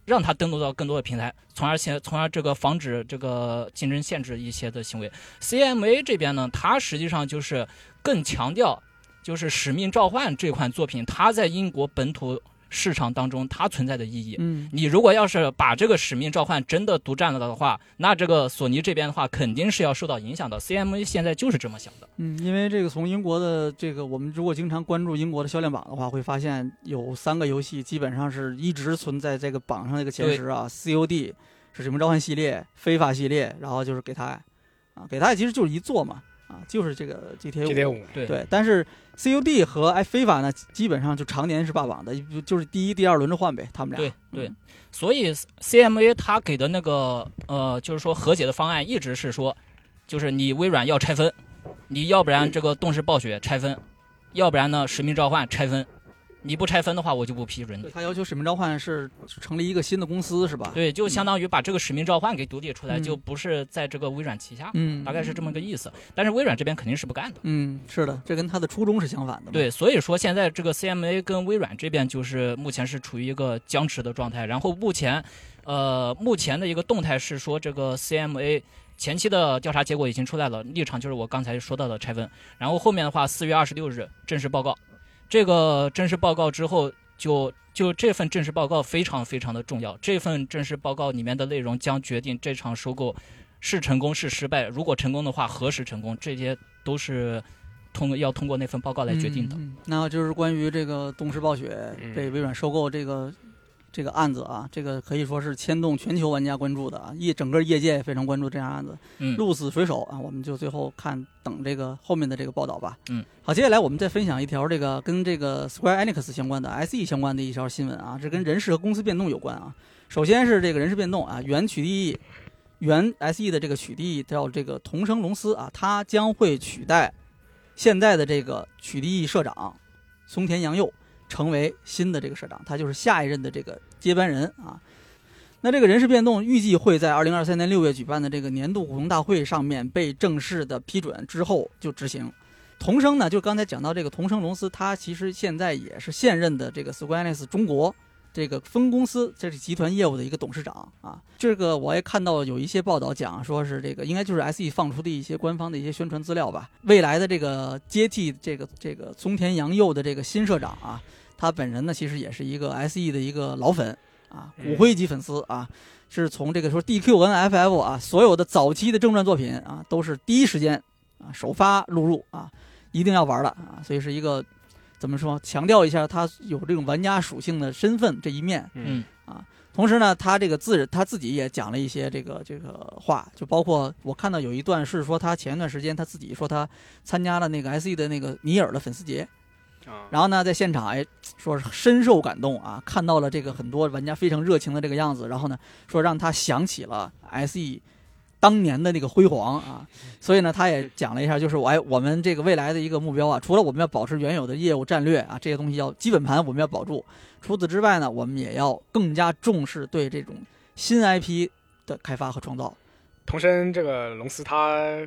让它登录到更多的平台，从而现从而这个防止这个竞争限制一些的行为。CMA 这边呢，它实际上就是更强调，就是《使命召唤》这款作品，它在英国本土。市场当中它存在的意义，嗯，你如果要是把这个使命召唤真的独占了的话，那这个索尼这边的话肯定是要受到影响的。CMA 现在就是这么想的，嗯，因为这个从英国的这个，我们如果经常关注英国的销量榜的话，会发现有三个游戏基本上是一直存在这个榜上这个前十啊，COD 是使命召唤系列、非法系列，然后就是给他，啊，给他其实就是一座嘛。啊，就是这个 GTA 五，对对，但是 COD 和哎非法呢，基本上就常年是霸榜的，就是第一、第二轮着换呗，他们俩。对对，所以 CMA 他给的那个呃，就是说和解的方案一直是说，就是你微软要拆分，你要不然这个动视暴雪拆分，要不然呢使命召唤拆分。你不拆分的话，我就不批准你。他要求使命召唤是成立一个新的公司，是吧？对，就相当于把这个使命召唤给独立出来，就不是在这个微软旗下。嗯，大概是这么个意思。但是微软这边肯定是不干的。嗯，是的，这跟他的初衷是相反的。对，所以说现在这个 CMA 跟微软这边就是目前是处于一个僵持的状态。然后目前，呃，目前的一个动态是说，这个 CMA 前期的调查结果已经出来了，立场就是我刚才说到的拆分。然后后面的话，四月二十六日正式报告。这个正式报告之后，就就这份正式报告非常非常的重要。这份正式报告里面的内容将决定这场收购是成功是失败。如果成功的话，何时成功，这些都是通过要通过那份报告来决定的。那就是关于这个东视暴雪被微软收购这个。这个案子啊，这个可以说是牵动全球玩家关注的啊，业整个业界也非常关注这样案子，嗯，鹿死谁手啊？我们就最后看等这个后面的这个报道吧，嗯，好，接下来我们再分享一条这个跟这个 Square Enix 相关的 SE 相关的一条新闻啊，这跟人事和公司变动有关啊。首先是这个人事变动啊，原取缔原 SE 的这个取缔叫这个同生龙司啊，他将会取代现在的这个取缔社长松田洋佑。成为新的这个社长，他就是下一任的这个接班人啊。那这个人事变动预计会在二零二三年六月举办的这个年度股东大会上面被正式的批准之后就执行。同生呢，就刚才讲到这个同生龙司，他其实现在也是现任的这个 Square Enix 中国。这个分公司，这是集团业务的一个董事长啊。这个我也看到有一些报道讲，说是这个应该就是 SE 放出的一些官方的一些宣传资料吧。未来的这个接替这个这个松田洋佑的这个新社长啊，他本人呢其实也是一个 SE 的一个老粉啊，嗯骨灰级粉丝啊，是从这个说 DQNFF 啊，所有的早期的正传作品啊，都是第一时间啊首发录入啊，一定要玩的啊，所以是一个怎么说，强调一下他有这种玩家属性的身份这一面。嗯同时呢，他这个自他自己也讲了一些这个这个话，就包括我看到有一段是说他前一段时间他自己说他参加了那个 SE 的那个尼尔的粉丝节，啊，然后呢，在现场哎，说是深受感动啊，看到了这个很多玩家非常热情的这个样子，然后呢，说让他想起了 SE 当年的那个辉煌啊，所以呢，他也讲了一下，就是我哎，我们这个未来的一个目标啊，除了我们要保持原有的业务战略啊，这些东西要基本盘我们要保住，除此之外呢，我们也要更加重视对这种新 IP 的开发和创造。同生这个龙司他，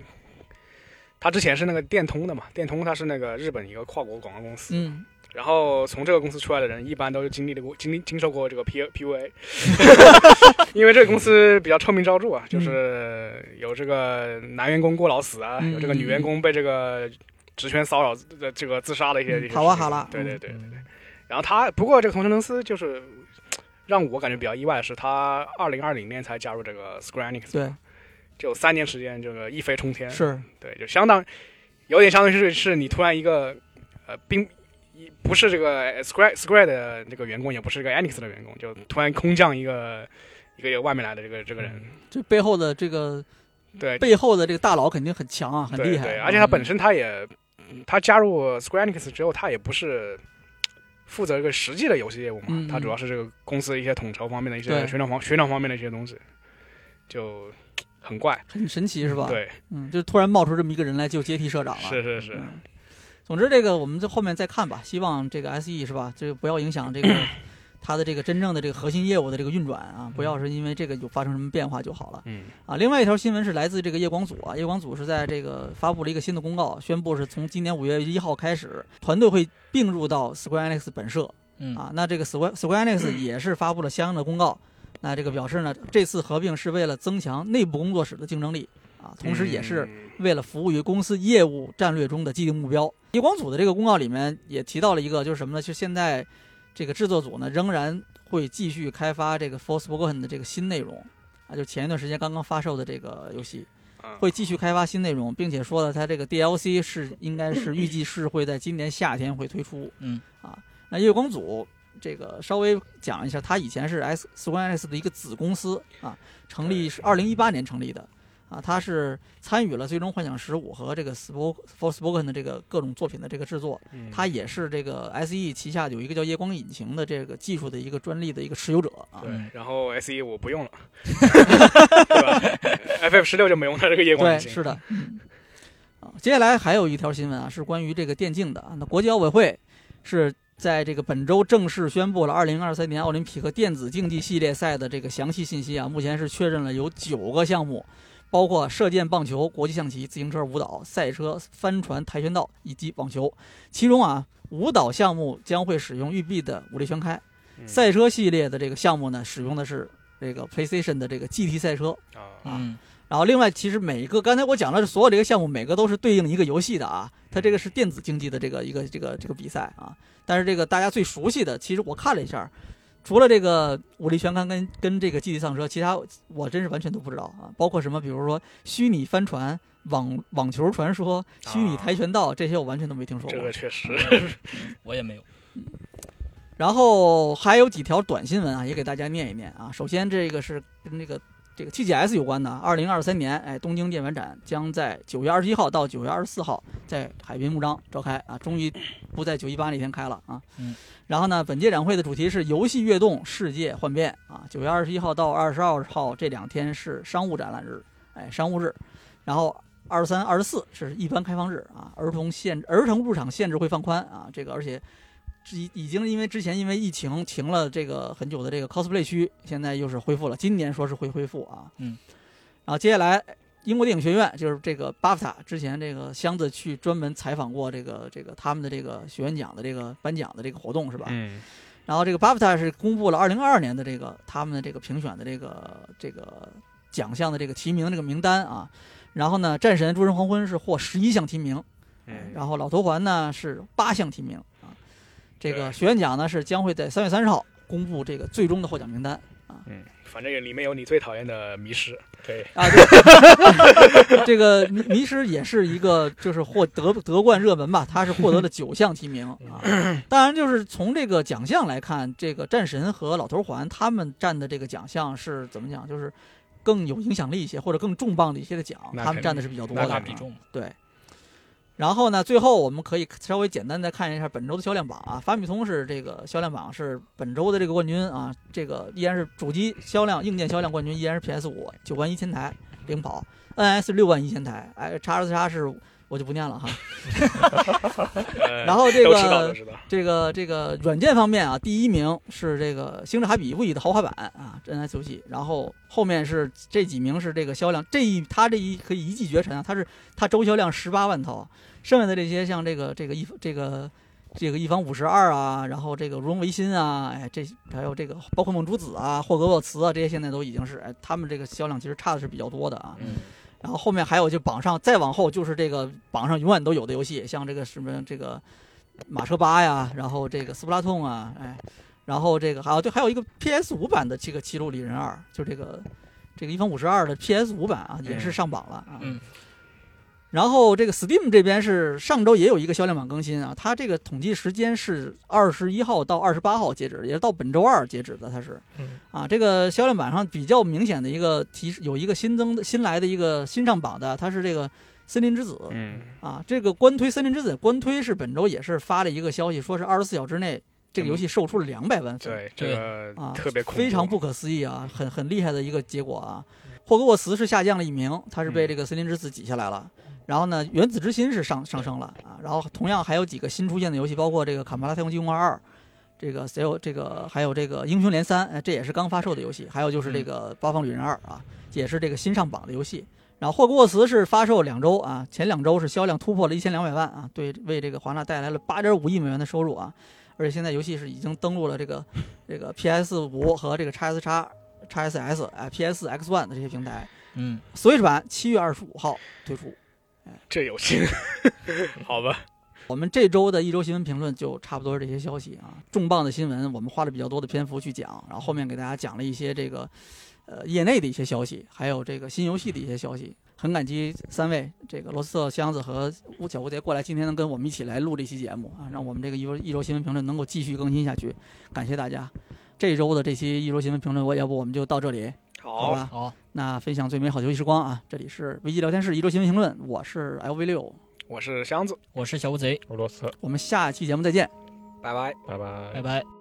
他之前是那个电通的嘛，电通它是那个日本一个跨国广告公司，嗯，然后从这个公司出来的人，一般都是经历了过经历经受过这个 P PUA，*laughs* 因为这个公司比较臭名昭著啊，就是有这个男员工过劳死啊，嗯有这个女员工被这个职权骚扰的这个自杀的一些嗯一些哈哇哈拉对对对。嗯然后他不过这个同生公司就是让我感觉比较意外的是，他二零二零年才加入这个 Square Enix，对，就三年时间这个一飞冲天，是，对，就相当有点相当于是是你突然一个呃并一不是这个 Square Square 的这个员工，也不是这个 Enix 的员工，就突然空降一个一个外面来的这个这个人，这背后的这个对背后的这个大佬肯定很强啊，很厉害。对对，而且他本身他也他加入 Square Enix 之后，他也不是。负责一个实际的游戏业务嘛，嗯他主要是这个公司一些统筹方面的一些宣传方宣传方面的一些东西，就很怪，很神奇是吧？，对，嗯，就突然冒出这么一个人来就接替社长了。是是是，嗯总之，这个我们在后面再看吧。希望这个 SE 是吧，这个不要影响这个 *clears throat* 它的这个真正的这个核心业务的这个运转啊，不要是因为这个有发生什么变化就好了嗯啊。另外一条新闻是来自这个夜光组啊，夜光组是在这个发布了一个新的公告，宣布是从今年五月一号开始，团队会并入到 Square Enix 本社嗯啊。那这个 Square Square Enix 也是发布了相应的公告，那这个表示呢，这次合并是为了增强内部工作室的竞争力啊，同时也是。嗯为了服务于公司业务战略中的既定目标。夜光组的这个公告里面也提到了一个，就是什么呢？就现在这个制作组呢仍然会继续开发这个 Forspoken 的这个新内容啊，就前一段时间刚刚发售的这个游戏，啊会继续开发新内容，并且说了它这个 DLC 是应该是预计是会在今年夏天会推出。嗯啊，那夜光组。这个稍微讲一下，它以前是 S Square Enix 的一个子公司啊，成立是二零一八年成立的，啊，它是参与了《最终幻想十五》和这个 Spoke Forspoken 的这个各种作品的这个制作，嗯他也是这个 SE 旗下有一个叫夜光引擎的这个技术的一个专利的一个持有者啊。对嗯，然后 S E 我不用了，对吧？F F 十六就没用它这个夜光对，引擎，是的。接下来还有一条新闻啊，是关于这个电竞的啊。那国际奥委会是在这个本周正式宣布了2023年奥林匹克电子竞技系列赛的这个详细信息啊。目前是确认了有九个项目，包括射箭、棒球、国际象棋、自行车、舞蹈、赛车、帆船、跆拳道以及网球。其中啊，舞蹈项目将会使用育碧的武力全开，嗯赛车系列的这个项目呢，使用的是这个 PlayStation 的这个 GT 赛车。啊，嗯然后另外，其实每一个刚才我讲了所有这个项目，每个都是对应一个游戏的啊。它这个是电子竞技的这个一个这个这个比赛啊。但是这个大家最熟悉的，其实我看了一下，除了这个武力全开跟跟这个基地丧车，其他我真是完全都不知道啊。包括什么，比如说虚拟帆船、网网球传说、虚拟跆拳道这些，我完全都没听说过。这个确实，*laughs* 我也没有。然后还有几条短新闻啊，也给大家念一念啊。首先，这个是跟这个这个 TGS 有关的。二零二三年，哎，东京电玩展将在九月二十一号到九月二十四号在海滨幕张召开啊，终于不在九一八那天开了啊。嗯。然后呢，本届展会的主题是游戏跃动，世界幻变啊。九月二十一号到二十二号这两天是商务展览日，哎，商务日。然后二十三、二十四是一般开放日啊，儿童限儿童入场限制会放宽啊，这个而且已已经因为之前因为疫情停了这个很久的这个 cosplay 区，现在又是恢复了，今年说是会恢复啊。嗯。然后接下来，英国电影学院就是这个 BAFTA 之前这个箱子去专门采访过这个这个他们的这个学院奖的这个颁奖的这个活动是吧？嗯然后这个 BAFTA 是公布了二零二二年的这个他们的这个评选的这个这个奖项的这个提名这个名单啊。然后呢，战神诸神黄昏是获十一项提名，嗯，然后老头环呢是八项提名啊。这个学院奖呢是将会在三月三十号公布这个最终的获奖名单啊嗯，反正里面有你最讨厌的迷失，对，啊。对，*laughs* 这个迷迷失也是一个就是获得得冠热门吧，他是获得了九项提名 *laughs* 啊。当然，就是从这个奖项来看，这个战神和老头环他们占的这个奖项是怎么讲，就是更有影响力一些，或者更重磅的一些的奖，他们占的是比较多的比重。对。然后呢，最后我们可以稍微简单再看一下本周的销量榜啊。法米通是这个销量榜是本周的这个冠军啊，这个依然是主机销量、硬件销量冠军，依然是 PS 五九万一千台领跑，NS 六万一千台，哎，叉 S 叉是我就不念了哈。呃 *laughs* 然后这个这个这个软件方面啊，第一名是这个《星之海比 V》的豪华版啊，NS 游戏。然后后面是这几名是这个销量，这一它这一可以一骑绝尘啊，它是它周销量十八万套，剩下的这些像这个这个一这个这个一方五十二啊，然后这个如龙维新啊，哎，这还有这个包括梦珠子啊、霍格沃茨啊，这些现在都已经是哎，他们这个销量其实差的是比较多的啊。嗯，然后后面还有就榜上再往后就是这个榜上永远都有的游戏，像这个什么这个马车八呀，然后这个斯普拉痛啊，哎，然后这个还有对还有一个 PS 五版的这个《七路里人二》，就这个这个一方五十二的 PS 五版啊，也是上榜了啊。嗯然后这个 Steam 这边是上周也有一个销量榜更新啊，它这个统计时间是二十一号到二十八号截止，也是到本周二截止的，它是嗯啊，这个销量榜上比较明显的一个提示，有一个新增的新来的一个新上榜的，它是这个森林之子嗯，啊，这个官推森林之子官推是本周也是发了一个消息，说是二十四小时内这个游戏售出了两百万份，对，这个啊，特别，非常不可思议啊，很很厉害的一个结果啊。霍格沃茨是下降了一名，他是被嗯这个森林之子挤下来了。然后呢，原子之心是上上升了啊。然后同样还有几个新出现的游戏，包括这个《卡帕拉太空计划二》，这个还有这个还有这个《英雄联三》，哎，这也是刚发售的游戏。还有就是这个《八方旅人二》啊，也是这个新上榜的游戏。然后霍格沃茨是发售两周啊，前两周是销量突破了一千两百万啊，对，为这个华纳带来了八点五亿美元的收入啊。而且现在游戏是已经登陆了这个这个 PS 五和这个 x S x x SS 哎 PS X One 的这些平台。嗯，Switch 版七月二十五号推出。这有劲，*laughs* 好吧，我们这周的一周新闻评论就差不多是这些消息啊，重磅的新闻我们花了比较多的篇幅去讲，然后后面给大家讲了一些这个呃业内的一些消息，还有这个新游戏的一些消息。很感激三位这个罗斯特、箱子和乌小蝴蝶过来，今天能跟我们一起来录这期节目啊，让我们这个一周一周新闻评论能够继续更新下去，感谢大家。这周的这期一周新闻评论，我要不我们就到这里，好好，吧？好，那分享最美好的游戏时光啊！这里是危机聊天室一周新闻评论，我是 LV 六，我是箱子，我是小乌贼，俄罗斯，我们下期节目再见。拜拜。拜拜拜拜。